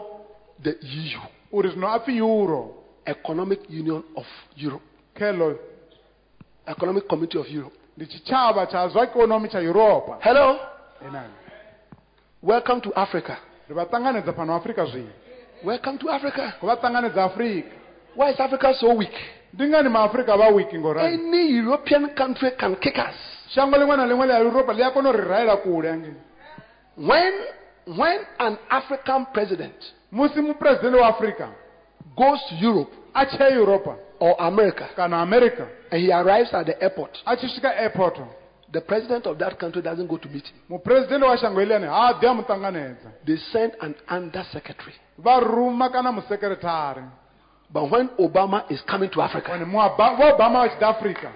the EU, uri zwino a pfi euro? Economic Union of Europe, Economic Committee of Europe. Ndi tshitshavha tsha zwa ikonomi tsha yuropa Hello, Amen. welcome to Africa. ri vha ṱanganedza fhano zwino Welcome to Africa. ku vha ṱanganedza Why is Africa so weak? ndi ngani maafrika vha wiki ngorali Any European country can kick us. shango ḽiṅwe na ḽiṅwe ḽa yuropa ḽi a kona u ri raela kule When, when an African president musi muphuresidennde wa afrika goes to Europe a tshi ya yuropa or America kana america and he arrives at the airport, a tshi airport the president of that country doesn't go to meet him. muphuresidennde wa shango iḽiani ha ḓi a mu ṱanganedza They send an under secretary. vha ruma kana musekretari But when Obama is coming to Africa, vho obama is tshi Africa.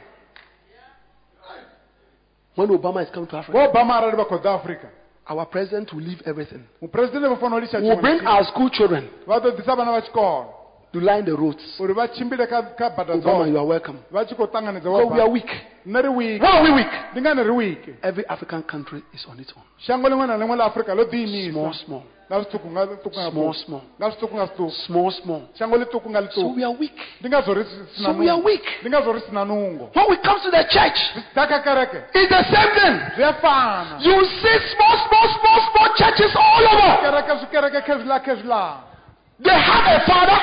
when Obama is coming to Africa, obama arali vha khou ḓa our president will leave everything. muphuresidennde vha fanela u litsha We'll bring our school children tshiṅwe. vha ḓo ḓisa vhana vha tshikolo to line the roads. uri vha tshimbile kha kha Obama, dzoṱhe you are welcome. vha tshi khou ṱanganedza So we are weak. nne ri wiki Why are we weak? ndi ngani ri wiki Every African country is on its own. shango ḽiṅwe na ḽiṅwe ḽa afrika ḽo Small, small, nga zwiṱuku nga zwiṱuku nga small, small, nga zwiṱuku nga zwiṱuku small, small. shango ḽiṱuku nga So ḽiṱuku we are weak. ndi ngazwo ri si- sina So we are nungo weak. ndi ngazwo ri sina nungo When we come to the church, ḓa kha kereke it's the same thing. zwi a fana You see small, small, small, small churches all over. kereke zwikereke khezwiḽa khezwiḽa They have a father.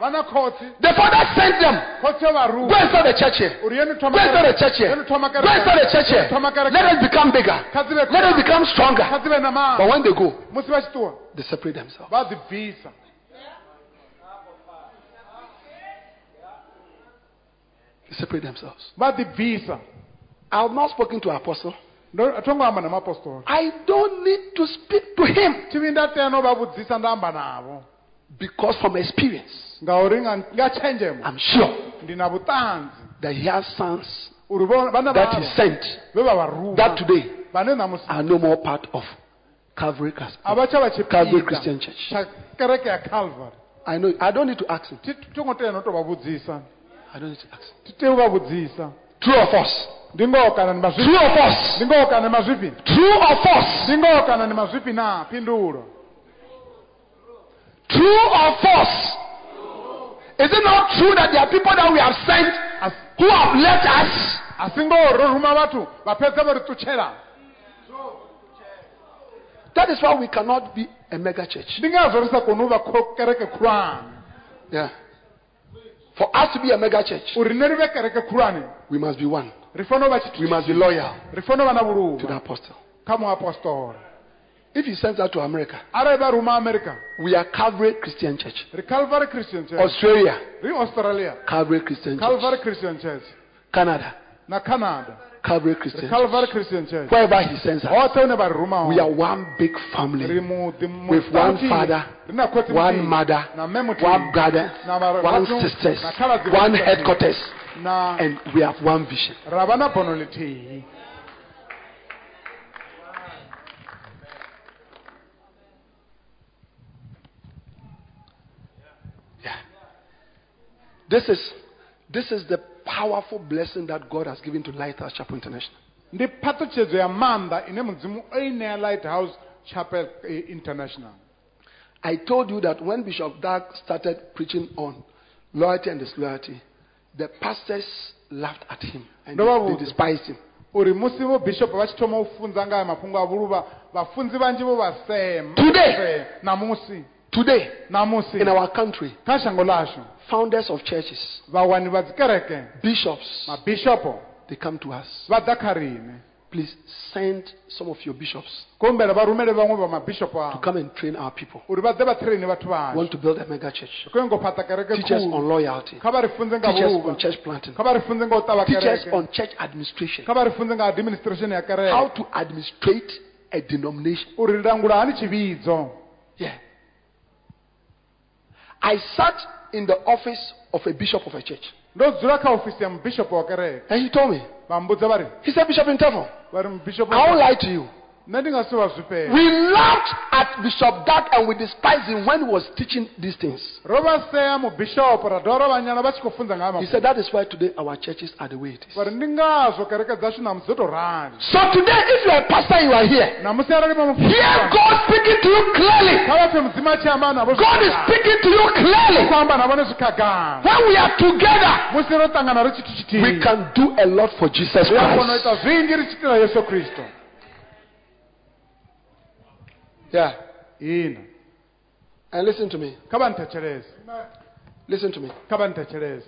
Vha na khotsi The father sent them. Go and start the church here. Go and start the church here. Go and start the church here. Let us become bigger. kha dzi vhe Let us become stronger. dzi vhe na But when they go, musi vha tshi ṱuwa they separate themselves. vha ḓi bvisa They separate themselves. vha ḓi bvisa I have not spoken to Apostle. Ndo- a thongo amba na maapostoli I don't need to speak to him thivi nda tea no vha vhudzisa nda amba navho because from experience, ngauri nga nga tshenzhemo I'm sure ndi na vhuṱanzi that he has sons uri that he sent vhe vha vha that today are no more part of Calvary Cas- a vha tsha vha Calvary Christian Church. kereke ya calvary I know. I don't need to ask him. thi ngo tea no tou vha vhudzisa I don't need to ask him. thi tea u vha vhudzisa True of us. ndi ngoho kana ni mazwifhi True of us. ndi ngoho kana ni mazwifhi True of us. ndi ngoho kana ni mazwifhi na phindulo True or false? Is it not true that there are people that we have sent who have left us? a si ngoho ro ruma vhathu vha fhedza vho ri ṱutshela That is why we cannot be a mega church. ndi ngazwo ri sa koni u vha kho- kereke khulwane Yeah. For us to be a mega church, uri nne ri vhe kereke khulwane we must be one. ri fanela u We must be loyal ri fanela u vha na to the apostle. kha muapostoli If he sends that to America, ruma america. we are Calvary Christian Church. ri calvary christian church. Australia, ri australia. Calvary Christian Church. calvary christian church. Canada, na canada. Calvary Christian Church. calvary christian church. Wherever he sends us, hoṱhe hune vha ri ruma we are one big family. With one father, ri na khotsi one mother, na mme muthihi. one brother, one sisters, one headquarters, and we have one vision. ra vha na bono lithihi Yeah. This is this is the powerful blessing that God has given to Lighthouse Chapel International. ndi phaṱhutshedzo ya maanḓa ine mudzimu o i ṋea lighthouse chapel eh, international I told you that when Bishop Dag started preaching on loyalty and disloyalty, the pastors laughed at him and they, they despised him. uri musi vo bishop vha tshi thoma u funza nga mafhungo a vhuluvha vhafunzi vhanzhi vho vha sema Today. Namusi Today, in our country, kha shango lashu founders of churches, bishops, they come to us. vha ḓa kha rine Please send some of your bishops kumbela vha rumele vhaṅwe vha mabishopo to come and train our people. uri vha ḓe vha traine vhathu We want to build a mega church. kho ngo fhaṱa kereke Teach us on loyalty. kha vha ri funze nga Teach us on church planting. kha vha ri funze nga u ṱavha Teach us on church administration. kha vha ri funze nga administration ya How to administrate a denomination. uri ri langula hani tshivhidzo Yeah. I sat in the office of a bishop of a church. ndo dzula kha ofisi ya mubishopo wa kereke And he told me, vha mbudza vha ri he said, Bishop in Tefel, vha ri mubishopo I won't lie to you. Nṋe ndi nga si vha We laughed at Bishop Dag and we despised him when he was teaching these things. ro vha sea mubishopo ra dovha ra vha nyala vha tshi khou funza nga ha He said, That is why today our churches are the way it is. vha ri ndi ngazwo kereke dzashu namusi dzo to rali So today, if you're a pastor, you are here. namusi arali vha Hear God speaking to you clearly. kha vha pfe mudzimu a tshi amba navho God is speaking to you clearly. khou amba navho ne zwikhagala When we are together, musi ro ṱangana ri tshithu we can do a lot for Jesus ri a kona u Christ. Yeah. ina And listen to me. vha nthetshelese Listen to me. vha nthetshelese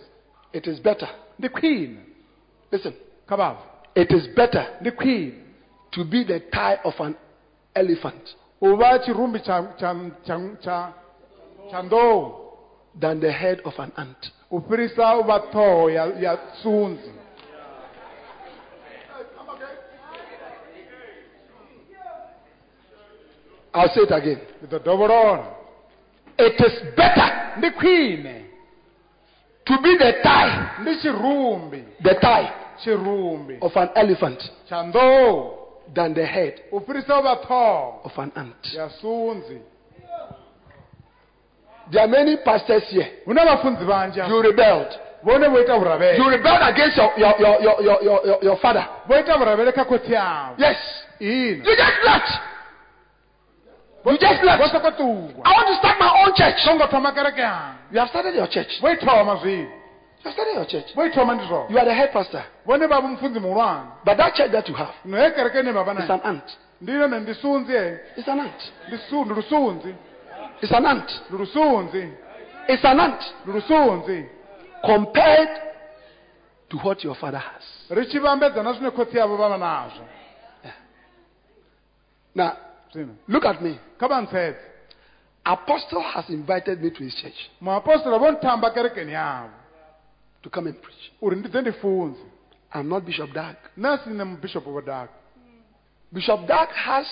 It is better. ndi khwine Listen. kha vhabva It is better ndi khwine to be the tie of an elephant u vha tshirumbi tsha tsha tsha tsha tsha than the head of an ant. u fhirisa u ya ya tsunzi I'll say it again. It is better to be the tshirumbi the tie tshirumbi of an elephant than the head u fhirisa u vha of an ant. There are many pastors here. hu na vhafunzi vhanzhi You rebelled. vhone vho ita You rebelled against your, your, your, your, your, your, your, father. vho ita vhuravhele kha khotsi yavho Yes. You just left. You just left. I want to start my own church. songo thoma kereke yanga You have started your church. thoma zwino You have started your church. thoma ndi You are the head pastor. vhone vha vho mufunzi muhulwane But that church that you have no he kereke ine vha vha is an ant. ndi yone ndi sunzi he It's an ant. ndi su ndi It's an ant. It's an ant compared to what your father has. ri tshi vhambedza na zwine khotsi yavho vha vha nazwo Now, look at me. kha vha ntsedze Apostle has invited me to his church muapostola vho nthamba kerekeni yavho to come and preach. uri ndi dze ndi funze I'm not Bishop sine mubishopo vho daka Bishop Dag has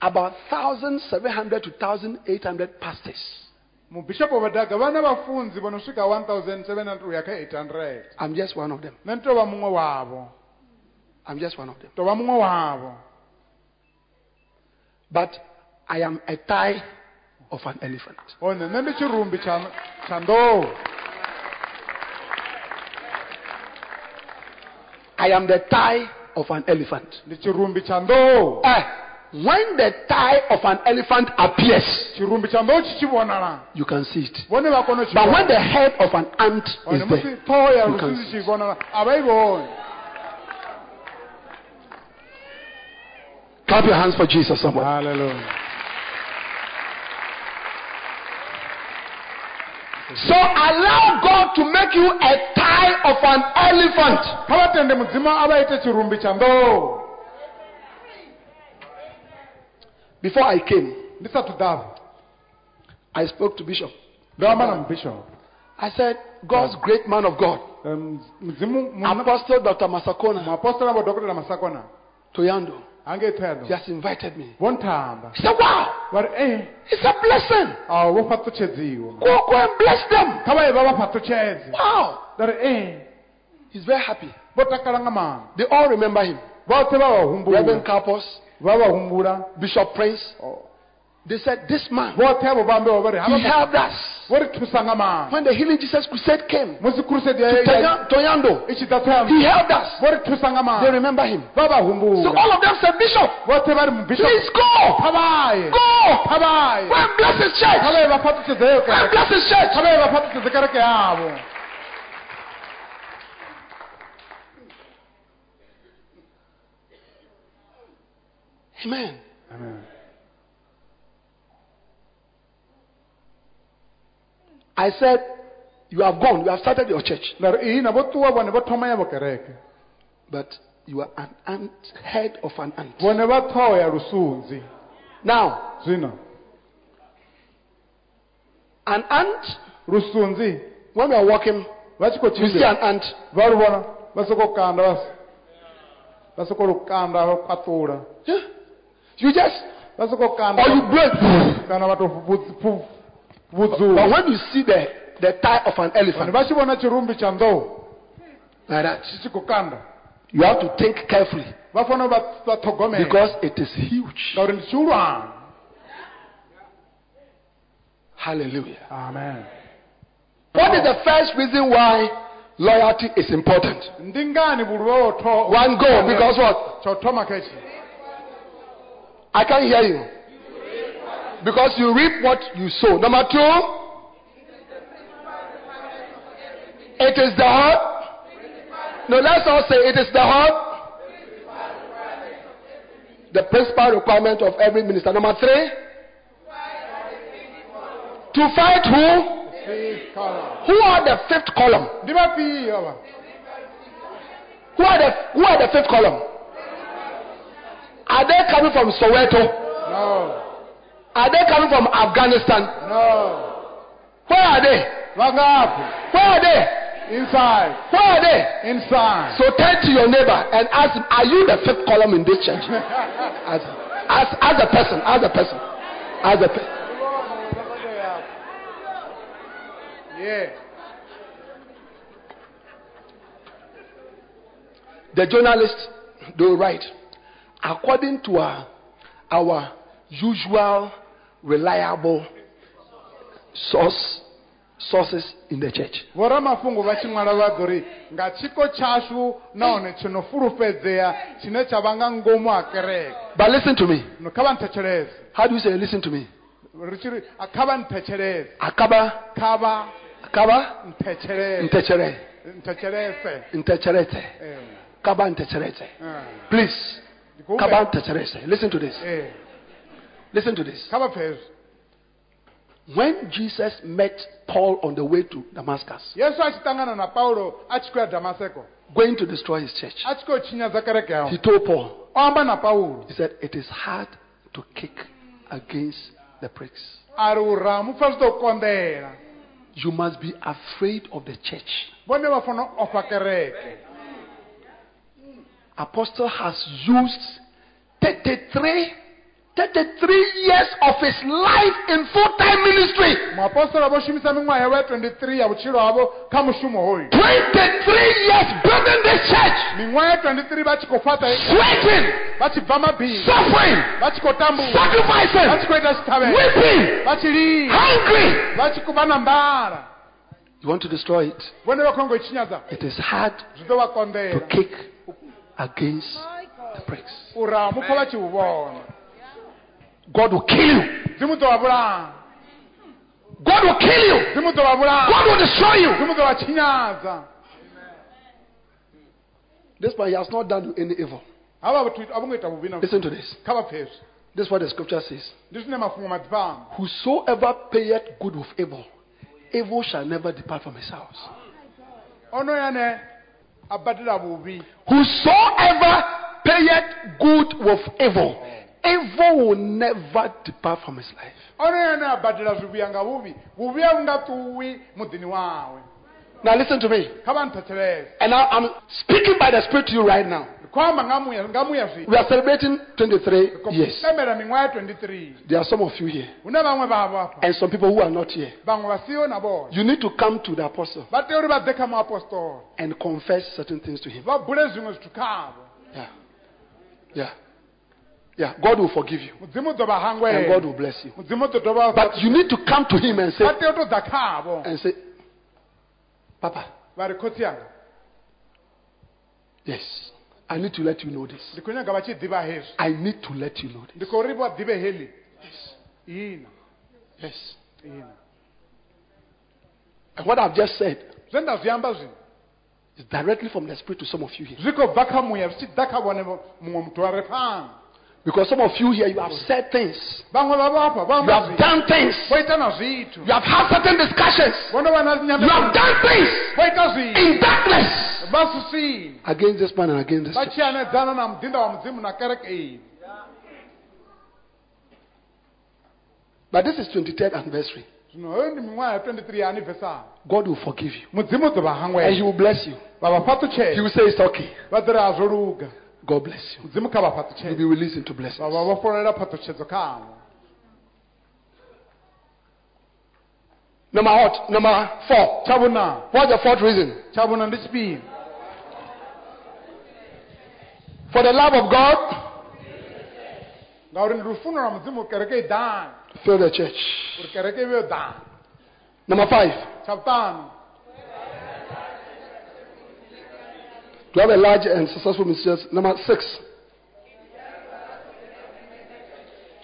about 1,700 to 1,800 pastors. mubishopo vho daga vha na vhafunzi vho no 1700 uya 800 I'm just one of them. nṋe ndi tou vha I'm just one of them. tou vha muṅwe wavho But I am a tie of an elephant. one nṋe ndi tshirumbi tsha tsha nḓou I am the tie of an elephant. ndi tshirumbi tsha nḓou Eh, when the tie of an elephant appears, tshirumbi tsha nḓou tshi tshi vhonala you can see it. vhone vha kona u tshi But when the head of an ant is there, you can see tshi vhonala a vha i vhoni clap your hands for Jesus, someone. haleluya So allow God to make you a tie of an elephant. kha vha tende mudzimu a vha ite tshirumbi tsha nḓou Before I came, I spoke to Bishop. ndo amba na mubishopo I said, God's great man of God, Em, mudzimu mu- Apostle Dr. Masakona muapostola vho dokotela masakona Thohoyandou, has invited me. He said, Wow, eh it's a blessing. fhaṱutshedziwa Go, go and bless them. kha vha ye vha vha Wow. eh He's very happy. They all remember him. vhoṱhe vha vha humbula Reverend Carpos, vha vha humbula Bishop Prince, Oh, They said, This man, vothe avo vambewa vari he helped us. vo ri thusa nga maanḓa When the Healing Jesus Crusade came to ya- ya- Thohoyandou, i tshi ḓa thoyamba he helped us. vo ri thusa nga They remember him. So all of them said, Bishop, vothe vari mubishop please go. Go. Go and bless his church. Go and bless his church. kha vaye va fhaṱusedze kereke yavo Amen. I said, You have gone, you have started your church, nda ri ihina vo ṱuwa vone vo thoma yavo kereke. But you are an ant, head of an ant. vone va ṱhoho ya lusunzi. Now, an ant, when we are walking, va tshi khou you see an ant, va ri vona va soko kanda va s- va soko lu kanda va kwaṱula yeah, you just, va soko kanda. Or you blow it. kana va to But when you see the, the thigh of an elephant va xi vona chirumbi xa ndou like that, xi xi ku kanda you have to think carefully va fanele va va tlhogomela because it is huge. ngauri ndi xihulwana Hallelujah. amen What is the first reason why loyalty is important? ndi ngani vhuluvha One go, because what? I can't hear you. Because you reap what you sow. Number two, it is the heart. No, let's all say it is the heart. The principal requirement of every minister. Number three, to fight who? Who are the fifth column? ndi vafhiyo ava Who are the who are the fifth column? Are they coming from Soweto? no Are they coming from Afghanistan? no Where are they? Where are they? inside Where are they? inside So turn to your neighbor and ask him, Are you the fifth column in this church? As, as, as a person, as a person, as a person. yeah The journalist, they write, according to our, our usual reliable source, sources in the church. vhoramafhungo vha tshi ṅwala vha ḓo ri nga tshiko tshashu nahone tshi no fulufhedzea tshine tsha vha nga ngomu ha kereke But listen to me. no kha vha nthetshelese How do you say, listen to me? ri tshi ri a kha vha nthetshelese Akaba, kha vha akaba, nthetshelese ntechere, nthetshelese ntecherete, kaba ntecherete. Please, kaba ntecherete. Listen to this. Eh, Listen to this. kha vha pfe hezwi When Jesus met Paul on the way to Damascus, yesu a tshi ṱangana na paulo a tshi khou going to destroy his church, a tshi khou tshinyadza kereke yawo he told Paul, o amba na paulo he said, It is hard to kick against the pricks. a ri ura mu pfa zwi ḓo You must be afraid of the church. vhone vha fanela u ofha kereke Apostle has used 33, 33 years of his life in full time ministry. muapostola vho shumisa miṅwaha yawe ya 23 ya vhutshilo havho kha mushumo hoyu. 23 years building this church, miṅwaha ya 23 vha tshi khou fhaṱa sweating, vha tshi bva mabindu. Suffering, vha tshi khou tambula vha sacrificing, tshi khou ita tshiṱhavhelo weeping, vha tshi lila hungry. vha tshi khou vha na nḓala You want to destroy it? vhone vha khou ngo i tshinyadza? It is hard zwi ḓo vha to konḓela kick against the pricks. ura mupfa vha tshi u vhona God will kill you. dzi mu ḓo vha vhulaya God will kill you. dzi mu ḓo vha vhulaya God will destroy you. mu ḓo vha tshinyadza This man, he has not done you any evil. havha vhathu a vho ngo ita vhuvhi na Listen to this. kha vha pfe This is what the scripture says. ndi zwine mafhungo madzipano Whosoever payeth good with evil, evil shall never depart from his house. onoyo ane a badela vhuvhi Whosoever payeth good with evil, evil will never depart from his life. onoyo ane a badela zwivhuya vhuvhi vhuvhi a vhu nga ṱuwi muḓini wawe Now listen to me. kha vha nthetshelese And now I'm speaking by the Spirit to you right now. ndi khou amba nga muya nga muya zwi We are celebrating 23 years. pemela miṅwaha ya 23 There are some of you here, hu na vhaṅwe vhavho afha and some people who are not here. vhaṅwe vha siho na vhone You need to come to the apostle vha tea uri vha ḓe and confess certain things to him. vha bule zwiṅwe Yeah. Yeah. Yeah, God will forgive you. mudzimu ḓo vha And God will bless you. mudzimu ḓo dovha But you need to come to Him and say, vha tea u tou ḓa khavho and say, Papa, vha ri khotsi yanga yes, I need to let you know this. ndi khou nyaga vha tshi ḓivha hezwi I need to let you know this. khou ri vha ḓivhe heḽi Yes. Yes. And what I've just said zwe nda zwi is directly from the Spirit to some of you here. Zwi khou bva kha muya zwi tshi ḓa kha vhone vho- muṅwe muthu a re phanḓa Because some of you here, you have said things, vhaṅwe vha vhafha vha you have done things, vho ita na zwithu you have had certain discussions, vho no vha na you have done things. Vho ita zwithu in darkness. Against this man and against this church. tshi anedzana na mudinda wa mudzimu na kereke iyi. But this is 23rd anniversary. zwino hoyo ndi miṅwaha ya 23 ya anniversary. God will forgive you. And He will bless you. He will say it's okay. Vha ḓo ri a zwo luga God bless you. mudzimu kha vha You'll be released into blessings. vha vha vhofhololela phaṱhutshedzo khawo Number what? Number four. tsha vhuna What's the fourth reason? vhuna ndi tshifhinga For the love of God, ngauri ndi lufuno lwa mudzimu uri kereke i ḓani fill the church. uri kereke i vhe yo ḓana Number five. tsha To have a large and successful ministry. Number six.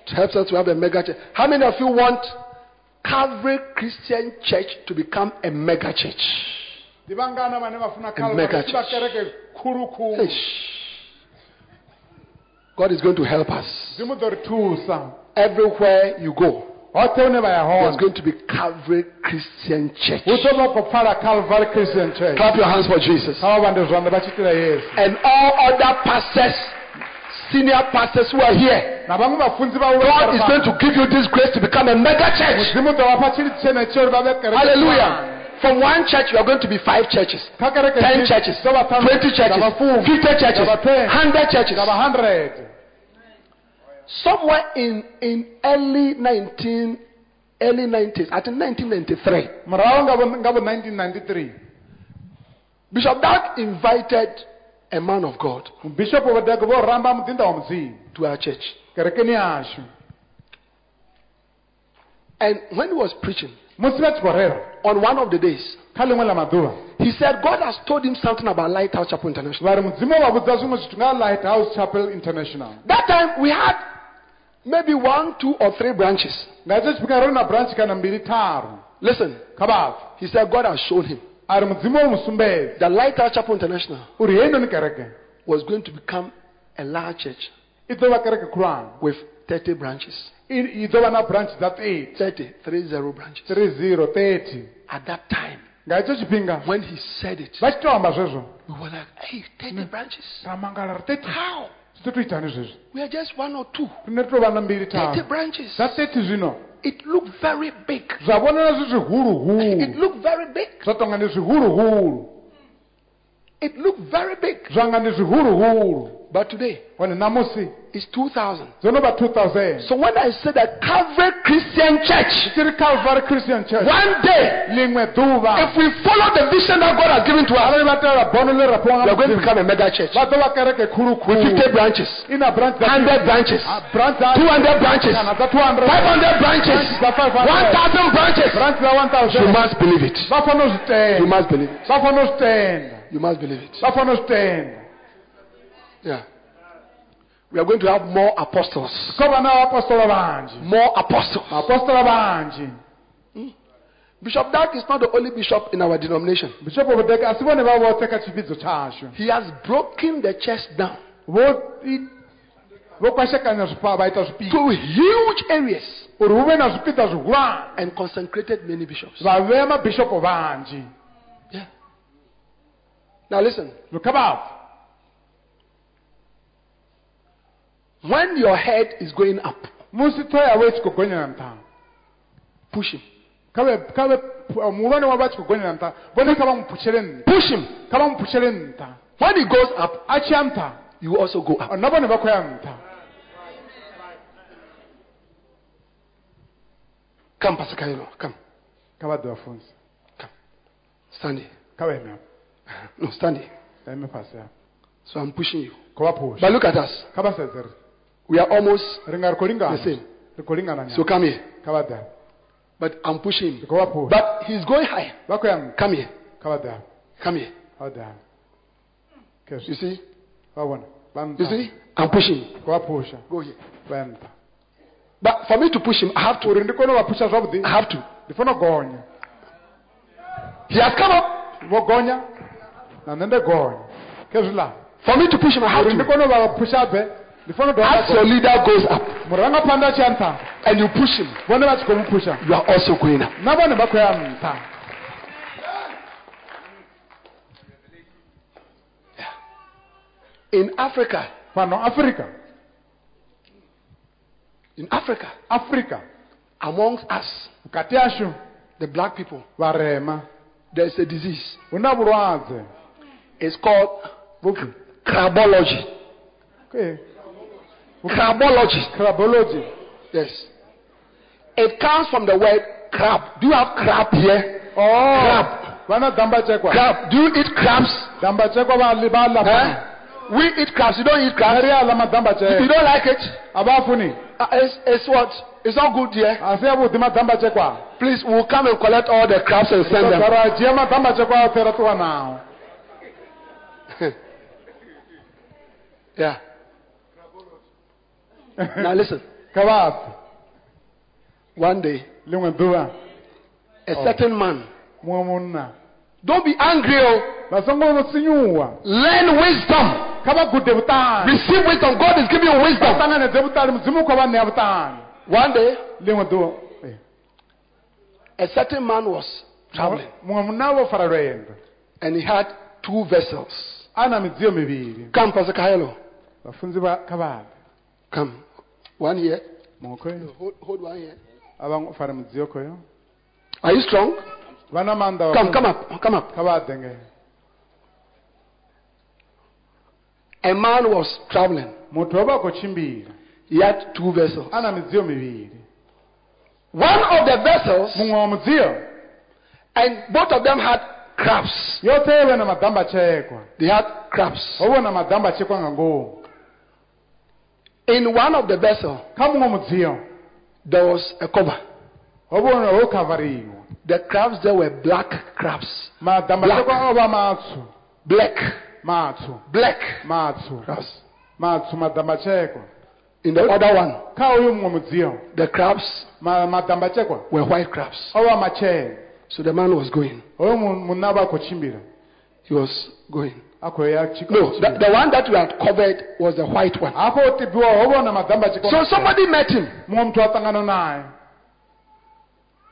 It helps us to have a mega church. How many of you want Calvary Christian Church to become a mega church? ndi vangana vane va funa mega church. God is going to help us. Everywhere you go, hoṱhe hune vha ya there's going to be Calvary Christian Church. hu ḓo vha khou pfala calvary christian church? Clap your hands for Jesus. kha vha vhande zwanḓa vha tshi tila yesu And all other pastors, senior pastors who are here, na vhaṅwe vhafunzi vha God is going to give you this grace to become a mega church. mudzimu ḓo vha fha tshilidzi tshenetsho uri vha vhe kereke Hallelujah. From one church, you are going to be five churches, ten churches, twenty churches, fifty churches, hundred vha 10, hundred. churches. Dza vha 100 Somewhere in, in early 19, early 90s, I think 1993, murahu nga vo- nga vo 1993 Bishop Dag invited a man of God Bishop vho deke vho ramba mudinda wa mudzimu to our church. And when he was preaching, musi vha tshi on one of the days, kha ḽiṅwe ḽa maḓuvha he said God has told him something about Lighthouse Chapel International. vha ri mudzimu wa vhudza zwiṅwe zwithu lighthouse chapel international. That time we had maybe one, two, or three branches. tshifhinga ri na branch kana mbili tharu Listen, he said God has shown him. A ri mudzimu wo mu sumbedza that Lighthouse Chapel International uri heinoni kereke. was going to become a large church i ḓo vha kereke khulwane. with 30 branches. i i ḓo vha na branch dza 30 30, 30 branches. 30 30 At that time, nga hetsho tshifhinga when he said it, vha tshi tou amba zwezwo. we were like, hey, 30 branches? ra 30 How? Zwi ḓo tou We are just one or two. rine ri tou vha 30 branches. 30 zwino It looked very big. It looked very big. zwa tonga ndi zwihuluhulu It looked very big. zwa nga ndi zwihuluhulu But today, it's 2,000. dzo no vha 2000 So when I said that Calvary Christian Church, calvary christian church. one day, if we follow the vision that God has given to us, arali vha tevhela bono ḽi ra fhiwa we are going to become a mega church. vha ḓo vha kereke with 50 branches, i na branch dza 100 branches, Ah, branch dza 200 branches, kana dza 200 500 branches, 1,000 branches. You must believe it. vha fanela u You must believe it. Vha fanela u zwi tenda You must believe it. vha fanela u zwi Yeah. We are going to have more apostles. ko vha na vhapostola vhanzhi More apostles. apostola vhanzhi hmm? Bishop Dag is not the only bishop in our denomination. bishopo vhodeke a si vhone vha vhoṱhe kha tshivhidzo tshashu He has broken the church down vho i- vho kwashekanya zwipa vha ita zwipiḓa to huge areas uri hu vhe na zwipiḓa and consecrated many bishops. vha vhea mabishopo vhanzhi Yeah. Now listen, kha vhafu when your head is going up, musi ṱhoho yavho i tshi khou gonyela nṱha push him. kha vhe kha vhe uh, muhulwane wavho a tshi khou gonyela nṱha vhone kha vha mu phushele Push him. kha vha mu phushele nṱha When he goes up, you also go up. Uh, na vhone vha khou ya nṱha Come, Pastor Kailo. Come. ḓe Stand here. Kha vha eme hafha No, stand here. vha eme fhasi hafha So I'm pushing you. khou vha phusha But look at us. kha vha sedze ri We are almost ri nga ri khou lingana the same. So come here. But I'm pushing him. khou vha phusha But he's going higher. vha khou ya nṱha Come here. Come here. You see? You see? I'm pushing him. khou vha phusha Go here. vha ya nṱha But for me to push him, I have to. uri ndi kone u vha phusha zwavhuḓi I have to. ndi fanela u gonya He has come up. Vho gonya na nṋe ndi gonya khezwiḽa For me to push him, I have uri ndi to. kone u vha phusha bve ndi fanela u As your dovha leader goes up. Murangaphanḓa a tshi ya nṱha and you push him, vhone vha tshi khou mu phusha you are also going up. na vhone vha khou ya nṱha In Africa, fhano afrika in Africa, afrika amongst us, vhukati hashu the black people, vharema there's a disease. hu na vhulwadze It's called vhupfi crabology. Okay. Crabology. crabology Yes. It comes from the word crab. Do you have crab here? oh Crab. vana dambachekwa Crab. Do you eat crabs? Eh? We eat crabs. You don't eat crabs. If you don't like it, uh, it's, it's what? It's not good here. Please, we'll come and collect all the crabs and send them. Yeah. Now listen. vhapfi One day, a certain man. Don't be angry. Oh. Learn wisdom. Receive wisdom. God is giving you wisdom. ṱanganedze vhuṱali mudzimu u khou vha ṋea vhuṱali One day, a certain man was traveling muṅwe fara lwendo and he had two vessels. a na midziyo Come, Pastor Kaelo. Kha vha ḓe Come. One here. Hold, hold one here. a fara midziyo khoyo Are you strong? Come, come up. Come up. kha vha ḓe ngeno A man was traveling. muthu o vha a khou tshimbila He had two vessels. a midziyo mivhili One of the vessels, muṅwe wa mudziyo and both of them had crabs. yoṱhe yo vha na madambachekwa They had crabs. ho vha na madambachekwa nga ngomu In one of the vessels, kha there was a cover. ho vha ho The crabs there were black crabs. madambachekwa o vha matswu Black. Black crabs. In the other one, kha uyu muṅwe mudziyo the crabs were white crabs. So the man was going. hoyo mu- munna vha a khou tshimbila He was going. A khou ya tshi- No, the, the one that we had covered was the white one. hafho o tibiwa ho vha na madambachekwa So somebody met him. muṅwe muthu a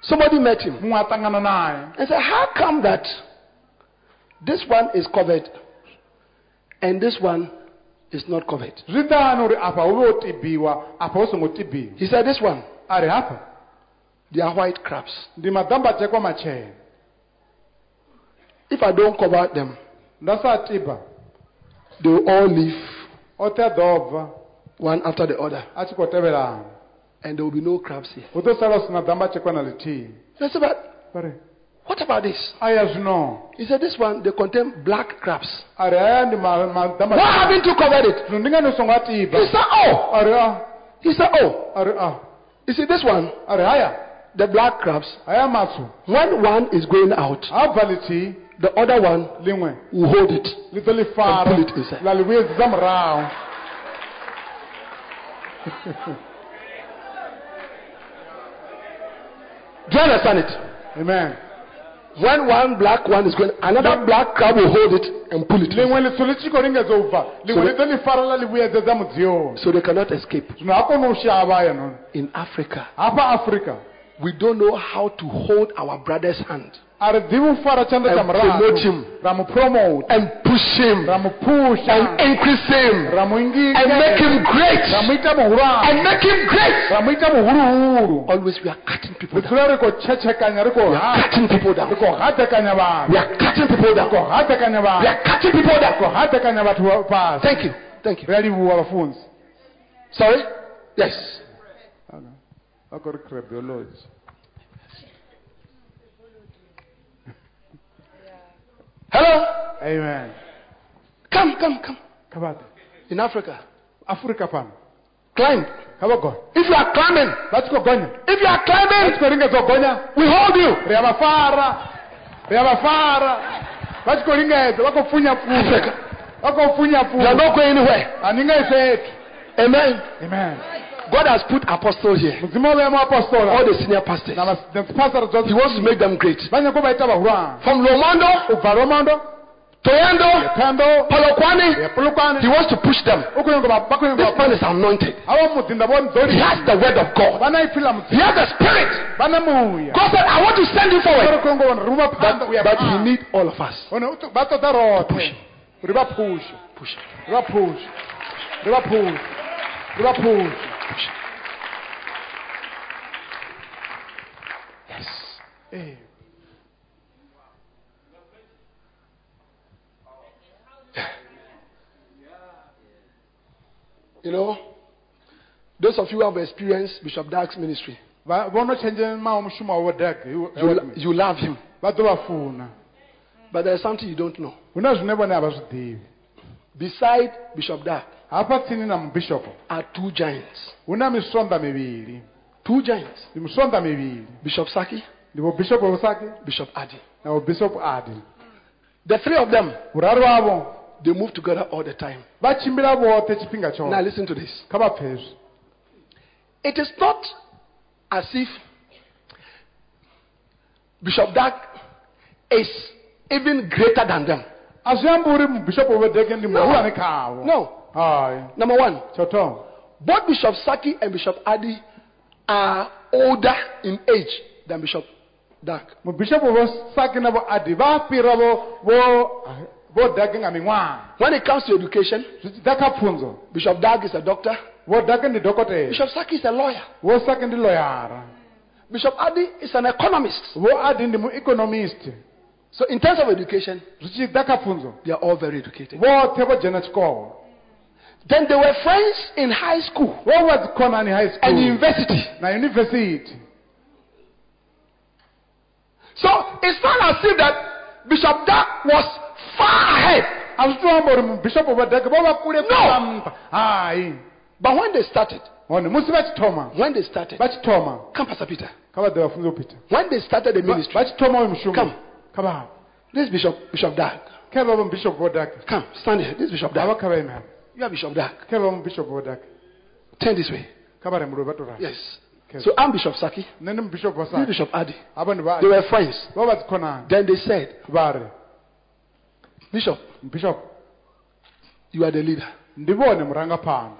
Somebody met him and said, How come that this one is covered and this one is not covered? zwi ṱani uri afha hu vhe o tibiwa afha hu songo tibiwa He said, This one, a ri hafha they are white crabs. ndi madambachekwa matshena If I don't cover them, nda sa tiba they will all leave one after the other, a tshi khou tevhelana and there will be no crabs here. hu ḓo sala hu si na dambachekwa na ḽithihi He said, But vha what about this? aya zwino He said, This one, they contain black crabs. a ri aya ndi Why haven't you covered it? zwino ndi ngani u songo a tiba He said, Oh, he said, Oh, you see, this one, a ri haya the black crabs, when one is going out, ha bva ḽithihi the other one will hold it. ḓo And pull it inside. ḽa ḽi vhuyedzisa murahu Do you understand it? amen When one black one is going, another black crab will hold it and pull it. ḽiṅwe ḽithu ḽi tshi khou lingedza u bva ḽiṅwe ḽi ḓo ḽi fara ḽa ḽi vhuyedzedza mudziyoni So they cannot escape. zwino ha koni u shavha hayanoni In Africa, afrika we don't know how to hold our brother's hand a ri ḓivhi u fara tshanḓa tsha And promote him. murahu ra mu promote and push him and increase him and make him great and make him great. Always we are cutting people down. dzula ri khou tshetshekanyo We are cutting people down. hatekanya vanhu We are cutting people down. khou hatekanya We are cutting people down. khou hatekanya fhasi Thank you. Thank you. livhuwa vhafunzi Sorry? Yes. vha khou ri crediology Hello? amen Come, come, come. kha vhaḓe In Africa, Africa fhano Climb. kavagona If you are climbing, tshi khou gonya if you are climbing. climbing, khou lingedza u gonya we hold you. ri a vha fara ri a vha fara vha tshi khou lingedza vha khou pfunya pfunya vha khou pfunya You are not going anywhere. a ni nga yi fhethu Amen. amen God has put apostles here, mudzimu o vhea all the senior pastors. na mas- na dzipasara He wants to make them great. vha nyago vha ita vhahulwane From Lwamondo, u bva romondo Thohoyandou, phando Polokwane, he wants to push them. u khou nyago vha vha khou nyago This man is anointed. havha mudzinda vho He has the word of God. vha na ipfi ḽa He has the spirit. vha na muya God said, I want to send you forward. khou nyago vhona ri vha phanḓa But, but phanḓa. need all of us. Hone u ṱo- vha ṱoḓa roṱhe uri vha phushe Push. ri vha phushe ri vha phushe ri vha phushe Push. Eh. You know, those of you who have experienced Bishop Dag's ministry, Vha- vhono tshenzhemaho mushumo wa vhodege you, you love him. vha ḓo vha funa But there's something you don't know. hu na zwine vhone a vha zwi ḓivhi Beside Bishop Dag hafha tsini na mubishopo are two giants. hu na misonda mivhili Two giants. ndi misonda mivhili Bishop Saki, ndi vho bishopo vhusaki Bishop Adi. na vho bishopo adi The three of them, vhuraru vhavho they move together all the time. vha tshimbila vhoṱhe tshifhinga Now listen to this. kha vha pfe It is not as if Bishop Dag is even greater than them. a zwi ambi uri mubishopo vhodege ndi muhulwane khavho No. Hayi Number one, thoma both Bishop Saki and Bishop Adi are older in age than Bishop Dag. mubishopo vho saki and adi When it comes to education, zwi tshi ḓa Bishop Dag is a doctor, vho dage ndi Bishop Saki is a lawyer, vho saki ndi loyara Bishop Adi is an economist. vho adi ndi mueconomist So, in terms of education, zwi tshi ḓa they are all very educated. vhoṱhe vho dzhena tshikolo Then they were friends in high school. Vho vha in high school? and university. na yunivesithi So, it's not as if that Bishop Dag was far ahead. a zwi to amba uri mubishopo vho dage vho vha kule kula nṱha hayi But when they started, hone musi vha tshi thoma. when they started, come, Pastor Peter. kha vha ḓe vha funze When they started the ministry, vha tshi thoma uyu mushumo Come. vha this Bishop Bishop Dag, vha vha mubishopo come, stand here. This Bishop Dag, kha vha ime hapa you are Bishop Dag. vha mubishopo vho dage Turn this way. kha vha remulwe vha to rali Yes. Okay. So I'm Bishop Saki. nṋe ndi mubishopo wa This Bishop Adi. hapa ndi vha They were friends. vho vha dzikhonani Then they said, ri Bishop, you are the leader. ndi vhone murangaphanḓa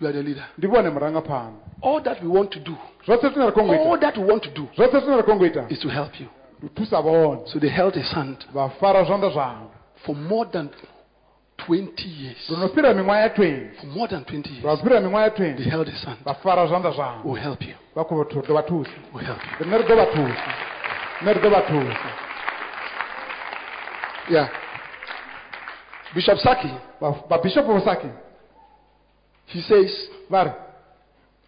You are the leader. ndi vhone murangaphanḓa All that we want to do, zwoṱhe zwine ra khou ngo all that we want to do zwoṱhe zwine ra khou ngo ita is to help you. ndi u thusa So they held his hand vha fara zwanḓa zwavho for more than 20 years. ro no fhira miṅwaha ya 20 For more than 20 years, fhira miṅwaha ya they 20 held his hand. zwanḓa zwavho We'll help you. vha khou ḓo vha thusa We'll help you. nṋe ri ḓo vha thusa nṋe ri ḓo vha thusa Yeah. Bishop Saki, Vha- vhabishopo vho saki he says, vha ri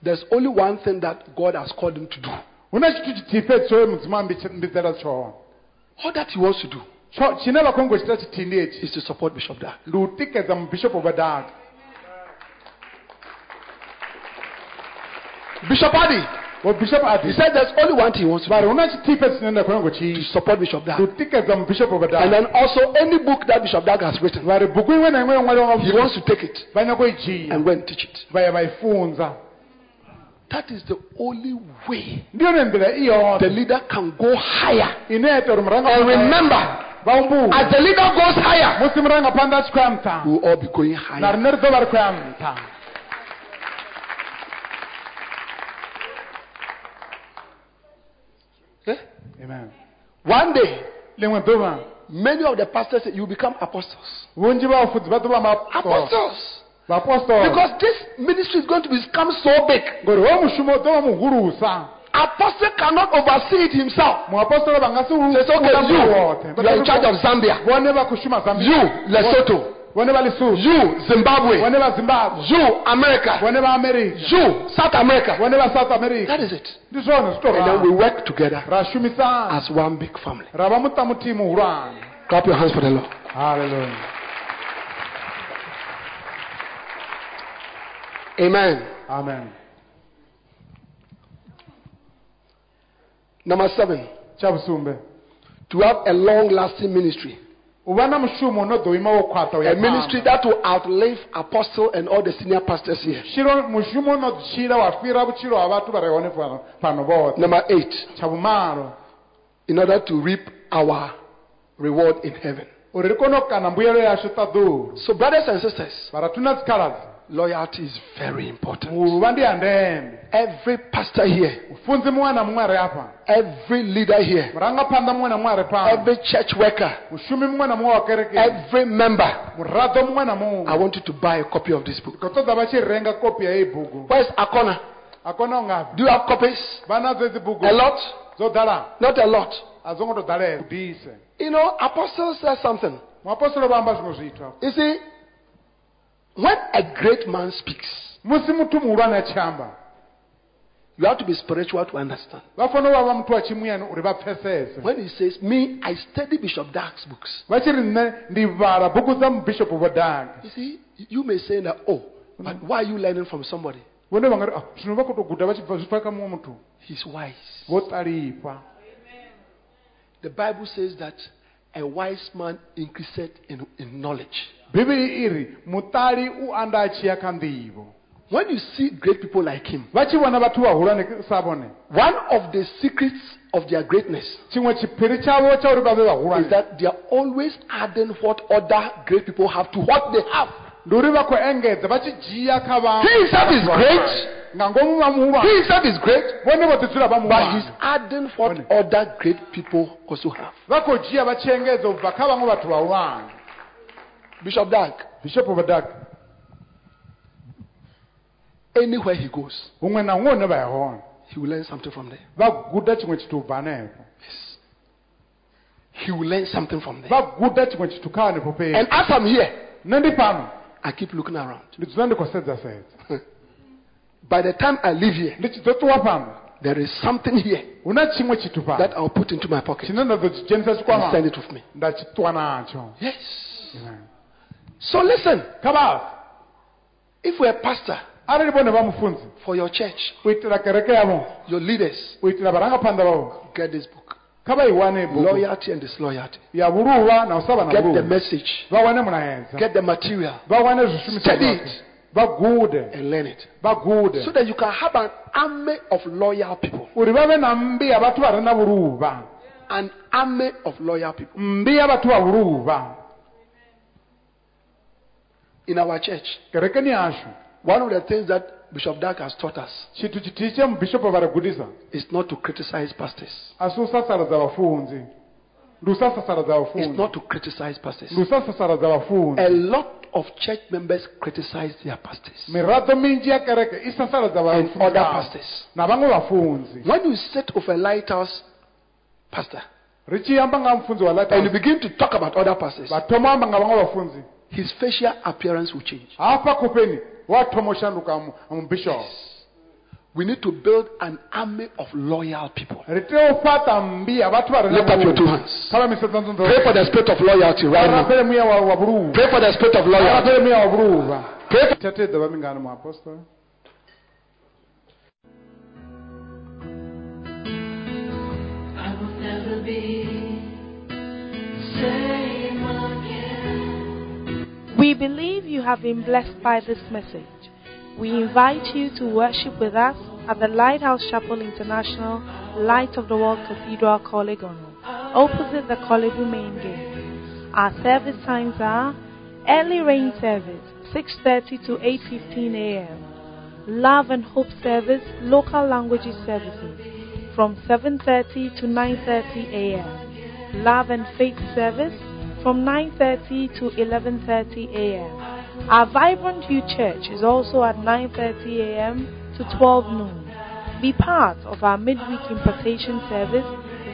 there's only one thing that God has called him to do. hu na tshithu tshithihi fhedzi tsho mudzimu ambi- mbidela tshone All that he wants to do Tsho- tshine vha khou ngo tshita tshithihi ndi is to support Bishop Dag. ndi u tikedza mubishopo vha daka Bishop Adi, oh, vho bishopo he adi said there's only one thing he wants to vha do. Ri hu na tshithihi fhedzi tshine nda khou ngo to support Bishop ndi Dag. u tikedza mubishopo vha And then also any book that Bishop Dag has written, vha ri buku iṅwe na iṅwe yo he wants to take it. Vha nyago u i dzhia and go and teach it. vha ya vha That is the only way ndi yone nḓila i the leader can go higher. ine ya ita And remember, as the leader goes higher, musi murangaphanḓa a tshi khou ya nṱha we will all be going higher. riṋe ri ḓo vha ri khou ya nṱha Eh? amen One day, many of the pastors say you become apostles. vhunzhi vha vhafudzi vha ḓo vha maapostolo Apostles. Because this ministry is going to become so big. Ngori hoyo mushumo u ḓo vha muhulusa Apostle cannot oversee it himself. nga Says, okay, you, you are in charge of Zambia. vhone vha khou shuma Zambia. You, Lesotho. vhone vha lesotho You, Zimbabwe. zimbabwe You, America. america You, South America. south america That is it. zwone zwi to And then we work together as one big family. ra vha muṱa muthihi muhulwane Clap your hands for the Lord. haleluya Amen. amen Number seven, to have a long lasting ministry. uba na mushumo unodoima wokwata A ministry that will outlive apostle and all the senior pastors here. shiro mushumo unoshira wafira buchiro wa batu barehone pano pano bote. Number eight, in order to reap our reward in heaven. uri konokana mbuyelo yasho tadhuru So, brothers and sisters, bara tuna zikalazi loyalty is very important. uva ndi andembe Every pastor here, ufunzi mumwe na mumwe ari apa every leader here, murangapanda mumwe na mumwe ari pano every church worker, mushumi mumwe na mumwe wa kereke every member, murado mumwe na I want you to buy a copy of this book. kotodza vachirenga kopi ya iyi bhuku Where's Akona? Do you have copies? vanadzo idzi bhuku A lot? Not a lot. You know, Apostle says something. muapostolo vamba zvimwe zviitwa You see, when a great man speaks, musi mutu muhulwane achamba you have to be spiritual to understand. vafanira vava mutu wachimuyani uri vapfesese When he says, Me, I study Bishop Dag's books. vachiri nne ndivhara bhuku dza mubhishopu vodhanga You see, you may say that, oh, but why are you learning from somebody? "Ah, zvino vakutoguta vachibva zvitsva kamumwe mutu He's wise. The Bible says that a wise man increaseth in, in knowledge. Bhibhiri iri mutali uanda achiya kandivo When you see great people like him, vachivona vatu vahulwane savone one of the secrets of their greatness chimwe chipiri chavo chauri vave is that they are always adding what other great people have to what they have. nduri vakuengedza vachijiya He himself is great. He muhulwane himself is great. But he's adding what other great people also have. vakojiya vachiengedza kubva kavamwe vatu vahulwane Bishop Dag, bhishopu vodhaka anywhere he goes, umwe naumwe une vaihona he will learn something from there. vaguda chimwe chitubva nepo Yes. He will learn something from there. vaguda chimwe chitukava nepo And as I'm here, I keep looking around. ndichidzoda ndikosedza sedza By the time I leave here, there is something here una chimwe chitu pano. that I'll put into my pocket. And send it with me. Yes. So listen, kabasi if we're a pastor ari ribone vamufunzi for your church, kuitira kereke yavo your leaders, kuitira varangapanda vavo get this book. Loyalty and disloyalty. yavuruva nausava na Get the message. Get the material Study it. and learn it. So that you can have an army of loyal people. uri vave na mbi ya vatu vari na vuruva An army of loyal people. mbi ya vatu vavuruva In our church, kerekeni yashu. One of the things that Bishop Dag has taught us chitu chitii chemubhishopu varigudisa is not to criticize pastors. asi usasaradza vafunzi ndi It's not to criticize pastors. A lot of church members criticize their pastors. Miradzo minji ya kereke isasaradza and vafunzi other pastors. vafunzi When you sit with a lighthouse pastor richiyamba nga mufundzi wa and you begin to talk about other pastors, vatoma amba nga vamwe vafunzi his facial appearance will change. hafa kopeni watoma ushanduka mubhishopu We need to build an army of loyal people. riteofata mbi ya vatu vari Lift up your two hands. Pray for the spirit of loyalty right now. varapere mweya wa wa vuruva Pray for the spirit of loyalty. varapere mweya wa vuruva Pray for chatedza vamingana muapostoli I will never be the same again. We believe you have been blessed by this message. We invite you to worship with us at the Lighthouse Chapel International, Light of the World Cathedral, Korle-Gonno, opposite the Korle-Bu main gate. Our service times are early rain service, 6:30 to 8:15 a.m. Love and Hope service, local languages services, from 7:30 to 9:30 a.m. Love and Faith service from 9:30 to 11:30 a.m. Our vibrant youth church is also at 9:30 a.m. to 12 noon. Be part of our midweek impartation service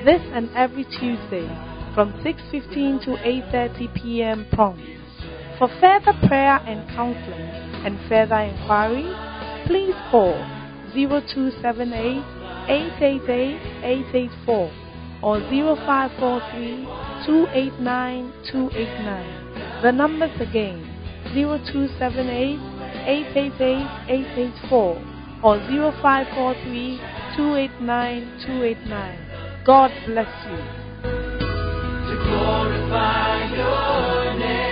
this and every Tuesday from 6:15 to 8:30 p.m. prompt. For further prayer and counseling and further inquiry, please call 0278 888 884 or 0543 289 289. The numbers again 0278 888 884 or 0543 289 289. God bless you. To glorify your name.